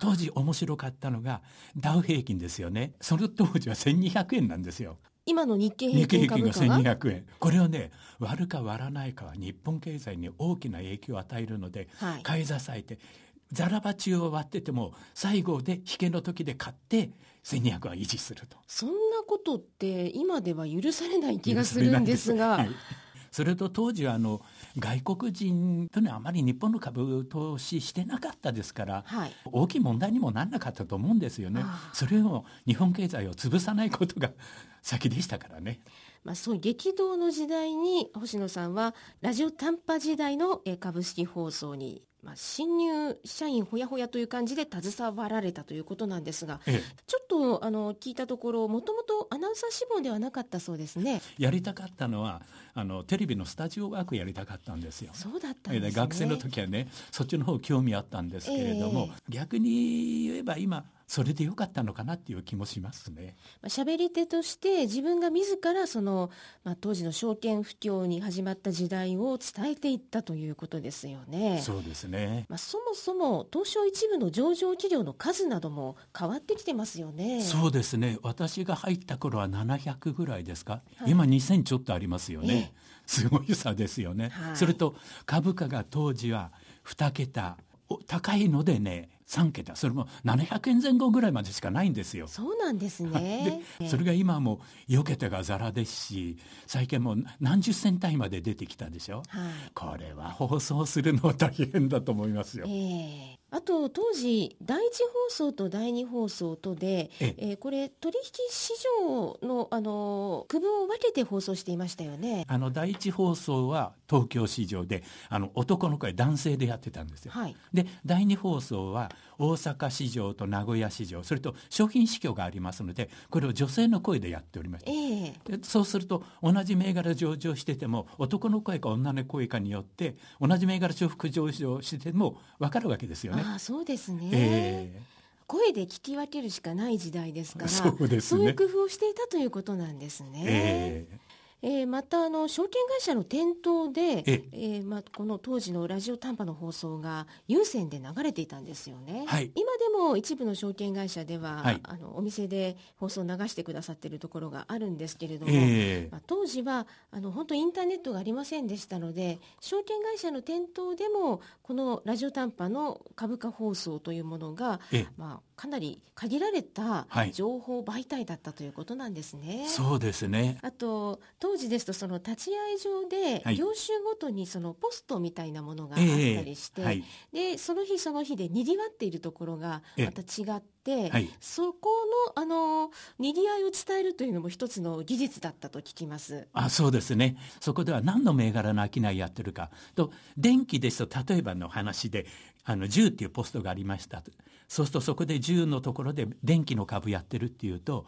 Speaker 18: 当時面白かったのがダウ平均ですよね。その当時は1200円なんですよ。
Speaker 17: 今の日経平均株価
Speaker 18: が1200円。これをね割るか割らないかは日本経済に大きな影響を与えるので、はい、買い支えてザラバ中を割ってても最後で引けの時で買って1200は維持すると。
Speaker 17: そんなことって今では許されない気がするんですが。はい。
Speaker 18: それと当時はあの外国人というのはあまり日本の株投資してなかったですから、はい、大きい問題にもならなかったと思うんですよね。それを日本経済を潰さないことが 先でしたからね。
Speaker 17: まあ、そう激動の時代に星野さんはラジオ短波時代の株式放送にまあ、新入社員ほやほやという感じで携わられたということなんですが、ええ、ちょっとあの聞いたところもともとアナウンサー志望ではなかったそうですね。
Speaker 18: やりたかったのはあのテレビのスタジオワークやりたかったんですよ。
Speaker 17: そうだったんですね。
Speaker 18: 学生の時はねそっちの方興味あったんですけれども、え、逆に言えば今それでよかったのかなっていう気もしますね。
Speaker 17: 喋り手として自分が自らその、まあ、当時の証券不況に始まった時代を伝えていったということですよね。
Speaker 18: そうですね。
Speaker 17: まあ、そもそも東証一部の上場企業の数なども変わってきてますよね。
Speaker 18: そうですね。私が入った頃は700ぐらいですか？はい、今2000ちょっとありますよね。すごい差ですよね。はい、それと株価が当時は2桁高いのでね3桁それも700円前後ぐらいまでしかないんですよ。
Speaker 17: そうなんですね。
Speaker 18: でそれが今も4桁がざらですし最近も何十銭単位まで出てきたでしょ、はい、これは放送するのは大変だと思いますよ。え
Speaker 17: ーあと当時第一放送と第二放送とで、ええこれ取引市場のあの区分を分けて放送していましたよね。
Speaker 18: あの第一放送は東京市場であの男の声男性でやってたんですよ。はい、で第二放送は大阪市場と名古屋市場それと商品市況がありますのでこれを女性の声でやっておりました、えー、そうすると同じ銘柄上場してても男の声か女の声かによって同じ銘柄重複上場してても分かるわけですよね。
Speaker 17: あそうですね、えー声で聞き分けるしかない時代ですからそうね、いう工夫をしていたということなんですね。えーえー、またあの証券会社の店頭で、ええ。ー、まあ、この当時のラジオ短波の放送が有線で流れていたんですよね、はい、今でも一部の証券会社では、はい、あのお店で放送を流してくださっているところがあるんですけれども、えー、まあ、当時はあの本当インターネットがありませんでしたので証券会社の店頭でもこのラジオ短波の株価放送というものが、まあ、かなり限られた情報媒体だったということなんですね。
Speaker 18: そうですね。
Speaker 17: あと当時ですとその立ち会い場で業種ごとにそのポストみたいなものがあったりして、はい、でその日その日でにぎわっているところがまた違って、はい、そこのあのにぎわいを伝えるというのも一つの技術だったと聞きます。
Speaker 18: あそうですね。そこでは何の銘柄の商いやってるかと電気ですと例えばの話であの10っていうポストがありましたそうするとそこで10のところで電気の株やってるっていうと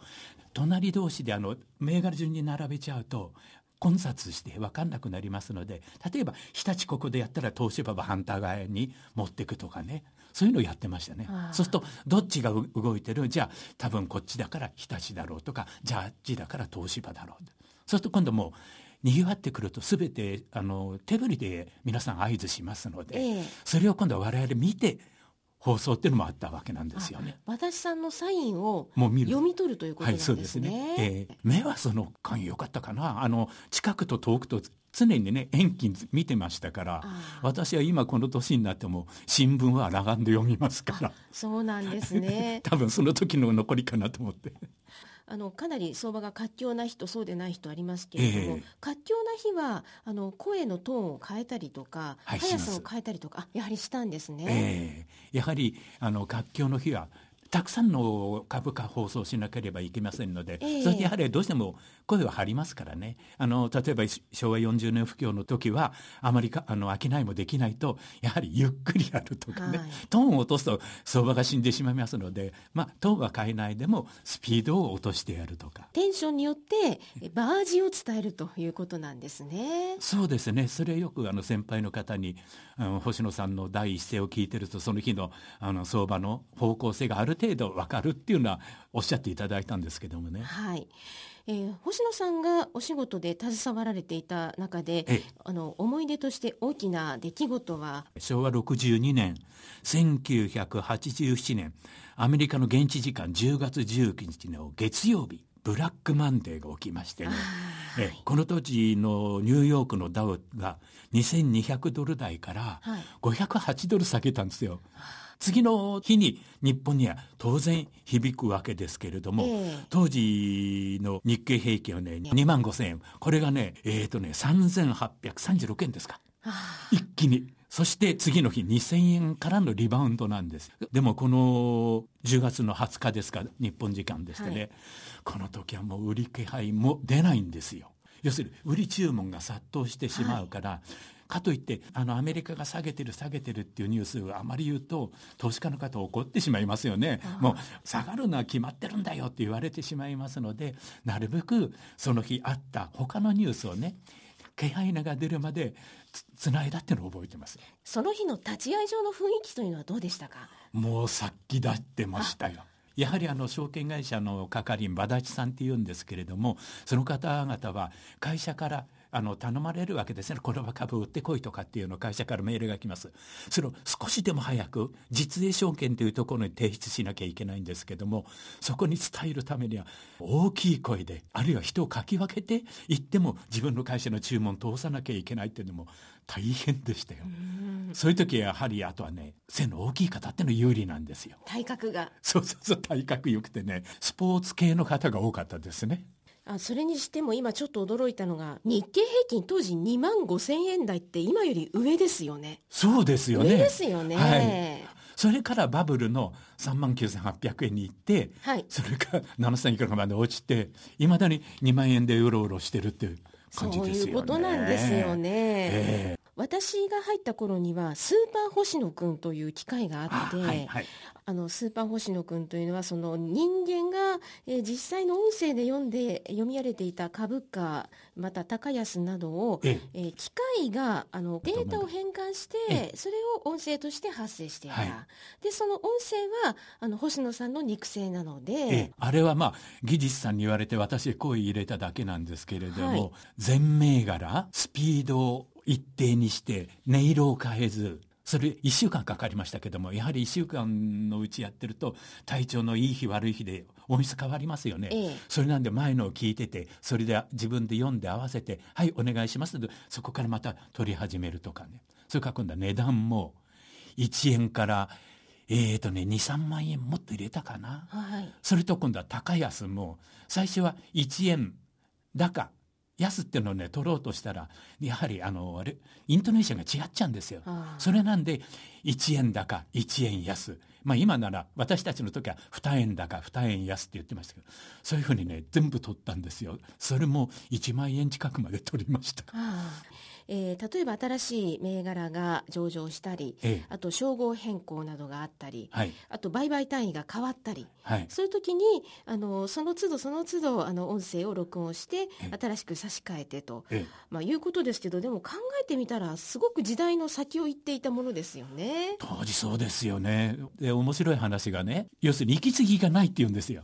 Speaker 18: 隣同士であの銘柄順に並べちゃうと混雑して分かんなくなりますので例えば日立ここでやったら東芝は反対側に持っていくとかね。そういうのをやってましたね。そうするとどっちが動いてる？じゃあ多分こっちだから日立だろうとかじゃああっちだから東芝だろう。そうすると今度もうにぎわってくると全てあの手振りで皆さん合図しますので、ええ、それを今度は我々見て放送っていうのもあったわけなんですよね。
Speaker 17: 私さんのサインを読み取るということなんですね。はい、そうですね。
Speaker 18: えー、目はその間良かったかな。あの近くと遠くと常にね遠近見てましたから私は今この年になっても新聞は裸眼で読みますから
Speaker 17: そうなんですね
Speaker 18: 多分その時の残りかなと思って
Speaker 17: あのかなり相場が活況な日とそうでない日とありますけれども、えー、活況な日はあの声のトーンを変えたりとか、はい、速さを変えたりとかやはりしたんです
Speaker 18: ね。えー、やはりあの活況の日はたくさんの株価放送しなければいけませんので、えー、そしてやはりどうしても声は張りますからね。あの例えば昭和40年不況の時はあまりかあの商いもできないとやはりゆっくりやるとかね、はい、トーンを落とすと相場が死んでしまいますので、まあ、トーンは変えないでもスピードを落としてやるとか。
Speaker 17: テンションによってバージを伝えるということなんですね。
Speaker 18: そうですね。それよくあの先輩の方にあの星野さんの第一声を聞いてるとその日のあの相場の方向性がある程度分かるっていうのはおっしゃっていただいたんですけどもね。
Speaker 17: はいえー、星野さんがお仕事で携わられていた中であの思い出として大きな出来事は？
Speaker 18: 昭和62年1987年アメリカの現地時間10月19日の月曜日ブラックマンデーが起きましてね、えこの時のニューヨークのダウが2200ドル台から508ドル下げたんですよ。はい次の日に日本には当然響くわけですけれども、えー、当時の日経平均はね2万5千円。これがねえっ、ー、とね3836円ですか。一気に。そして次の日2000円からのリバウンドなんです。でもこの10月の20日ですか日本時間でしてね、はい、この時はもう売り気配も出ないんですよ。要するに売り注文が殺到してしまうから、はいかといってあのアメリカが下げてる下げてるっていうニュースをあまり言うと投資家の方怒ってしまいますよね。もう下がるのは決まってるんだよって言われてしまいますのでなるべくその日あった他のニュースをね気配が出るまでつないだっていうのを覚えてます。
Speaker 17: その日の立ち会い場の雰囲気というのはどうでしたか？
Speaker 18: もう殺気立ってましたよ。やはりあの証券会社の係員、和立さんっていうんですけれども、その方々は会社からあの頼まれるわけですねこれは株売ってこいとかっていうの会社からメールが来ますそれを少しでも早く実営証券というところに提出しなきゃいけないんですけどもそこに伝えるためには大きい声であるいは人をかき分けて行っても自分の会社の注文通さなきゃいけないっていうのも大変でしたよ。そういう時はやはりあとはね背の大きい方っての有利なんですよ。
Speaker 17: 体格が。
Speaker 18: そうそうそう体格良くてねスポーツ系の方が多かったですね。
Speaker 17: あそれにしても今ちょっと驚いたのが日経平均当時2万5千円台って今より上ですよね。
Speaker 18: そうですよね。
Speaker 17: 上ですよね、はい、
Speaker 18: それからバブルの3万9800円に行って、はい、それから7000いくらまで落ちていまだに2万円でうろうろしてるっていう感じですよね。
Speaker 17: そういうことなんですよね、えー私が入った頃にはスーパー星野くんという機械があって、はいはい、あのスーパー星野くんというのはその人間が、えー、実際の音声で読んで読み上げていた株価また高安などを、ええ。ー、機械があのデータを変換してそれを音声として発生していた、はい、でその音声はあの星野さんの肉声なので、
Speaker 18: あれはまあ技術さんに言われて私声入れただけなんですけれども、はい、全銘柄スピードを一定にして音色を変えずそれ1週間かかりましたけどもやはり1週間のうちやってると体調のいい日悪い日で音質変わりますよね、ええ、それなんで前のを聞いててそれで自分で読んで合わせて「はいお願いします」そこからまた取り始めるとかね。それから今度は値段も1円からえーとね23万円もっと入れたかな、はい、それと今度は高安も最初は1円高安っていうのをね取ろうとしたらやはりあのあれイントネーションが違っちゃうんですよ。それなんで1円高1円安まあ今なら私たちの時は2円高2円安って言ってましたけどそういうふうにね全部取ったんですよ。それも1万円近くまで取りました。
Speaker 17: えー、例えば新しい銘柄が上場したり、ええ、あと称号変更などがあったり、はい、あと売買単位が変わったり、はい、そういう時にあのその都度その都度あの音声を録音して新しく差し替えてと、まあ、いうことですけどでも考えてみたらすごく時代の先を行っていたものですよね。
Speaker 18: 当時そうですよね。で面白い話がね要するに息継ぎがないって言うんですよ。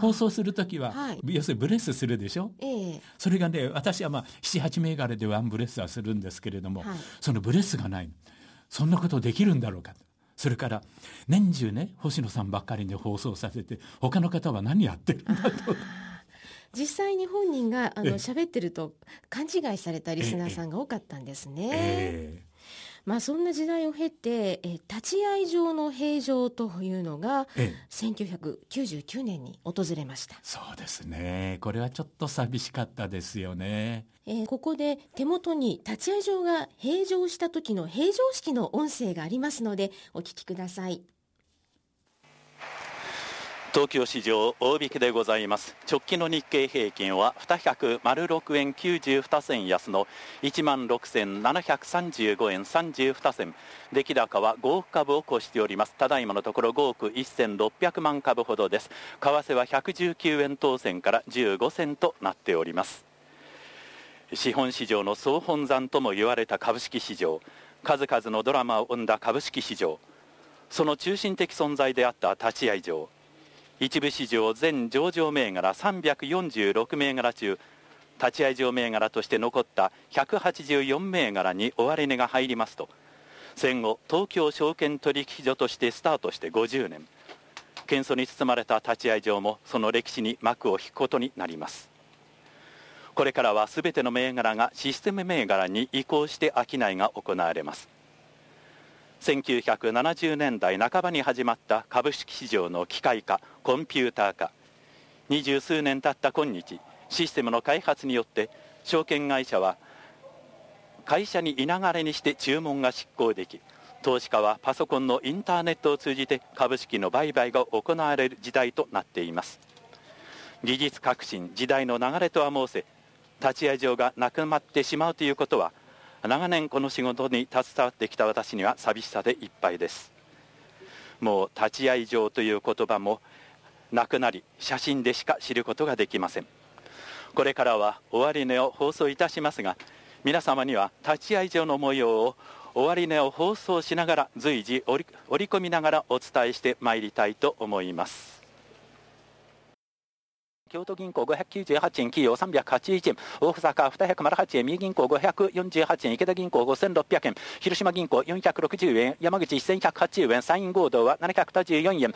Speaker 18: 放送する時は、はい、要するにブレスするでしょ、ええ、それがね私はまあ78銘柄でワンブレスはするんですけれども、はい、そのブレスがない。そんなことできるんだろうか。それから年中ね星野さんばっかりで放送させて他の方は何やってるんだと。
Speaker 17: 実際に本人があの喋ってると勘違いされたリスナーさんが多かったんですね。えーまあ、そんな時代を経て、え立ち会い場の平常というのが、ええ、1999年に訪れました。
Speaker 18: そうですね。これはちょっと寂しかったですよね、
Speaker 17: えー、ここで手元に立ち会い場が平常した時の平常式の音声がありますのでお聞きください
Speaker 19: 東京市場大引けでございます。直近の日経平均は206円92銭安の1万6735円32銭。出来高は5億株を超しております。ただいまのところ5億1600万株ほどです。為替は119円当選から15銭となっております。資本市場の総本山とも言われた株式市場。数々のドラマを生んだ株式市場。その中心的存在であった立会場。一部市場全上場銘柄346銘柄中立ち会い場銘柄として残った184銘柄に終値が入りますと戦後東京証券取引所としてスタートして50年。謙遜に包まれた立ち会い場もその歴史に幕を引くことになります。これからは全ての銘柄がシステム銘柄に移行して商いが行われます。1970年代半ばに始まった株式市場の機械化コンピューター化。二十数年経った今日システムの開発によって証券会社は会社に居流れにして注文が執行でき投資家はパソコンのインターネットを通じて株式の売買が行われる時代となっています。技術革新時代の流れとは申せ立ち会い場がなくなってしまうということは長年この仕事に携わってきた私には寂しさでいっぱいです。もう立ち会い場という言葉もなくなり写真でしか知ることができません。これからは終値を放送いたしますが皆様には立ち会い場の模様を終値を放送しながら随時織り込みながらお伝えしてまいりたいと思います。京都銀行598円、企業381円、大阪208円、三重銀行548円、池田銀行5600円、広島銀行460円、山口1180円、山陰合同は724円、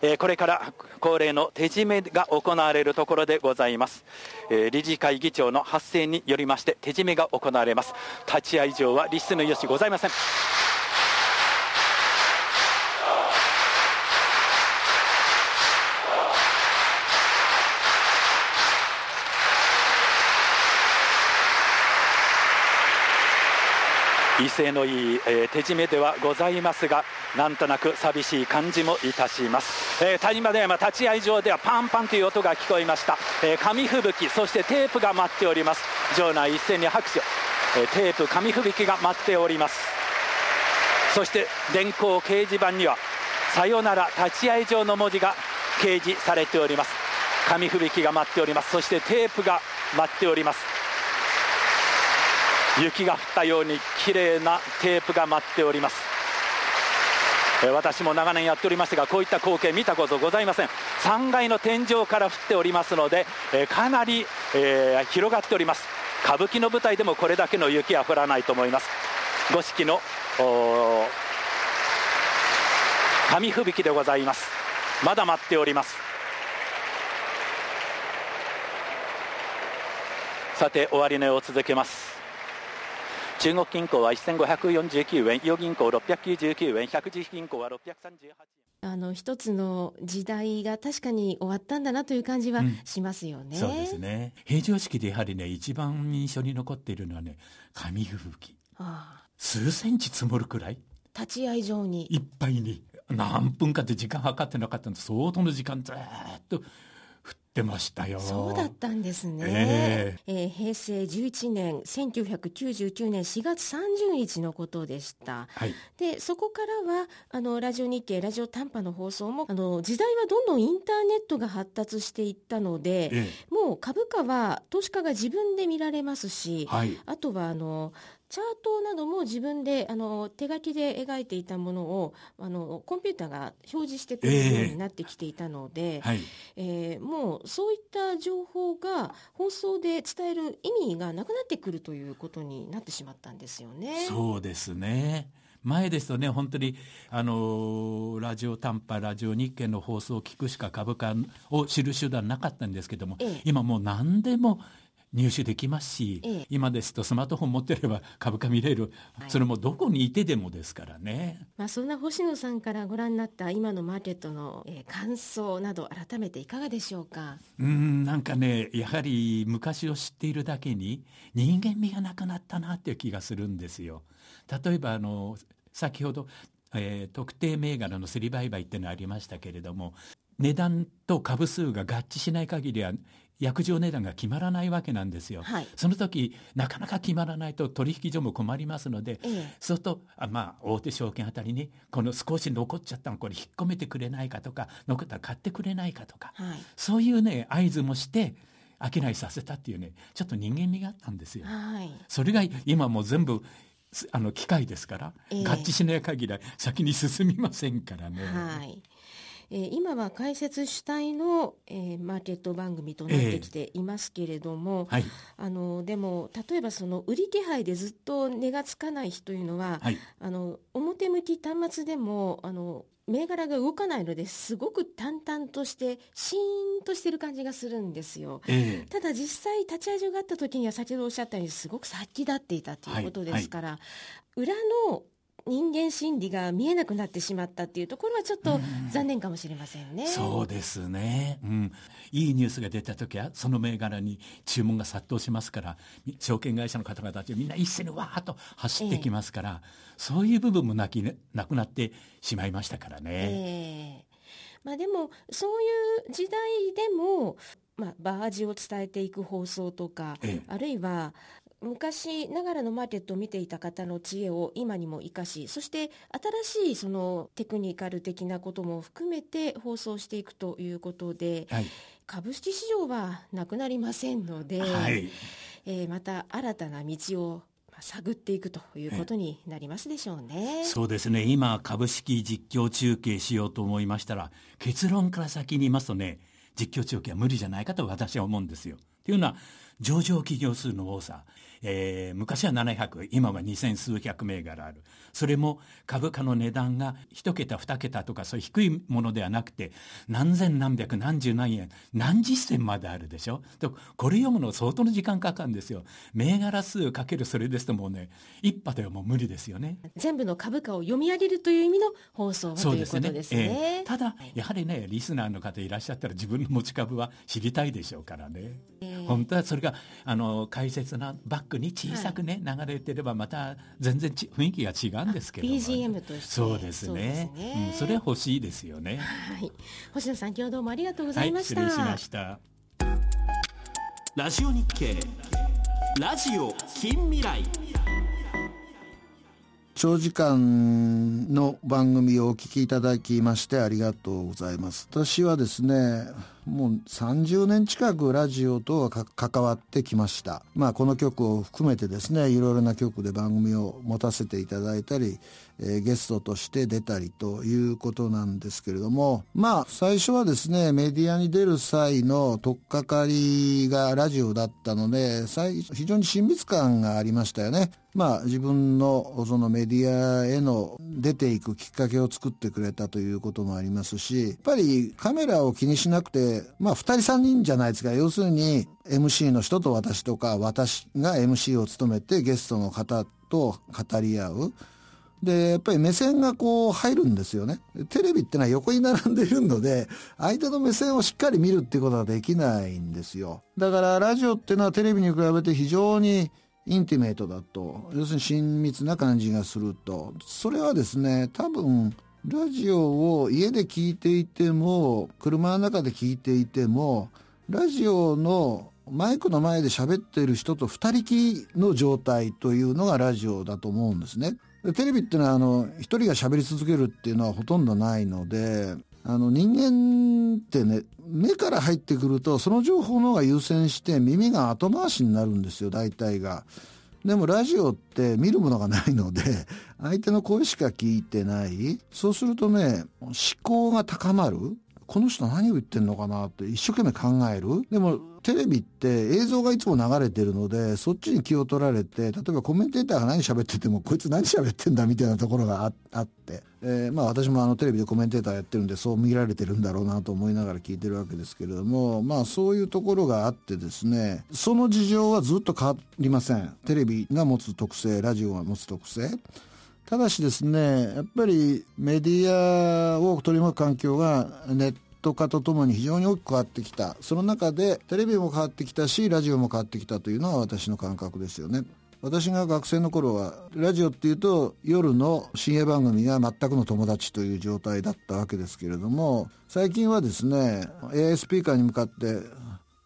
Speaker 19: えー、これから恒例の手締めが行われるところでございます、え、理事会議長の発生によりまして手締めが行われます。立ち会い上は立質のよしございません。威勢のいい、えー、手締めではございますがなんとなく寂しい感じもいたします、えー、谷間では立ち会い場ではパンパンという音が聞こえました、えー、紙吹雪そしてテープが待っております。場内一斉に拍手。えテープ紙吹雪が待っております。そして電光掲示板にはさよなら立ち会場の文字が掲示されております。紙吹雪が待っております。そしてテープが待っております。雪が降ったように綺麗なテープが待っております。私も長年やっておりましたがこういった光景見たことございません。3階の天井から降っておりますのでかなり、えー、広がっております。歌舞伎の舞台でもこれだけの雪は降らないと思います。五色の紙吹雪でございます。まだ待っております。さて終値を続けます。中国銀行は1549円、伊予銀行699円、百字銀行は638円。
Speaker 17: あの一つの時代が確かに終わったんだなという感じはしますよね。
Speaker 18: うん、そうですね。平常式でやはりね、一番印象に残っているのはね、紙吹雪。ああ数センチ積もるくらい
Speaker 17: 立ち会い場に。
Speaker 18: いっぱいに。何分かって時間計ってなかったんで相当の時間ずっとってましたよ。
Speaker 17: そうだったんですね。えー、えー、平成11年、1999年4月30日のことでした。はい、で、そこからは、あの、ラジオ日経、ラジオ短波の放送も、あの、時代はどんどんインターネットが発達していったので、えー、もう株価は投資家が自分で見られますし、はい、あとは、あの、チャートなども自分であの手書きで描いていたものをあのコンピューターが表示してくれるようになってきていたので、えーはい、えー、もうそういった情報が放送で伝える意味がなくなってくるということになってしまったんですよね。
Speaker 18: そうですね。前ですとね、本当に、あのラジオ短波、ラジオ日経の放送を聞くしか株価を知る手段なかったんですけども、ええ、今もう何でも入手できますし、ええ、今ですとスマートフォン持ってれば 株価見れる、はい、それもどこにいてでもですからね。
Speaker 17: まあ、そんな星野さんからご覧になった今のマーケットの、えー、感想など改めていかがでしょうか？
Speaker 18: うんなんかねやはり昔を知っているだけに人間味がなくなったなっていう気がするんですよ。例えばあの先ほど、えー、特定銘柄のすり売買っていうのありましたけれども値段と株数が合致しない限りは約定値段が決まらないわけなんですよ、はい、その時なかなか決まらないと取引所も困りますので、ええ、そうするとあまあ大手証券あたりにこの少し残っちゃったのこれ引っ込めてくれないかとか残ったら買ってくれないかとか、はい、そういうね合図もして商いさせたっていうねちょっと人間味があったんですよ。はい、それが今もう全部あの機械ですから、えー、合致しない限り先に進みませんからね。
Speaker 17: はいえー、今は解説主体の、えー、マーケット番組となってきていますけれども、えーはい、あのでも例えばその売り気配でずっと値がつかない日というのは、はい、あの表向き端末でもあの銘柄が動かないのですごく淡々としてシーンとしてる感じがするんですよ、えー、ただ実際立ち会い所があった時には先ほどおっしゃったようにすごく先立っていたということですから、はい。はい、裏の人間心理が見えなくなってしまったっていうところはちょっと残念かもしれませんね。
Speaker 18: うそうですね、うん。いいニュースが出た時はその銘柄に注文が殺到しますから証券会社の方々たちみんな一斉にわーっと走ってきますから、えー、そういう部分もなき、ね、なくなってしまいましたからね。
Speaker 17: えーまあ、でもそういう時代でもまあ、バージを伝えていく放送とか、ええ、あるいは昔ながらのマーケットを見ていた方の知恵を今にも生かしそして新しいそのテクニカル的なことも含めて放送していくということで、はい、株式市場はなくなりませんので、はい、えー、また新たな道を探っていくということになりますでしょうね。
Speaker 18: そうですね。今、株式実況中継しようと思いましたら、結論から先に言いますとね、実況中継は無理じゃないかと私は思うんですよ。というのは、上場企業数の多さ、えー、昔は700今は2000数百銘柄ある。それも株価の値段が1桁2桁とかそういう低いものではなくて何千何百何十何円何十銭まであるでしょ？とこれ読むの相当の時間かかるんですよ。銘柄数かけるそれですともうね一波ではもう無理ですよね。
Speaker 17: 全部の株価を読み上げるという意味の放送ということですね、ね。
Speaker 18: えー、ただやはりねリスナーの方いらっしゃったら自分の持ち株は知りたいでしょうからね、えー、本当はそれがあの大切なバックに小さくね、はい、流れてればまた全然ち雰囲気が違うんですけど、
Speaker 17: ね、BGM として。
Speaker 18: そうですね。そね、うん、それ欲しいですよね。
Speaker 17: はい。星野さん今日どうもありがとうございました、
Speaker 18: はい、失礼しました。
Speaker 1: ラジオ日経ラジオ近未来。
Speaker 2: 長時間の番組をお聞きいただきましてありがとうございます。私はですね、もう30年近くラジオとは関わってきました。まあこの曲を含めてですね、いろいろな曲で番組を持たせていただいたり、えー、ゲストとして出たりということなんですけれども、まあ最初はですね、メディアに出る際の取っかかりがラジオだったので、非常に親密感がありましたよね。まあ自分のそのメディアへの出ていくきっかけを作ってくれたということもありますし、やっぱりカメラを気にしなくて、まあ2人3人じゃないですか。要するに MC の人と私とか、私が MC を務めてゲストの方と語り合う。で、やっぱり目線がこう入るんですよね。テレビってのは横に並んでいるので、相手の目線をしっかり見るっていうことができないんですよ。だからラジオっていうのはテレビに比べて非常にintimate だと、要するに親密な感じがすると。それはですね、多分、ラジオを家で聞いていても、車の中で聞いていても、ラジオのマイクの前で喋っている人と二人きりの状態というのがラジオだと思うんですね。テレビっていうのはあの一人が喋り続けるっていうのはほとんどないのであの人間ってね目から入ってくるとその情報の方が優先して耳が後回しになるんですよ大体が。でもラジオって見るものがないので 相手の声しか聞いてない。そうするとね思考が高まる。この人何を言ってんのかなって一生懸命考える。でもテレビって映像がいつも流れてるのでそっちに気を取られて例えばコメンテーターが何喋っててもこいつ何喋ってんだみたいなところがあって、えー、まあ私もあのテレビでコメンテーターやってるんでそう見られてるんだろうなと思いながら聞いてるわけですけれどもまあそういうところがあってですねその事情はずっと変わりません。テレビが持つ特性ラジオが持つ特性。ただしですねやっぱりメディアを取り巻く環境がネット化とともに非常に大きく変わってきた。その中でテレビも変わってきたしラジオも変わってきたというのは私の感覚ですよね。私が学生の頃はラジオっていうと夜の深夜番組が全くの友達という状態だったわけですけれども最近はですね AI スピーカーに向かって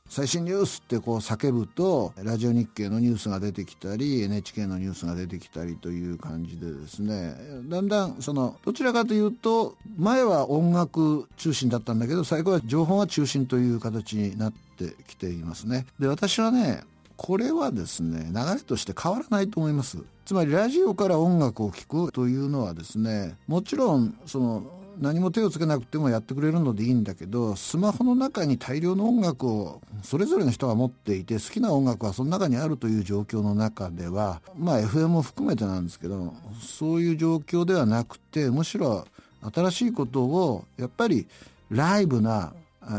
Speaker 2: 最新ニュースってこう叫ぶとラジオ日経のニュースが出てきたり NHK のニュースが出てきたりという感じでですね。だんだんそのどちらかというと前は音楽中心だったんだけど最後は情報が中心という形になってきていますね。で私はねこれはですね流れとして変わらないと思います。つまりラジオから音楽を聴くというのはですねもちろんその何も手をつけなくてもやってくれるのでいいんだけどスマホの中に大量の音楽をそれぞれの人が持っていて好きな音楽はその中にあるという状況の中ではまあ FM も含めてなんですけどそういう状況ではなくてむしろ新しいことをやっぱりライブな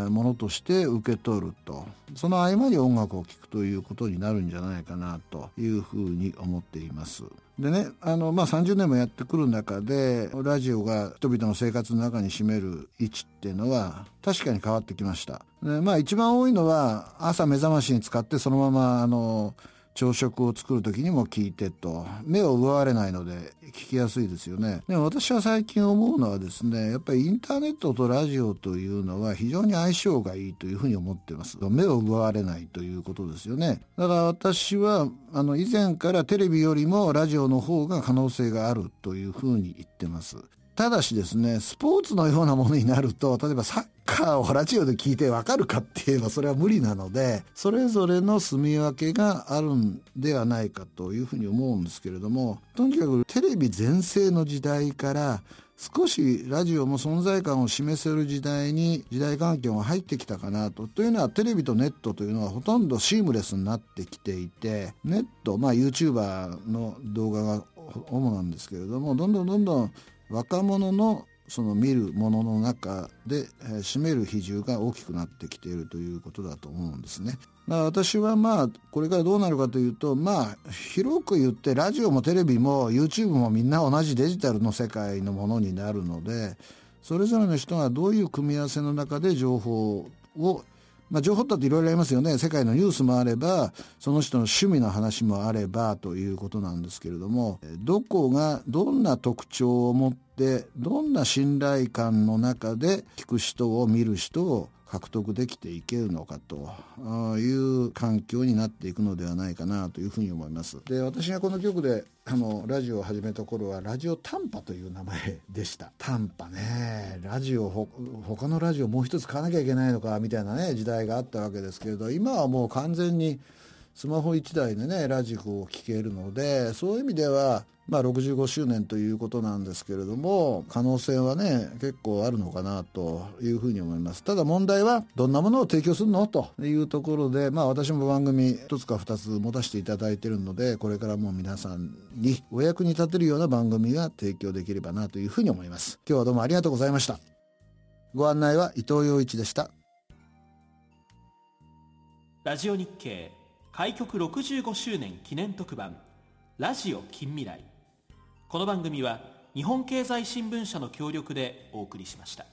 Speaker 2: ものとして受け取るとその合間に音楽を聴くということになるんじゃないかなというふうに思っています。でね、あの、まあ、30年もやってくる中で、ラジオが人々の生活の中に占める位置っていうのは、確かに変わってきました。で、まあ、一番多いのは、朝目覚ましに使ってそのまま、あの、朝食を作る時にも聞いてと。目を奪われないので聞きやすいですよね。でも私は最近思うのはですねやっぱりインターネットとラジオというのは非常に相性がいいというふうに思ってます。目を奪われないということですよね。だから私はあの以前からテレビよりもラジオの方が可能性があるというふうに言ってます。ただしですね、スポーツのようなものになると、例えばサッカーをラジオで聞いてわかるかって言えばそれは無理なので、それぞれの住み分けがあるんではないかというふうに思うんですけれども、とにかくテレビ全盛の時代から少しラジオも存在感を示せる時代に時代環境が入ってきたかなと。というのはテレビとネットというのはほとんどシームレスになってきていて、ネット、まあ YouTuber の動画が主なんですけれども、どんどんどんどん若者のその見るものの中で、えー、占める比重が大きくなってきているということだと思うんですね。だから私はまあこれからどうなるかというとまあ広く言ってラジオもテレビも YouTube もみんな同じデジタルの世界のものになるのでそれぞれの人がどういう組み合わせの中で情報をまあ、情報だっていろいろありますよね。世界のニュースもあればその人の趣味の話もあればということなんですけれどもどこがどんな特徴を持ってどんな信頼感の中で聞く人を見る人を獲得できていけるのかという環境になっていくのではないかなというふうに思います。で私がこの曲であのラジオを始めた頃はラジオ短波という名前でした。短波ね。ラジオほ他のラジオもう一つ買わなきゃいけないのかみたいなね時代があったわけですけれど今はもう完全にスマホ1台でねラジコを聴けるのでそういう意味ではまあ、65周年ということなんですけれども可能性はね結構あるのかなというふうに思います。ただ問題はどんなものを提供するのというところでまあ私も番組1つか2つ持たせていただいてるのでこれからも皆さんにお役に立てるような番組が提供できればなというふうに思います。今日はどうもありがとうございました。ご案内は伊藤洋一でした。
Speaker 1: ラジオ日経開局65周年記念特番ラジオ近未来。この番組は日本経済新聞社の協力でお送りしました。